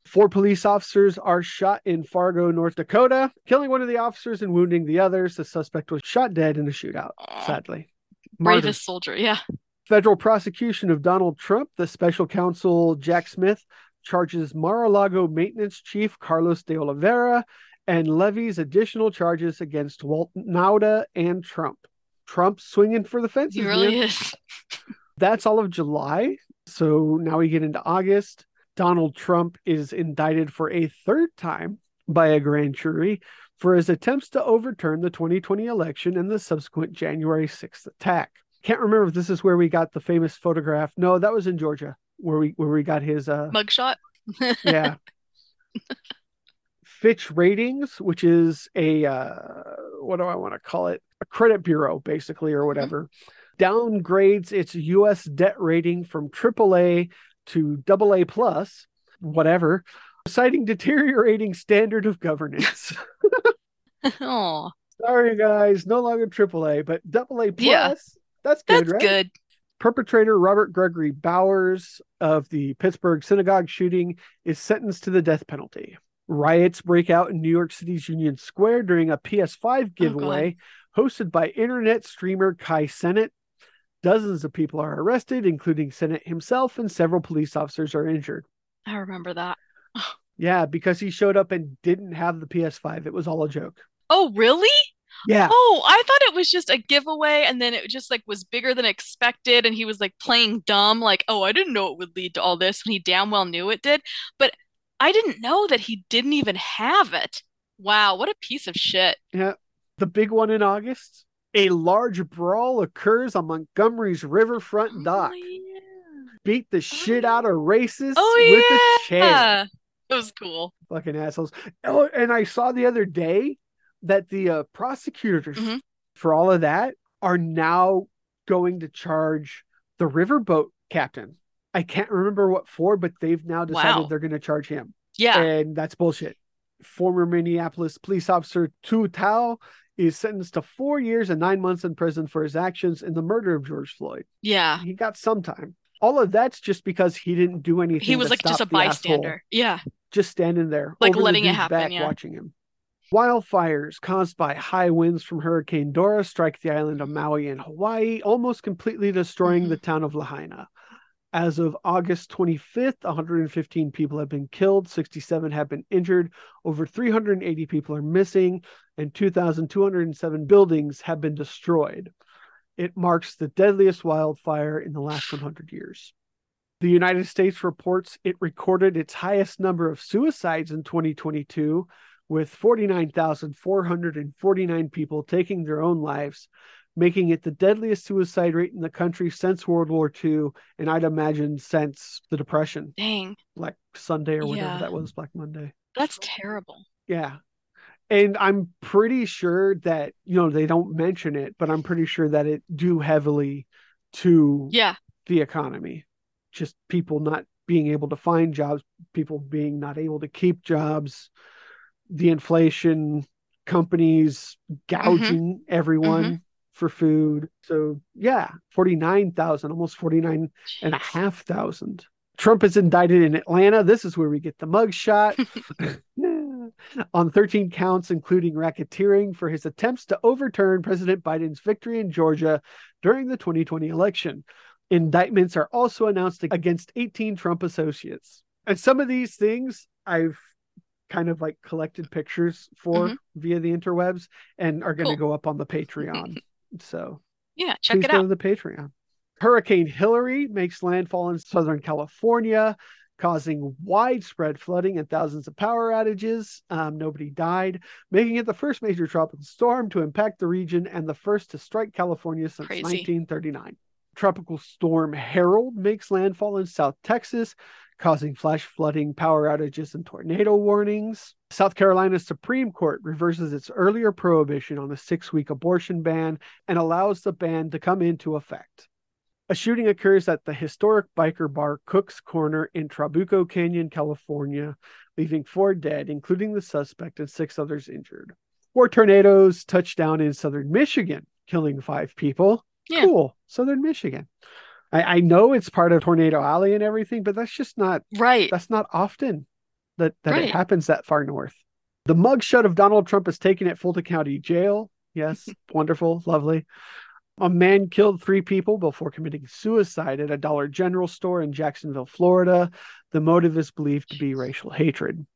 Four police officers are shot in Fargo, North Dakota, killing one of the officers and wounding the others. The suspect was shot dead in a shootout, sadly. Martyr. bravest soldier yeah Federal prosecution of Donald Trump, the special counsel Jack Smith charges Mar-a-Lago maintenance chief Carlos de Oliveira and levies additional charges against Walt Nauta and Trump. Trump swinging for the fences. he really man is <laughs> that's all of July. So now we get into August. Donald Trump is indicted for a third time by a grand jury for his attempts to overturn the 2020 election and the subsequent January 6th attack. Can't remember if this is where we got the famous photograph. No, that was in Georgia where we where we got his uh Mugshot. yeah. <laughs> Fitch Ratings, which is a uh, what do I want to call it? A credit bureau, basically, or whatever, downgrades its U.S. debt rating from AAA to AA plus, whatever, citing deteriorating standard of governance. <laughs> oh, Sorry, guys, no longer AAA, but AA plus. Yeah. That's good, that's right? good. Perpetrator Robert Gregory Bowers of the Pittsburgh synagogue shooting is sentenced to the death penalty. Riots break out in New York City's Union Square during a PS5 giveaway hosted by internet streamer Kai Cenat. Dozens of people are arrested, including Cenat himself, and several police officers are injured. I remember that. Yeah, because he showed up and didn't have the PS5. It was all a joke. Oh, really? Yeah. Oh, I thought it was just a giveaway and then it just like was bigger than expected and he was like playing dumb like, "Oh, I didn't know it would lead to all this," when he damn well knew it did. But I didn't know that he didn't even have it. Wow, what a piece of shit. Yeah. The big one in August. A large brawl occurs on Montgomery's riverfront oh, dock. Oh, yeah. Beat the oh, shit out of racists Oh, with a chair. yeah. It was cool. Fucking assholes. Oh, and I saw the other day that the uh, prosecutors Mhm. for all of that are now going to charge the riverboat captain. I can't remember what for, but they've now decided Wow. they're going to charge him. Yeah. And that's bullshit. Former Minneapolis police officer Tou Thao is sentenced to four years and nine months in prison for his actions in the murder of George Floyd. Yeah. He got some time. All of that's just because he didn't do anything. He was like just a bystander. Yeah. just standing there, Like over the letting it happen, back yeah. watching him. Wildfires caused by high winds from Hurricane Dora strike the island of Maui in Hawaii, almost completely destroying the mm-hmm. town of Lahaina. As of August 25th, 115 people have been killed, 67 have been injured, over 380 people are missing, and 2,207 buildings have been destroyed. It marks the deadliest wildfire in the last 100 years. The United States reports it recorded its highest number of suicides in 2022, with 49,449 people taking their own lives, making it the deadliest suicide rate in the country since World War II, and I'd imagine since the Depression, Dang. Black Sunday or whatever Yeah. that was, Black Monday. That's terrible. Yeah. And I'm pretty sure that, you know, they don't mention it, but I'm pretty sure that it due heavily to Yeah. the economy. Just people not being able to find jobs, people being not able to keep jobs, the inflation, companies mm-hmm. gouging everyone mm-hmm. for food. So yeah, 49,000, almost 49 and a half thousand. Trump is indicted in Atlanta. This is where we get the mugshot. <laughs> <laughs> on 13 counts, including racketeering for his attempts to overturn President Biden's victory in Georgia during the 2020 election. Indictments are also announced against 18 Trump associates. And some of these things I've kind of like collected pictures for Mhm. via the interwebs and are going to Cool. go up on the Patreon. <laughs> so Yeah. Check please it go out. to the Patreon. Hurricane Hillary makes landfall in Southern California, causing widespread flooding and thousands of power outages. Um, nobody died, making it the first major tropical storm to impact the region and the first to strike California since Crazy. 1939. Tropical storm Harold makes landfall in South Texas, causing flash flooding, power outages, and tornado warnings. South Carolina's Supreme Court reverses its earlier prohibition on the six week abortion ban and allows the ban to come into effect. A shooting occurs at the historic biker bar Cook's Corner in Trabuco Canyon, California, leaving four dead, including the suspect, and six others injured. Four tornadoes touched down in southern Michigan, killing five people. Yeah. Cool. Southern Michigan. I, I know it's part of Tornado Alley and everything, but that's just not Right. that's not often that, that Right. it happens that far north. The mugshot of Donald Trump is taken at Fulton County Jail. Yes, <laughs> wonderful, lovely. A man killed three people before committing suicide at a Dollar General store in Jacksonville, Florida. The motive is believed to be racial hatred.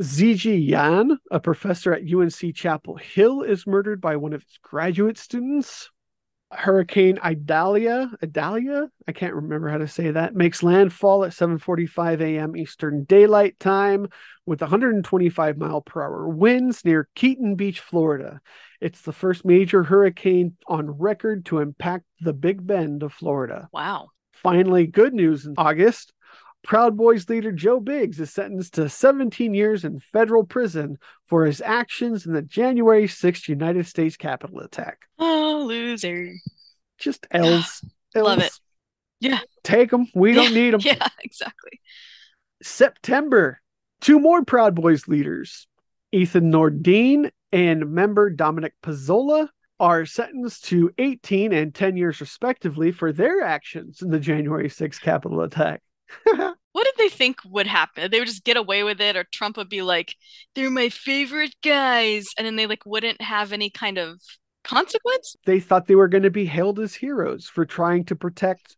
Zijie Yan, a professor at UNC Chapel Hill, is murdered by one of his graduate students. Hurricane Idalia, Idalia, I can't remember how to say that, makes landfall at 7:45 a.m. Eastern Daylight Time with 125 mile per hour winds near Keaton Beach, Florida. It's the first major hurricane on record to impact the Big Bend of Florida. Wow. Finally, good news in August. Proud Boys leader Joe Biggs is sentenced to 17 years in federal prison for his actions in the January 6th United States Capitol attack. Oh, loser. Just L's. <gasps> Love it. Yeah. Take them. We don't need them. <laughs> Yeah, exactly. September, two more Proud Boys leaders, Ethan Nordean and member Dominic Pezzola, are sentenced to 18 and 10 years respectively for their actions in the January 6th Capitol attack. <laughs> What did they think would happen? They would just get away with it, or Trump would be like, "They're my favorite guys," and then they like wouldn't have any kind of consequence they thought they were going to be hailed as heroes for trying to protect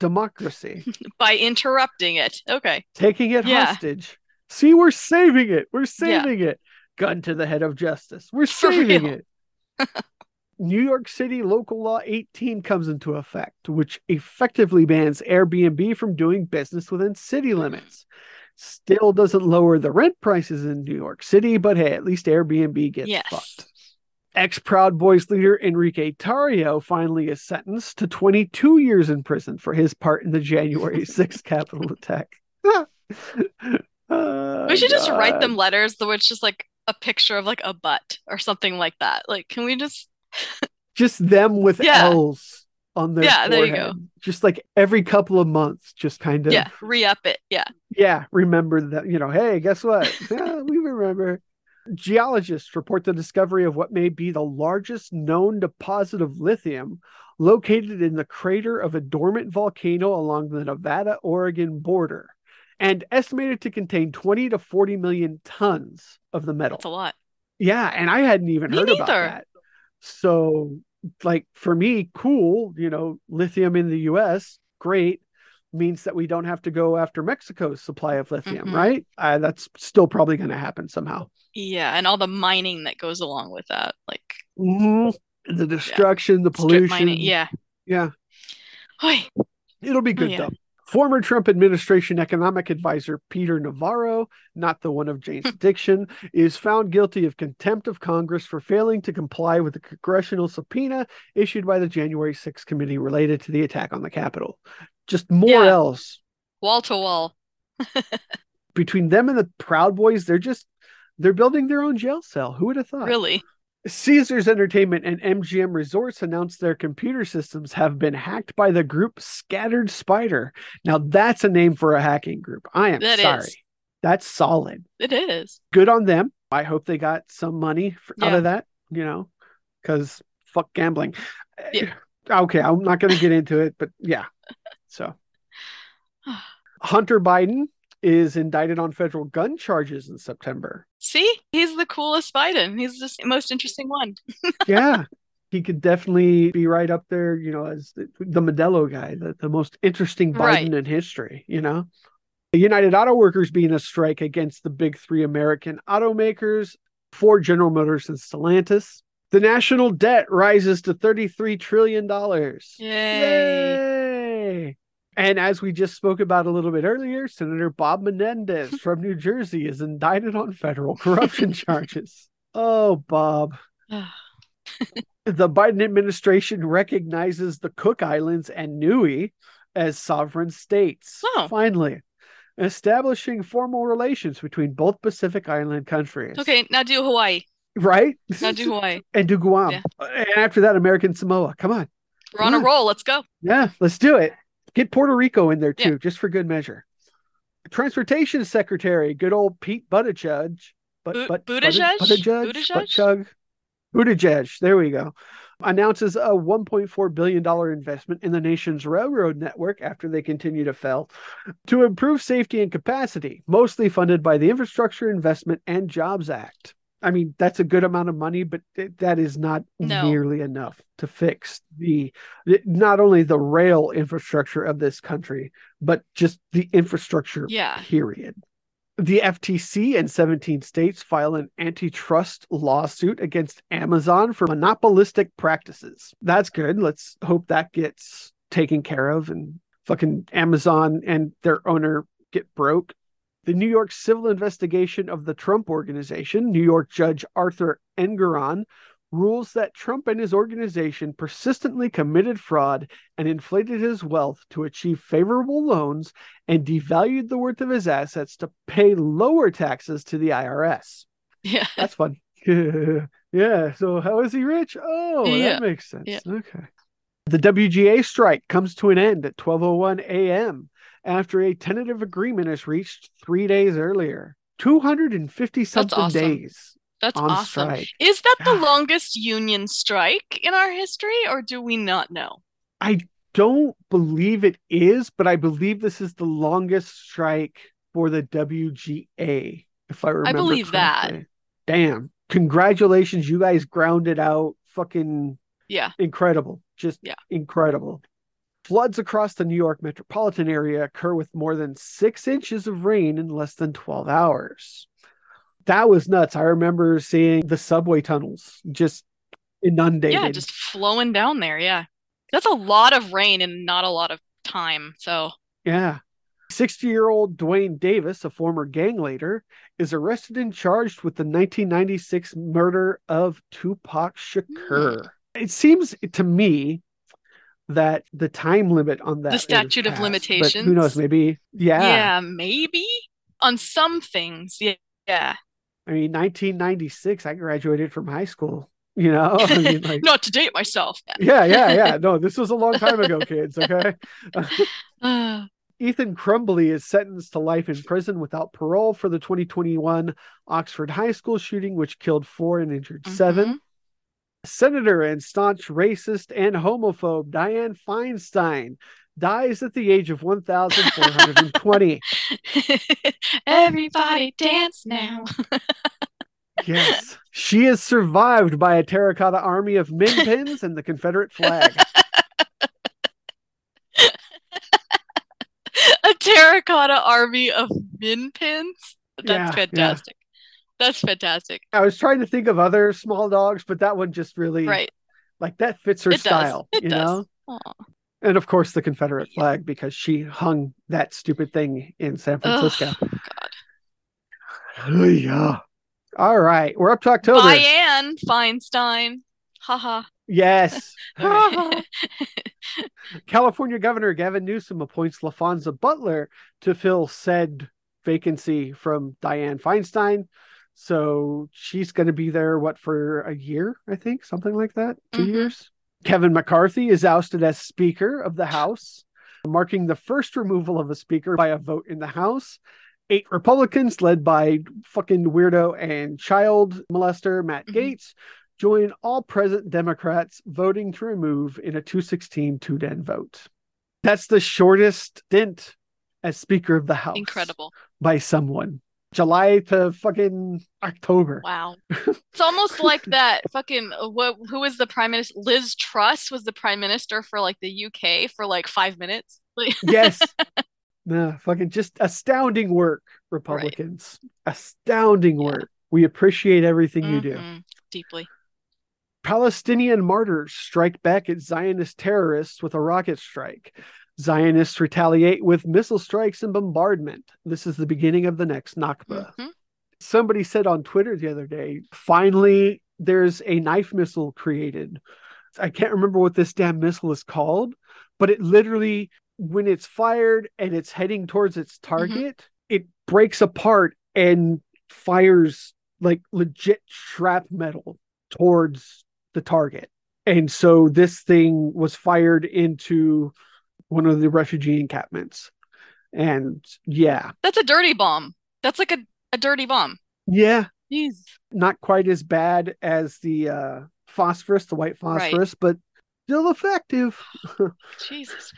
democracy, <laughs> by interrupting it. Okay. taking it Yeah. hostage. See, we're saving it. We're Yeah. saving it. Gun to the head of justice. We're saving it. <laughs> New York City Local Law 18 comes into effect, which effectively bans Airbnb from doing business within city limits. Still doesn't lower the rent prices in New York City, but hey, at least Airbnb gets Yes. fucked. Ex Proud Boys leader Enrique Tarrio finally is sentenced to 22 years in prison for his part in the January <laughs> 6th Capitol attack. <laughs> Oh, we should just write them letters, though it's just like a picture of like a butt or something like that. Like, can we just? Just them with Yeah. L's on their Yeah, there you go. Just like every couple of months, just kind of Yeah, re-up it. Yeah. yeah, remember that, you know, hey, guess what? <laughs> Yeah, we remember. Geologists report the discovery of what may be the largest known deposit of lithium located in the crater of a dormant volcano along the Nevada Oregon border and estimated to contain 20 to 40 million tons of the metal. That's a lot. Yeah, and I hadn't even Me heard about that. So, like for me, cool, you know, lithium in the US, great. Means that we don't have to go after Mexico's supply of lithium, Mhm. right? Uh, that's still probably going to happen somehow. Yeah, and all the mining that goes along with that, like The destruction, the pollution. Yeah. Yeah. Oy. It'll be good yeah. though. Former Trump administration economic advisor Peter Navarro, not the one of Jane's <laughs> addiction, is found guilty of contempt of Congress for failing to comply with the congressional subpoena issued by the January 6th committee related to the attack on the Capitol. Just more Yeah. else. Wall to wall. <laughs> Between them and the Proud Boys, they're just they're building their own jail cell. Who would have thought? Really? Caesars Entertainment and MGM Resorts announced their computer systems have been hacked by the group Scattered Spider. Now that's a name for a hacking group. I am That sorry. is. That's solid. It is. Good on them. I hope they got some money for, out of that, you know, because fuck gambling. Eh, yeah. Okay, I'm not going to get into it, but yeah. So <sighs> Hunter Biden is indicted on federal gun charges in September. See? He's the coolest Biden. He's the most interesting one. <laughs> yeah he could definitely be right up there you know as the, the Modelo guy the, the most interesting Biden Right. in history you know the United Auto Workers being a strike against the big three American automakers Ford General Motors and Stellantis the national debt rises to 33 trillion dollars Yay. And as we just spoke about a little bit earlier, Senator Bob Menendez <laughs> from New Jersey is indicted on federal corruption <laughs> charges. Oh, Bob. <sighs> The Biden administration recognizes the Cook Islands and Niue as sovereign states. Oh. Finally, establishing formal relations between both Pacific Island countries. Okay, now do Hawaii. Right? Now do Hawaii. <laughs> and do Guam. Yeah. And after that, American Samoa. Come on. We're on a roll. Let's go. Yeah, let's do it. Get Puerto Rico in there too, Yeah. just for good measure. Transportation Secretary, good old Pete Buttigieg. But, Bu- but Buttigieg? Buttigieg, Buttigieg? Buttigieg, Buttigieg. There we go. Announces a 1.4 billion dollar investment in the nation's railroad network after they continue to fail, to improve safety and capacity, mostly funded by the Infrastructure Investment and Jobs Act. I mean, that's a good amount of money, but it, that is not No. nearly enough to fix the, the not only the rail infrastructure of this country, but just the infrastructure Yeah. period. The FTC and 17 states file an antitrust lawsuit against Amazon for monopolistic practices. That's good. Let's hope that gets taken care of and fucking Amazon and their owner get broke. The New York civil investigation of the Trump organization, New York Judge Arthur Engoron, rules that Trump and his organization persistently committed fraud and inflated his wealth to achieve favorable loans and devalued the worth of his assets to pay lower taxes to the IRS. Yeah. That's fun. <laughs> yeah. So how is he rich? Oh, Yeah. that makes sense. Yeah. Okay. The WGA strike comes to an end at 12:01 a.m. after a tentative agreement is reached 3 days earlier. 250 something awesome. days That's on awesome. strike. Is that the <sighs> longest union strike in our history, or do we not know? I don't believe it is, but I believe this is the longest strike for the WGA, if I remember. believe that. correctly. Damn. Congratulations, you guys grounded out fucking Yeah. incredible. Just Yeah. incredible. Floods across the New York metropolitan area occur with more than six inches of rain in less than 12 hours. That was nuts. I remember seeing the subway tunnels just inundated. Yeah, just flowing down there. Yeah. That's a lot of rain and not a lot of time. So, Yeah. 60 year old Duane Davis, a former gang leader, is arrested and charged with the 1996 murder of Tupac Shakur. Mm. It seems to me that the time limit on that The statute of limitations. but Who knows? Maybe. Yeah. yeah, maybe on some things. Yeah. Yeah. I mean, 1996, I graduated from high school. You know, <laughs> I mean, <laughs> like, Not to date myself. yeah, yeah, yeah. <laughs> No, this was a long time ago, kids. Okay. Ethan Crumbley is sentenced to life in prison without parole for the 2021 Oxford High School shooting, which killed four and injured seven. Mm-hmm. Senator and staunch racist and homophobe Dianne Feinstein dies at the age of 1,420. <laughs> Everybody dance now. <laughs> yes. She is survived by a terracotta army of min pins and the Confederate flag. <laughs> a terracotta army of min pins. That's Yeah, fantastic. That's fantastic. I was trying to think of other small dogs, but that one just really, Right. like, that fits her It style, you does. know? Aw. And of course, the Confederate flag because she hung that stupid thing in San Francisco. God. Oh, <sighs> yeah. All right. We're up to October. Dianne Feinstein. Haha. Yes. <laughs> All right. California Governor Gavin Newsom appoints Laphonza Butler to fill said vacancy from Dianne Feinstein. So she's going to be there, what, for a year, I think, something like that, 2 Mhm. years. Kevin McCarthy is ousted as Speaker of the House, marking the first removal of a Speaker by a vote in the House. Eight Republicans, led by fucking weirdo and child molester Matt Mhm. Gaetz, join all present Democrats voting to remove in a 216 2 10 vote. That's the shortest stint as Speaker of the House Incredible. by someone. July to fucking October. Wow. <laughs> It's almost like that fucking uh, what who was the prime minister? Liz Truss was the prime minister for like the UK for like 5 minutes. <laughs> Yes. no, fucking just astounding work, Republicans. Astounding Yeah. work. We appreciate everything you do. mhm, Deeply. Palestinian martyrs strike back at Zionist terrorists with a rocket strike. Zionists retaliate with missile strikes and bombardment. This is the beginning of the next Nakba. Mhm. Somebody said on Twitter the other day, finally, there's a knife missile created. I can't remember what this damn missile is called, but it literally, when it's fired and it's heading towards its target, it breaks apart and fires like legit shrapnel towards the target. And so this thing was fired into one of the refugee encampments. And yeah, That's a dirty bomb. That's like a, a dirty bomb. yeah, Jeez. not quite as bad as the uh, phosphorus, the white Right. phosphorus, but still effective. <laughs> Jesus Christ.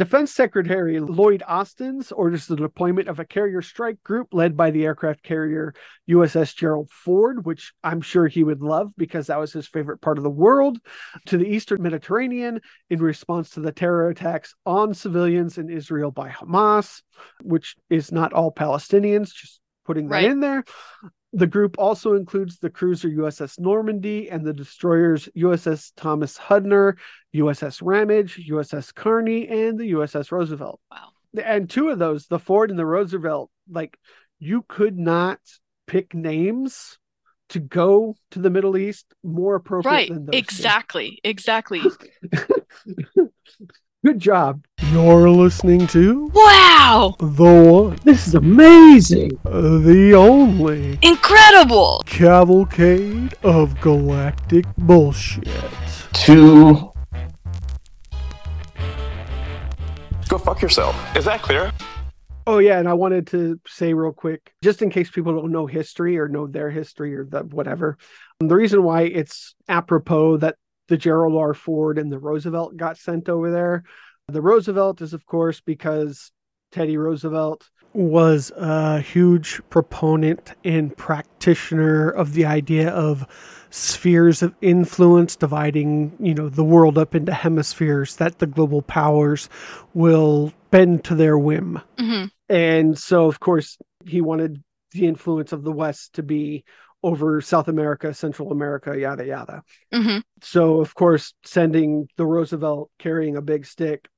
Defense Secretary Lloyd Austin's orders the deployment of a carrier strike group led by the aircraft carrier USS Gerald Ford, which I'm sure he would love because that was his favorite part of the world, to the eastern Mediterranean in response to the terror attacks on civilians in Israel by Hamas, which is not all Palestinians, just putting that Right. in there. The group also includes the cruiser USS Normandy and the destroyers USS Thomas Hudner, USS Ramage, USS Carney, and the USS Roosevelt. Wow. And two of those, the Ford and the Roosevelt, like you could not pick names to go to the Middle East more appropriate Right. than those. two. Exactly. <laughs> Exactly. Good job. You're listening to wow. the one, This is amazing. the only Incredible. cavalcade of galactic bullshit. Two. Go fuck yourself. Is that clear? Oh yeah, and I wanted to say real quick, just in case people don't know history or know their history or the whatever, the reason why it's apropos that the Gerald R. Ford and the Roosevelt got sent over there. The Roosevelt is, of course, because Teddy Roosevelt was a huge proponent and practitioner of the idea of spheres of influence dividing you know the world up into hemispheres that the global powers will bend to their whim hmm and so, of course, he wanted the influence of the West to be over South America, Central America, yada, yada. hmm So, of course, sending the Roosevelt carrying a big stick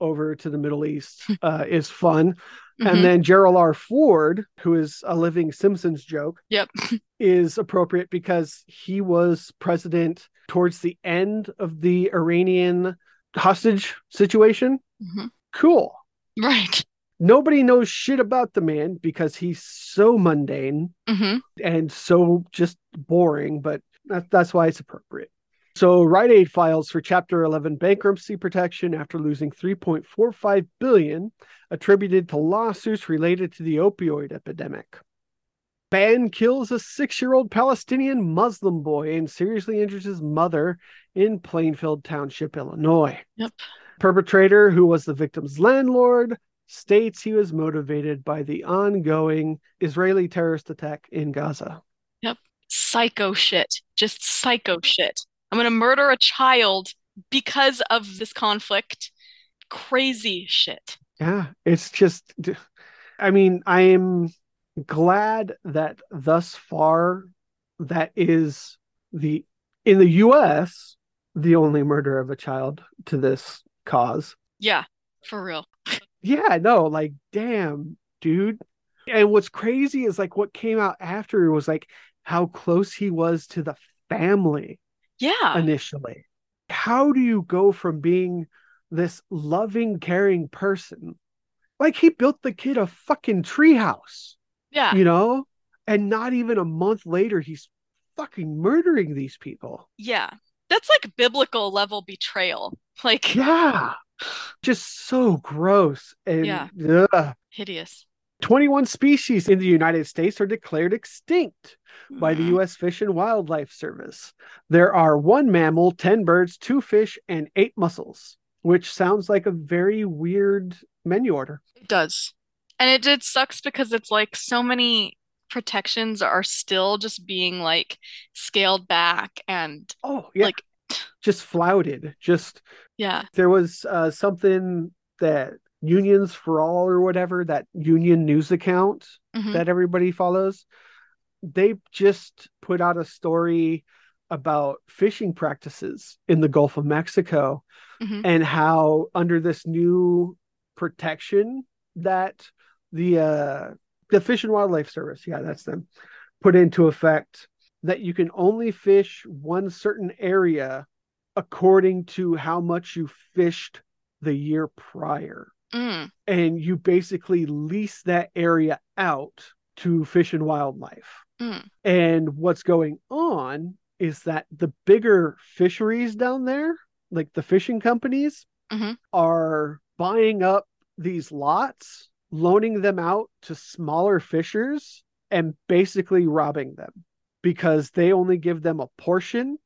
over to the Middle East <laughs> uh, is fun. Mhm. And then Gerald R. Ford, who is a living Simpsons joke, Yep. <laughs> is appropriate because he was president towards the end of the Iranian hostage situation. Mhm. Cool Right. Nobody knows shit about the man because he's so mundane hmm and so just boring, but that, that's why it's appropriate. So, Rite Aid files for Chapter 11 bankruptcy protection after losing 3.45 billion attributed to lawsuits related to the opioid epidemic. Ban kills a six-year-old Palestinian Muslim boy and seriously injures his mother in Plainfield Township, Illinois. Yep. Perpetrator, who was the victim's landlord, states he was motivated by the ongoing Israeli terrorist attack in Gaza. Yep. Psycho shit. Just psycho shit. I'm going to murder a child because of this conflict. Crazy shit. Yeah, it's just, I mean, I am glad that thus far that is the, in the US, the only murder of a child to this cause. Yeah, for real. Yeah, no, like, damn, dude. And what's crazy is like what came out after was like how close he was to the family Yeah. initially. How do you go from being this loving, caring person? Like he built the kid a fucking treehouse, Yeah. you know? And not even a month later, he's fucking murdering these people. Yeah. That's like biblical level betrayal. Like, Yeah. Just so gross. And Yeah. ugh. hideous. 21 species in the United States are declared extinct by the Mhm. U.S. Fish and Wildlife Service. There are one mammal, 10 birds, two fish, and eight mussels, which sounds like a very weird menu order. It does. And it it sucks because it's like so many protections are still just being like scaled back and Oh, yeah. like just flouted. Just yeah. there was uh, something that Unions for All or whatever, that union news account Mhm. that everybody follows, they just put out a story about fishing practices in the Gulf of Mexico Mhm. and how under this new protection that the uh the Fish and Wildlife Service, yeah, that's them, put into effect that you can only fish one certain area according to how much you fished the year prior Mm. and you basically lease that area out to fish and wildlife. Mm. And what's going on is that the bigger fisheries down there, like the fishing companies, Mhm. are buying up these lots, loaning them out to smaller fishers, and basically robbing them because they only give them a portion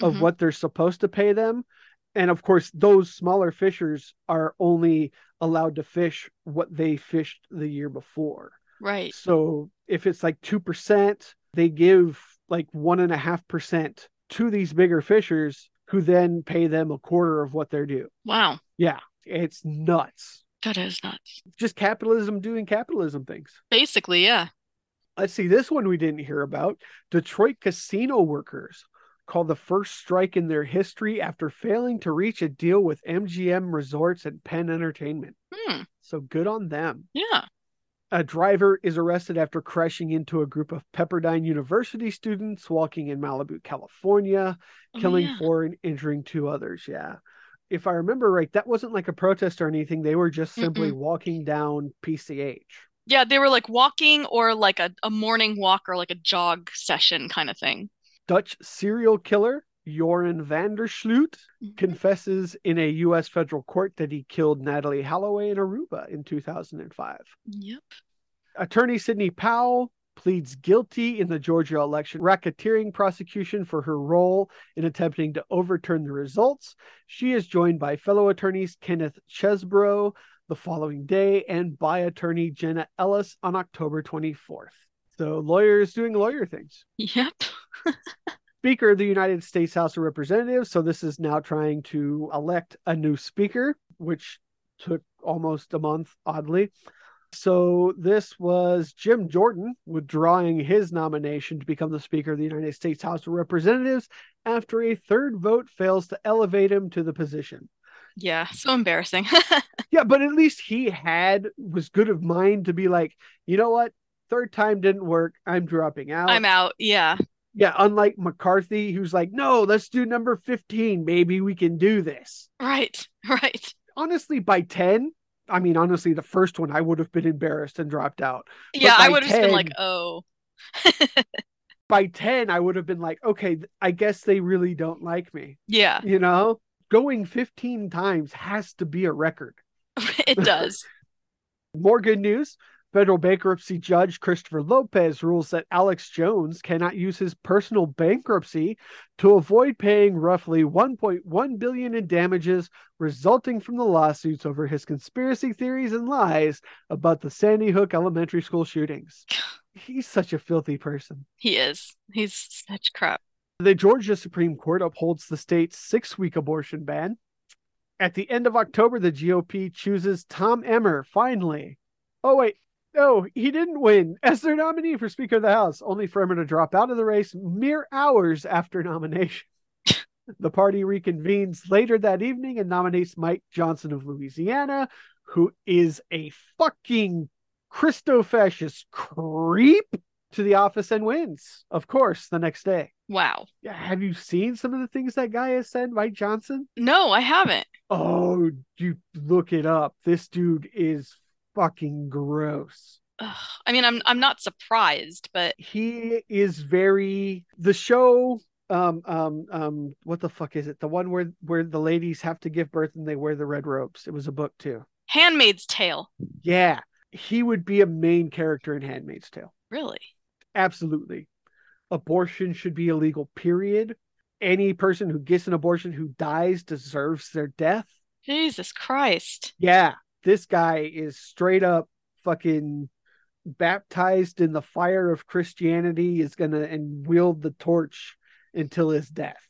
of Mhm. what they're supposed to pay them And of course, those smaller fishers are only allowed to fish what they fished the year before. Right. So if it's like 2%, they give like one and a half percent to these bigger fishers who then pay them a quarter of what they're due. Wow. Yeah, it's nuts. That is nuts. Just capitalism doing capitalism things. Basically, yeah. Let's see, this one we didn't hear about. Detroit casino workers called the first strike in their history after failing to reach a deal with MGM Resorts and Penn Entertainment. Hmm. So good on them. Yeah. A driver is arrested after crashing into a group of Pepperdine University students walking in Malibu, California, Oh, killing yeah. four and injuring two others. Yeah. If I remember right, that wasn't like a protest or anything. They were just simply walking down PCH. Yeah, they were like walking or like a, a morning walk or like a jog session kind of thing. Dutch serial killer Joran van der Sloot Mm-hmm. confesses in a U.S. federal court that he killed Natalee Holloway in Aruba in 2005. Yep. Attorney Sidney Powell pleads guilty in the Georgia election racketeering prosecution for her role in attempting to overturn the results. She is joined by fellow attorneys Kenneth Chesebro the following day and by attorney Jenna Ellis on October 24th. So lawyers doing lawyer things. Yep. <laughs> Speaker of the United States House of Representatives. So this is now trying to elect a new speaker, which took almost a month, oddly. So this was Jim Jordan withdrawing his nomination to become the Speaker of the United States House of Representatives after a third vote fails to elevate him to the position. Yeah. So embarrassing. <laughs> Yeah, but at least he had was good of mind to be like, you know what? Third time didn't work. I'm dropping out. I'm out. Yeah. Yeah, unlike McCarthy, who's like, no, let's do number 15. Maybe we can do this. Right. <laughs> Right. Honestly, by 10, I mean, honestly, the first one, I would have been embarrassed and dropped out. But Yeah, I would have just been like, oh. <laughs> By 10, I would have been like, okay, I guess they really don't like me. Yeah, You know, going 15 times has to be a record. <laughs> it does. <laughs> More good news. Federal bankruptcy judge Christopher Lopez rules that Alex Jones cannot use his personal bankruptcy to avoid paying roughly 1.1 billion in damages resulting from the lawsuits over his conspiracy theories and lies about the Sandy Hook elementary school shootings. <sighs> He's such a filthy person. He is. He's such crap. The Georgia Supreme Court upholds the state's six week abortion ban. At the end of October, the GOP chooses Tom Emmer finally. Oh, wait. No, he didn't win <laughs> as their nominee for Speaker of the House, only for Emmer to drop out of the race mere hours after <laughs> nomination. the party reconvenes later that evening and nominates Mike Johnson of Louisiana, who is a fucking Christo fascist creep, to the office and wins, of course, the next day. Wow. Have you seen some of the things that guy has said, Mike Johnson? No, I haven't. Oh, you look it up. This dude is fucking gross. I mean, I'm I'm not surprised, but He is very the show um um um what the fuck is it? The one where where the ladies have to give birth and they wear the red robes. It was a book too. Handmaid's Tale. Yeah. He would be a main character in Handmaid's Tale. Really? Absolutely. Abortion should be illegal, period. Any person who gets an abortion who dies deserves their death. Jesus Christ. Yeah, this guy is straight up fucking baptized in the fire of Christianity, is gonna and wield the torch until his death,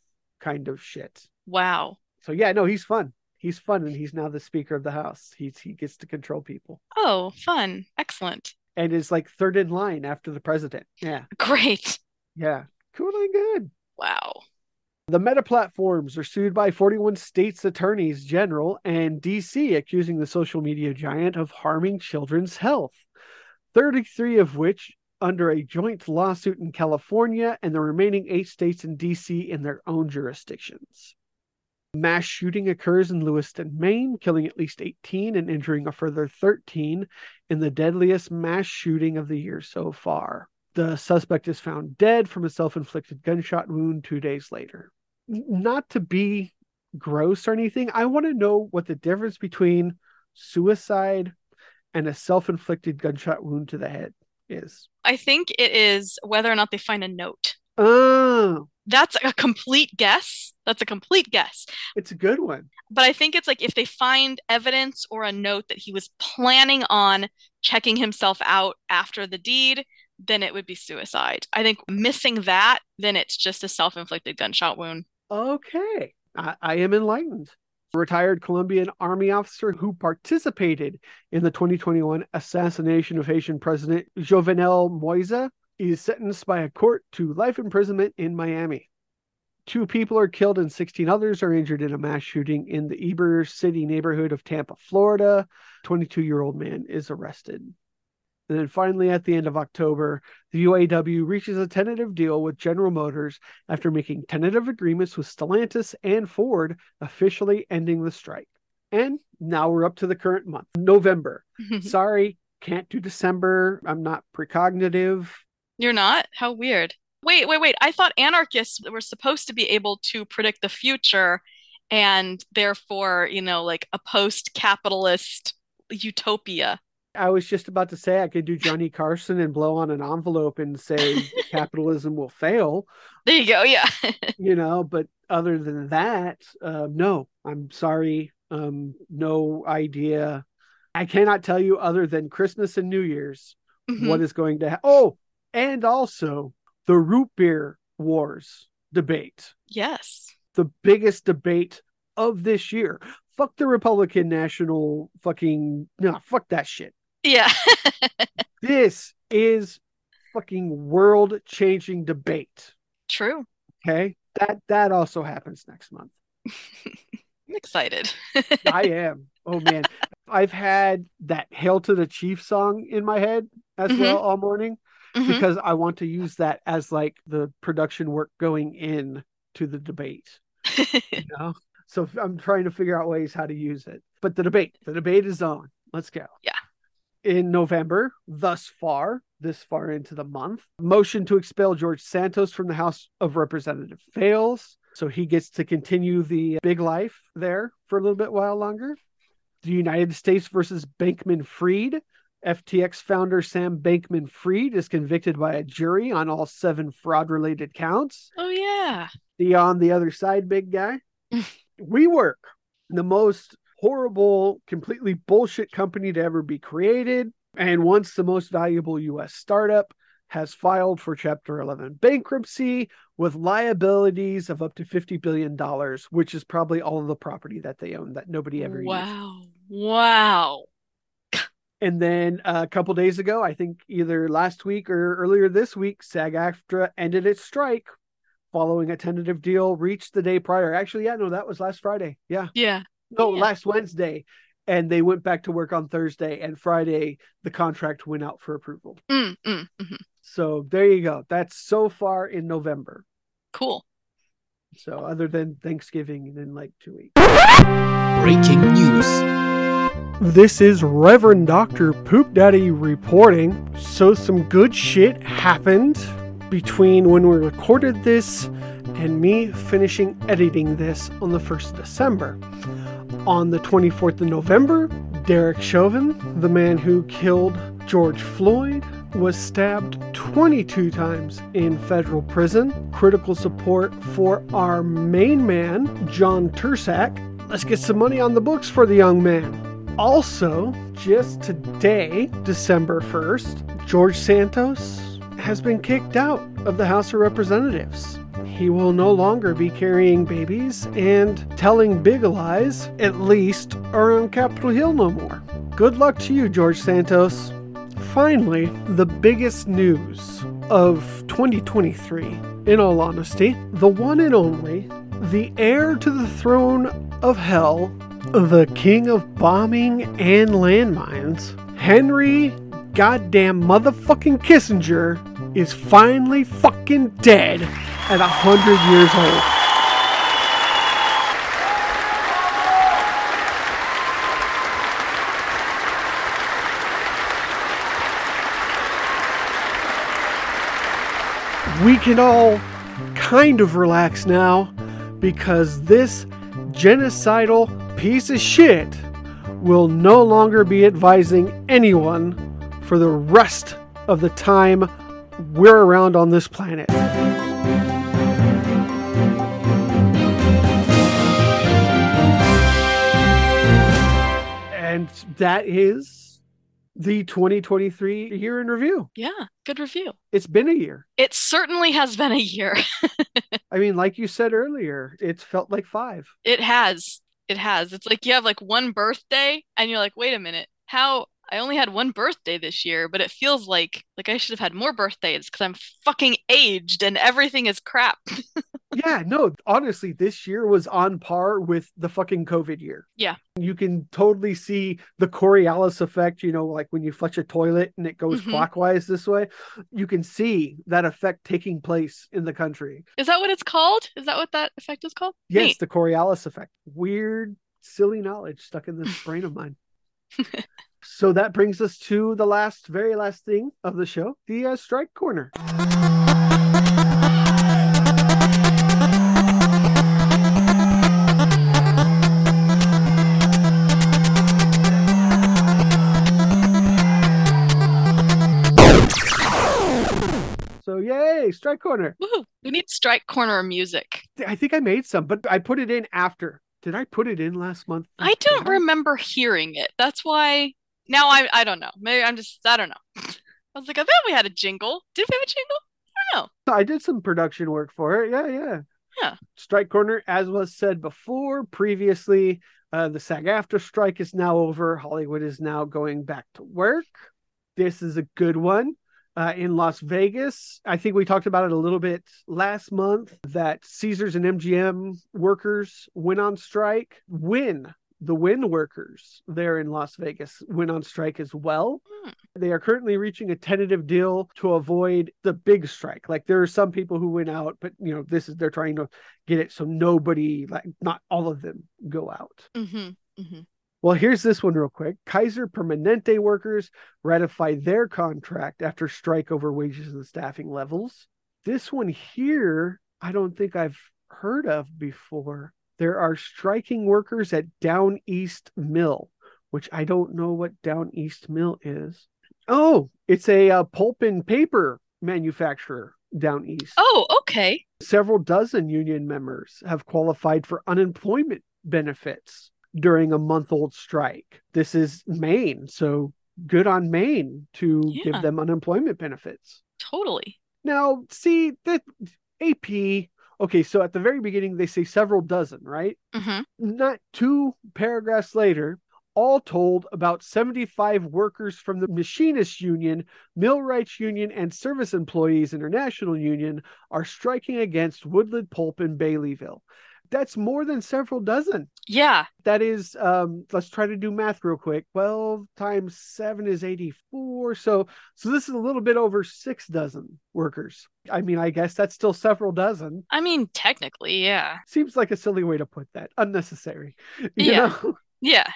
kind of shit. Wow. So yeah, no, he's fun. He's fun, and he's now the Speaker of the House. He's he gets to control people, Oh, fun. Excellent. and is like third in line after the president. Yeah, Great. yeah, cool and good. Wow. The meta platforms are sued by 41 states' attorneys general and DC, accusing the social media giant of harming children's health. 33 of which under a joint lawsuit in California, and the remaining eight states in DC in their own jurisdictions. Mass shooting occurs in Lewiston, Maine, killing at least 18 and injuring a further 13 in the deadliest mass shooting of the year so far. The suspect is found dead from a self inflicted gunshot wound two days later. Not to be gross or anything, I want to know what the difference between suicide and a self inflicted gunshot wound to the head is. I think it is whether or not they find a note Oh, That's a complete guess. That's a complete guess. it's a good one. But I think it's like if they find evidence or a note that he was planning on checking himself out after the deed, then it would be suicide. I think missing that, then it's just a self inflicted gunshot wound. Okay. I, I am enlightened. Retired Colombian army officer who participated in the 2021 assassination of Haitian President Jovenel Moise is sentenced by a court to life imprisonment in Miami. Two people are killed and 16 others are injured in a mass shooting in the Ybor City neighborhood of Tampa, Florida. 22 year old man is arrested. And then finally, at the end of October, the UAW reaches a tentative deal with General Motors after making tentative agreements with Stellantis and Ford, officially ending the strike. And now we're up to the current month, November. <laughs> Sorry, can't do December. I'm not precognitive. You're not? How weird. Wait, wait, wait. I thought anarchists were supposed to be able to predict the future and therefore, you know, like a post capitalist utopia. I was just about to say I could do Johnny Carson and blow on an envelope and say capitalism will fail, There you go. Yeah. <laughs> you know, but other than that, uh, no, I'm sorry. Um, no idea. I cannot tell you other than Christmas and New Year's Mhm. what is going to happen. Oh, and also the root beer wars debate, Yes. the biggest debate of this year. Fuck the Republican National fucking no, fuck that shit. Yeah. <laughs> This is fucking world changing debate. True. Okay. That that also happens next month. <laughs> I'm excited. <laughs> I am. Oh man. I've had that Hail to the Chief song in my head as Mhm. well all morning Mhm. because I want to use that as like the production work going in to the debate. You know? So I'm trying to figure out ways how to use it. But the debate, the debate is on. Let's go. Yeah. In November, thus far, this far into the month, motion to expel George Santos from the House of Representatives fails. So he gets to continue the big life there for a little bit while longer. The United States versus Bankman Fried. FTX founder Sam Bankman Fried is convicted by a jury on all seven fraud related counts. oh yeah. The on the other side, big guy. <laughs> WeWork, the most horrible, completely bullshit company to ever be created, and once the most valuable US startup, has filed for Chapter 11 bankruptcy with liabilities of up to $50 billion, which is probably all of the property that they own that nobody ever used. Wow. Wow. And then a couple days ago, I think either last week or earlier this week, SAG AFTRA ended its strike following a tentative deal reached the day prior. Actually, yeah, no, that was last Friday. Yeah. Yeah. No, Yeah. last Wednesday. And they went back to work on Thursday, and Friday, the contract went out for approval. Mm, mm, mhm. So there you go. That's so far in November. Cool. So other than Thanksgiving in like two weeks. Breaking news. This is Reverend Dr. Poop Daddy reporting. So, some good shit happened between when we recorded this and me finishing editing this on the 1st of December. On the 24th of November, Derek Chauvin, the man who killed George Floyd, was stabbed 22 times in federal prison. Critical support for our main man, John Turscak. Let's get some money on the books for the young man. Also, just today, December 1st, George Santos has been kicked out of the House of Representatives. He will no longer be carrying babies and telling big lies, at least, around Capitol Hill no more. Good luck to you, George Santos. Finally, the biggest news of 2023, in all honesty, the one and only, the heir to the throne of hell, the king of bombing and landmines, Henry goddamn motherfucking Kissinger, is finally fucking dead at a hundred years old. we can all kind of relax now because this genocidal piece of shit will no longer be advising anyone for the rest of the time we're around on this planet. And that is the 2023 year in review. Yeah, good review. It's been a year. It certainly has been a year. <laughs> I mean, like you said earlier, it's felt like five. It has. It has. It's like you have like one birthday and you're like, wait a minute, how I only had one birthday this year, but it feels like like I should have had more birthdays because I'm fucking aged and everything is crap. <laughs> yeah, no, honestly, this year was on par with the fucking COVID year. Yeah. You can totally see the Coriolis effect, you know, like when you flush a toilet and it goes Mhm. clockwise this way. You can see that effect taking place in the country. Is that what it's called? Is that what that effect is called? Yes, Neat. the Coriolis effect. Weird, silly knowledge stuck in this brain of mine. <laughs> so that brings us to the last, very last thing of the show the uh, strike corner. Strike corner. Woohoo. We need strike corner music. I think I made some, but I put it in after. Did I put it in last month? I don't remember hearing it. That's why now I I don't know. Maybe I'm just I don't know. <laughs> I was like, I thought we had a jingle. Did we have a jingle? I don't know. I did some production work for it. Yeah, yeah. Yeah. Strike Corner, as was said before, previously, uh, the SAG AFTRA strike is now over. Hollywood is now going back to work. This is a good one. Uh, in Las Vegas, I think we talked about it a little bit last month that Caesars and MGM workers went on strike. Wynn the Wynn workers there in Las Vegas went on strike as well. They are currently reaching a tentative deal to avoid the big strike. Like there are some people who went out, but you know, this is they're trying to get it so nobody, like not all of them, go out. Mm-hmm. Mm-hmm. Well, here's this one real quick. Kaiser Permanente workers ratify their contract after strike over wages and staffing levels. This one here, I don't think I've heard of before. There are striking workers at Down East Mill, which I don't know what Down East Mill is. Oh, it's a uh, pulp and paper manufacturer down east. Oh, okay. Several dozen union members have qualified for unemployment benefits during a month old strike. This is Maine, so good on Maine to Yeah. give them unemployment benefits. Totally. Now, see that AP, okay, so at the very beginning they say several dozen, right? Mm-hmm. Not two paragraphs later, all told, about 75 workers from the Machinists Union, Millwrights Union, and Service Employees International Union are striking against Woodland Pulp in Baileyville. That's more than several dozen. Yeah. That is, um, let's try to do math real quick. 12 times 7 is 84. So, so this is a little bit over six dozen workers. I mean, I guess that's still several dozen. I mean, technically, yeah. Seems like a silly way to put that. Unnecessary. <laughs> You Yeah. know? Yeah.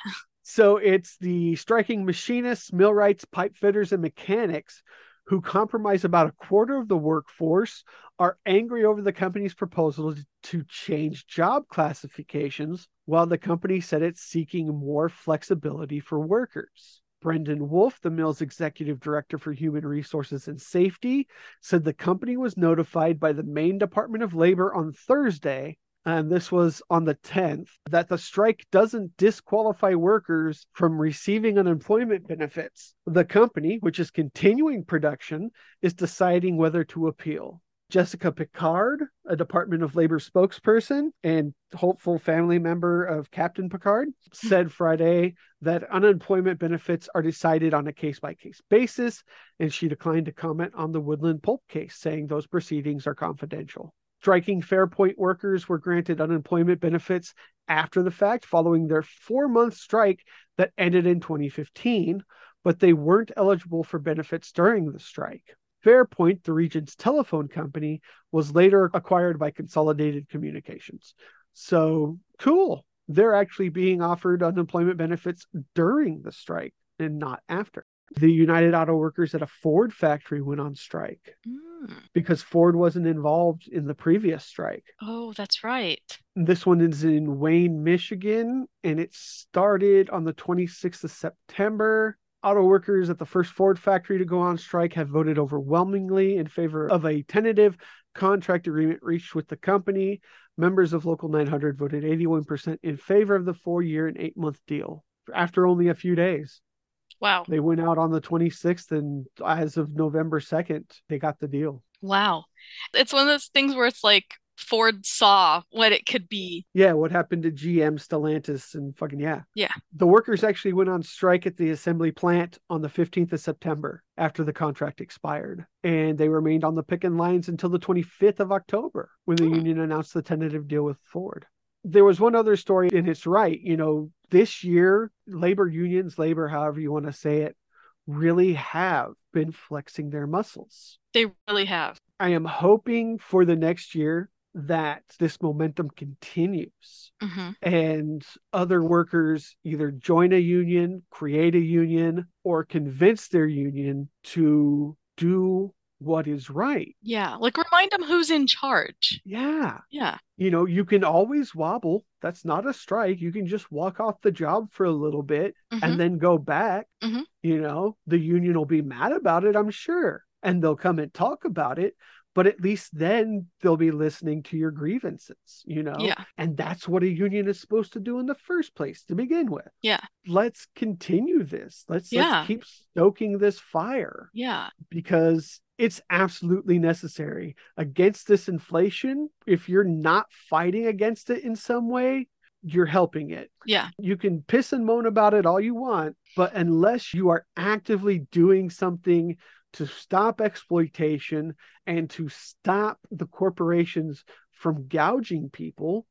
So it's the striking machinists, millwrights, pipe fitters, and mechanics who compromise about a quarter of the workforce are angry over the company's proposal to change job classifications, while the company said it's seeking more flexibility for workers. Brendan Wolf, the mill's executive director for human resources and safety, said the company was notified by the Maine Department of Labor on Thursday and this was on the 10th, that the strike doesn't disqualify workers from receiving unemployment benefits. The company, which is continuing production, is deciding whether to appeal. Jessica Picard, a Department of Labor spokesperson and hopeful family member of Captain Picard, said Friday that unemployment benefits are decided on a case by case basis, and she declined to comment on the Woodland Pulp case, saying those proceedings are confidential. Striking Fairpoint workers were granted unemployment benefits after the fact, following their four month strike that ended in 2015, but they weren't eligible for benefits during the strike. Fairpoint, the region's telephone company, was later acquired by Consolidated Communications. So cool. They're actually being offered unemployment benefits during the strike and not after. The United Auto Workers at a Ford factory went on strike Mm. because Ford wasn't involved in the previous strike. Oh, that's right. This one is in Wayne, Michigan, and it started on the 26th of September. Auto workers at the first Ford factory to go on strike have voted overwhelmingly in favor of a tentative contract agreement reached with the company. Members of Local 900 voted 81% in favor of the four year and eight month deal. after only a few days. Wow. They went out on the 26th, and as of November 2nd, they got the deal. Wow. It's one of those things where it's like Ford saw what it could be. Yeah, what happened to GM, Stellantis, and fucking yeah. Yeah. The workers actually went on strike at the assembly plant on the 15th of September after the contract expired. And they remained on the picking lines until the 25th of October when the hmm. union announced the tentative deal with Ford. There was one other story, in it's right. You know, this year, labor unions, labor, however you want to say it, really have been flexing their muscles. They really have. I am hoping for the next year that this momentum continues hmm and other workers either join a union, create a union, or convince their union to do what is right. Yeah. Like remind them who's in charge. Yeah. Yeah. You know, you can always wobble. That's not a strike. You can just walk off the job for a little bit Mhm. and then go back. Mhm. You know, the union will be mad about it, I'm sure. And they'll come and talk about it. But at least then they'll be listening to your grievances, you know? Yeah. And that's what a union is supposed to do in the first place to begin with. Yeah. Let's continue this. Let's, Yeah. let's keep stoking this fire Yeah. because it's absolutely necessary against this inflation. If you're not fighting against it in some way, you're helping it. Yeah. You can piss and moan about it all you want, but unless you are actively doing something to stop exploitation and to stop the corporations from gouging people,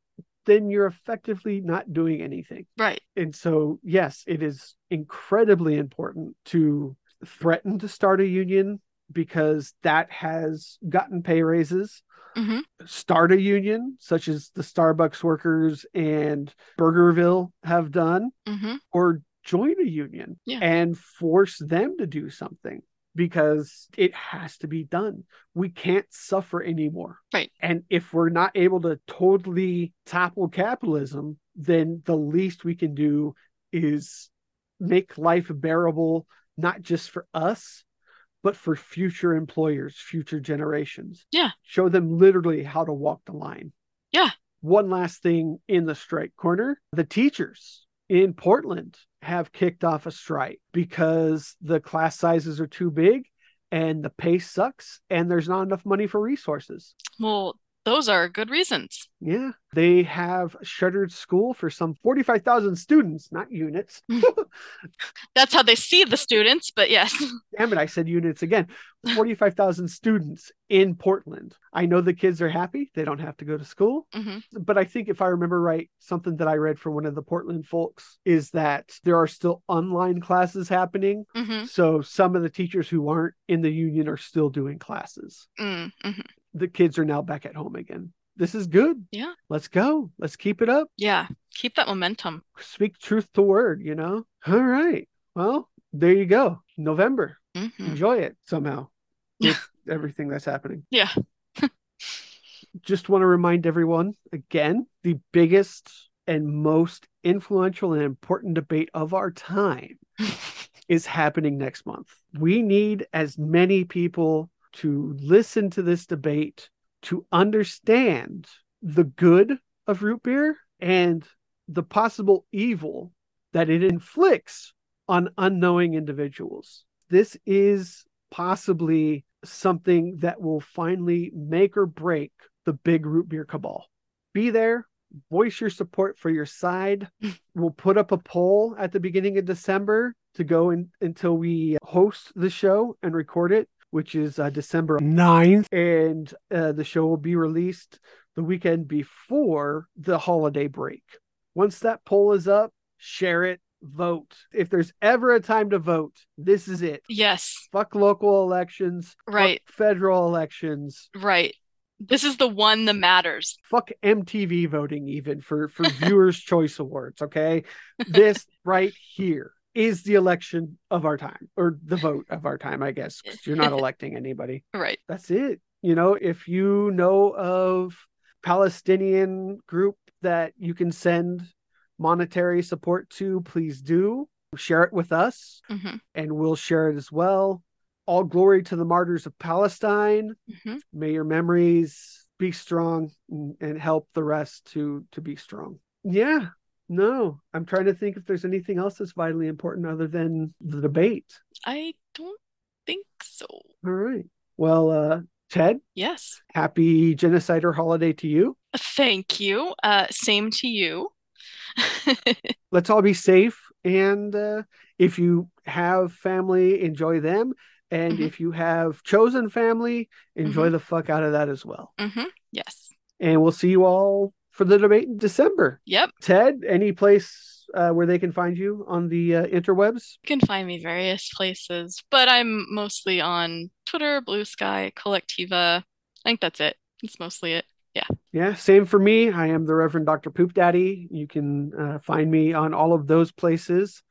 then you're effectively not doing anything. Right. And so, yes, it is incredibly important to threaten to start a union because that has gotten pay raises. hmm Start a union, such as the Starbucks workers and Burgerville have done, hmm or join a union Yeah. and force them to do something because it has to be done. We can't suffer anymore. Right. And if we're not able to totally topple capitalism, then the least we can do is make life bearable, not just for us, but for future employers, future generations. Yeah. Show them literally how to walk the line. Yeah. One last thing in the strike corner the teachers in Portland have kicked off a strike because the class sizes are too big and the pay sucks and there's not enough money for resources. Well, those are good reasons. Yeah. They have shuttered school for some 45,000 students, not units. <laughs> <laughs> That's how they see the students, but yes. Damn it, I said units again. 45,000 students in Portland. I know the kids are happy. They don't have to go to school. hmm But I think if I remember right, something that I read from one of the Portland folks is that there are still online classes happening. hmm So some of the teachers who aren't in the union are still doing classes. mm hmm The kids are now back at home again. This is good. Yeah. Let's go. Let's keep it up. Yeah. Keep that momentum. Speak truth to word, you know? All right. Well, there you go. November. hmm Enjoy it somehow. <laughs> with everything that's happening. Yeah. <laughs> Just want to remind everyone again the biggest and most influential and important debate of our time <laughs> is happening next month. We need as many people to listen to this debate to understand the good of root beer and the possible evil that it inflicts on unknowing individuals. This is possibly something that will finally make or break the big root beer cabal. Be there, voice your support for your side. <laughs> we'll put up a poll at the beginning of December to go in, until we host the show and record it, which is uh, December 9th. And uh, the show will be released the weekend before the holiday break. Once that poll is up, share it, vote. If there's ever a time to vote, this is it. Yes. Fuck local elections, fuck Right. federal elections, Right. This is the one that matters. fuck MTV voting even for for viewers <laughs> choice awards, okay? This right here is the election of our time or the vote of our time, I guess, 'cause you're not <laughs> electing anybody. Right. That's it. You know, if you know of Palestinian group that you can send monetary support to, please do. Share it with us hmm and we'll share it as well. All glory to the martyrs of Palestine. hmm May your memories be strong and, and help the rest to to be strong. Yeah, No, I'm trying to think if there's anything else that's vitally important other than the debate. I don't think so. All right. Well, uh, Ted, Yes. happy genocider holiday to you. Thank you. Uh, same to you. <laughs> Let's all be safe. And uh, if you have family, enjoy them. And Mhm. if you have chosen family, enjoy the fuck out of that as well. Mm-hmm. Yes. And we'll see you all for the debate in December. Yep. Ted, any place uh, where they can find you on the uh, interwebs? You can find me various places, but I'm mostly on Twitter, Blue Sky, Kolektiva. I think that's it. That's mostly it. Yeah. Yeah, same for me. I am the Reverend Dr. Poop Daddy. You can uh, find me on all of those places.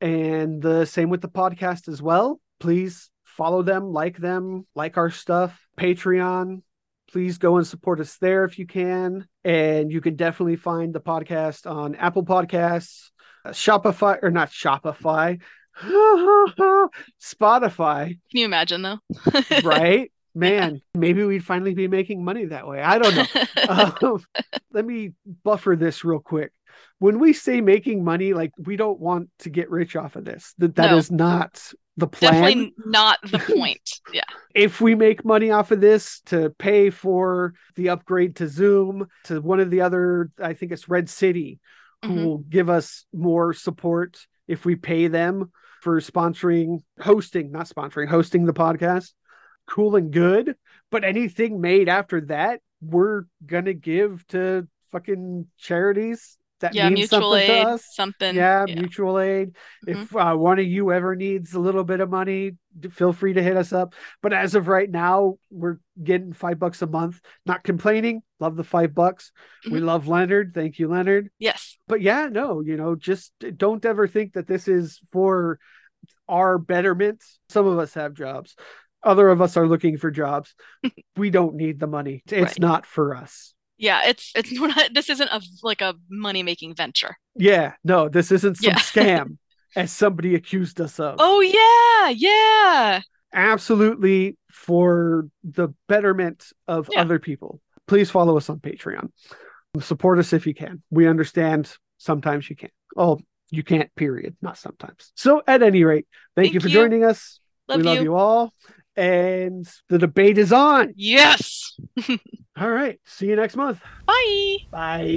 And the same with the podcast as well. Please follow them, like them, like our stuff. Patreon. Please go and support us there if you can. And you can definitely find the podcast on Apple Podcasts, uh, Shopify, or not Shopify, <laughs> Spotify Can you imagine though? <laughs> right? Man, maybe we'd finally be making money that way. I don't know. <laughs> um, let me buffer this real quick. When we say making money, like we don't want to get rich off of this. That that No. is not the plan. Definitely not the <laughs> point. Yeah. If we make money off of this to pay for the upgrade to Zoom, to one of the other, I think it's Red City, who Mhm. will give us more support if we pay them for sponsoring, hosting, not sponsoring, hosting the podcast. Cool and good. But anything made after that, we're gonna give to fucking charities that Yeah, mean mutual something aid, to us. something. Yeah, yeah. mutual aid. Mhm. If uh, one of you ever needs a little bit of money, feel free to hit us up. But as of right now, we're getting five bucks a month. Not complaining. Love the five bucks. We Mm-hmm. love Leonard. Thank you, Leonard. Yes. But yeah, no, you know, just don't ever think that this is for our betterment. Some of us have jobs. Other of us are looking for jobs. <laughs> we don't need the money. It's Right. not for us. Yeah, it's it's <laughs> not this isn't a like a money making venture. Yeah, no, this isn't some Yeah. <laughs> scam as somebody accused us of. Oh yeah, yeah. absolutely for the betterment of Yeah. other people. Please follow us on Patreon. Support us if you can. We understand sometimes you can't. Oh, you can't, period. Not sometimes. So, at any rate, thank, Thank you for you. joining us. Love we love you. you all. And the debate is on. Yes. <laughs> All right. See you next month. Bye. Bye.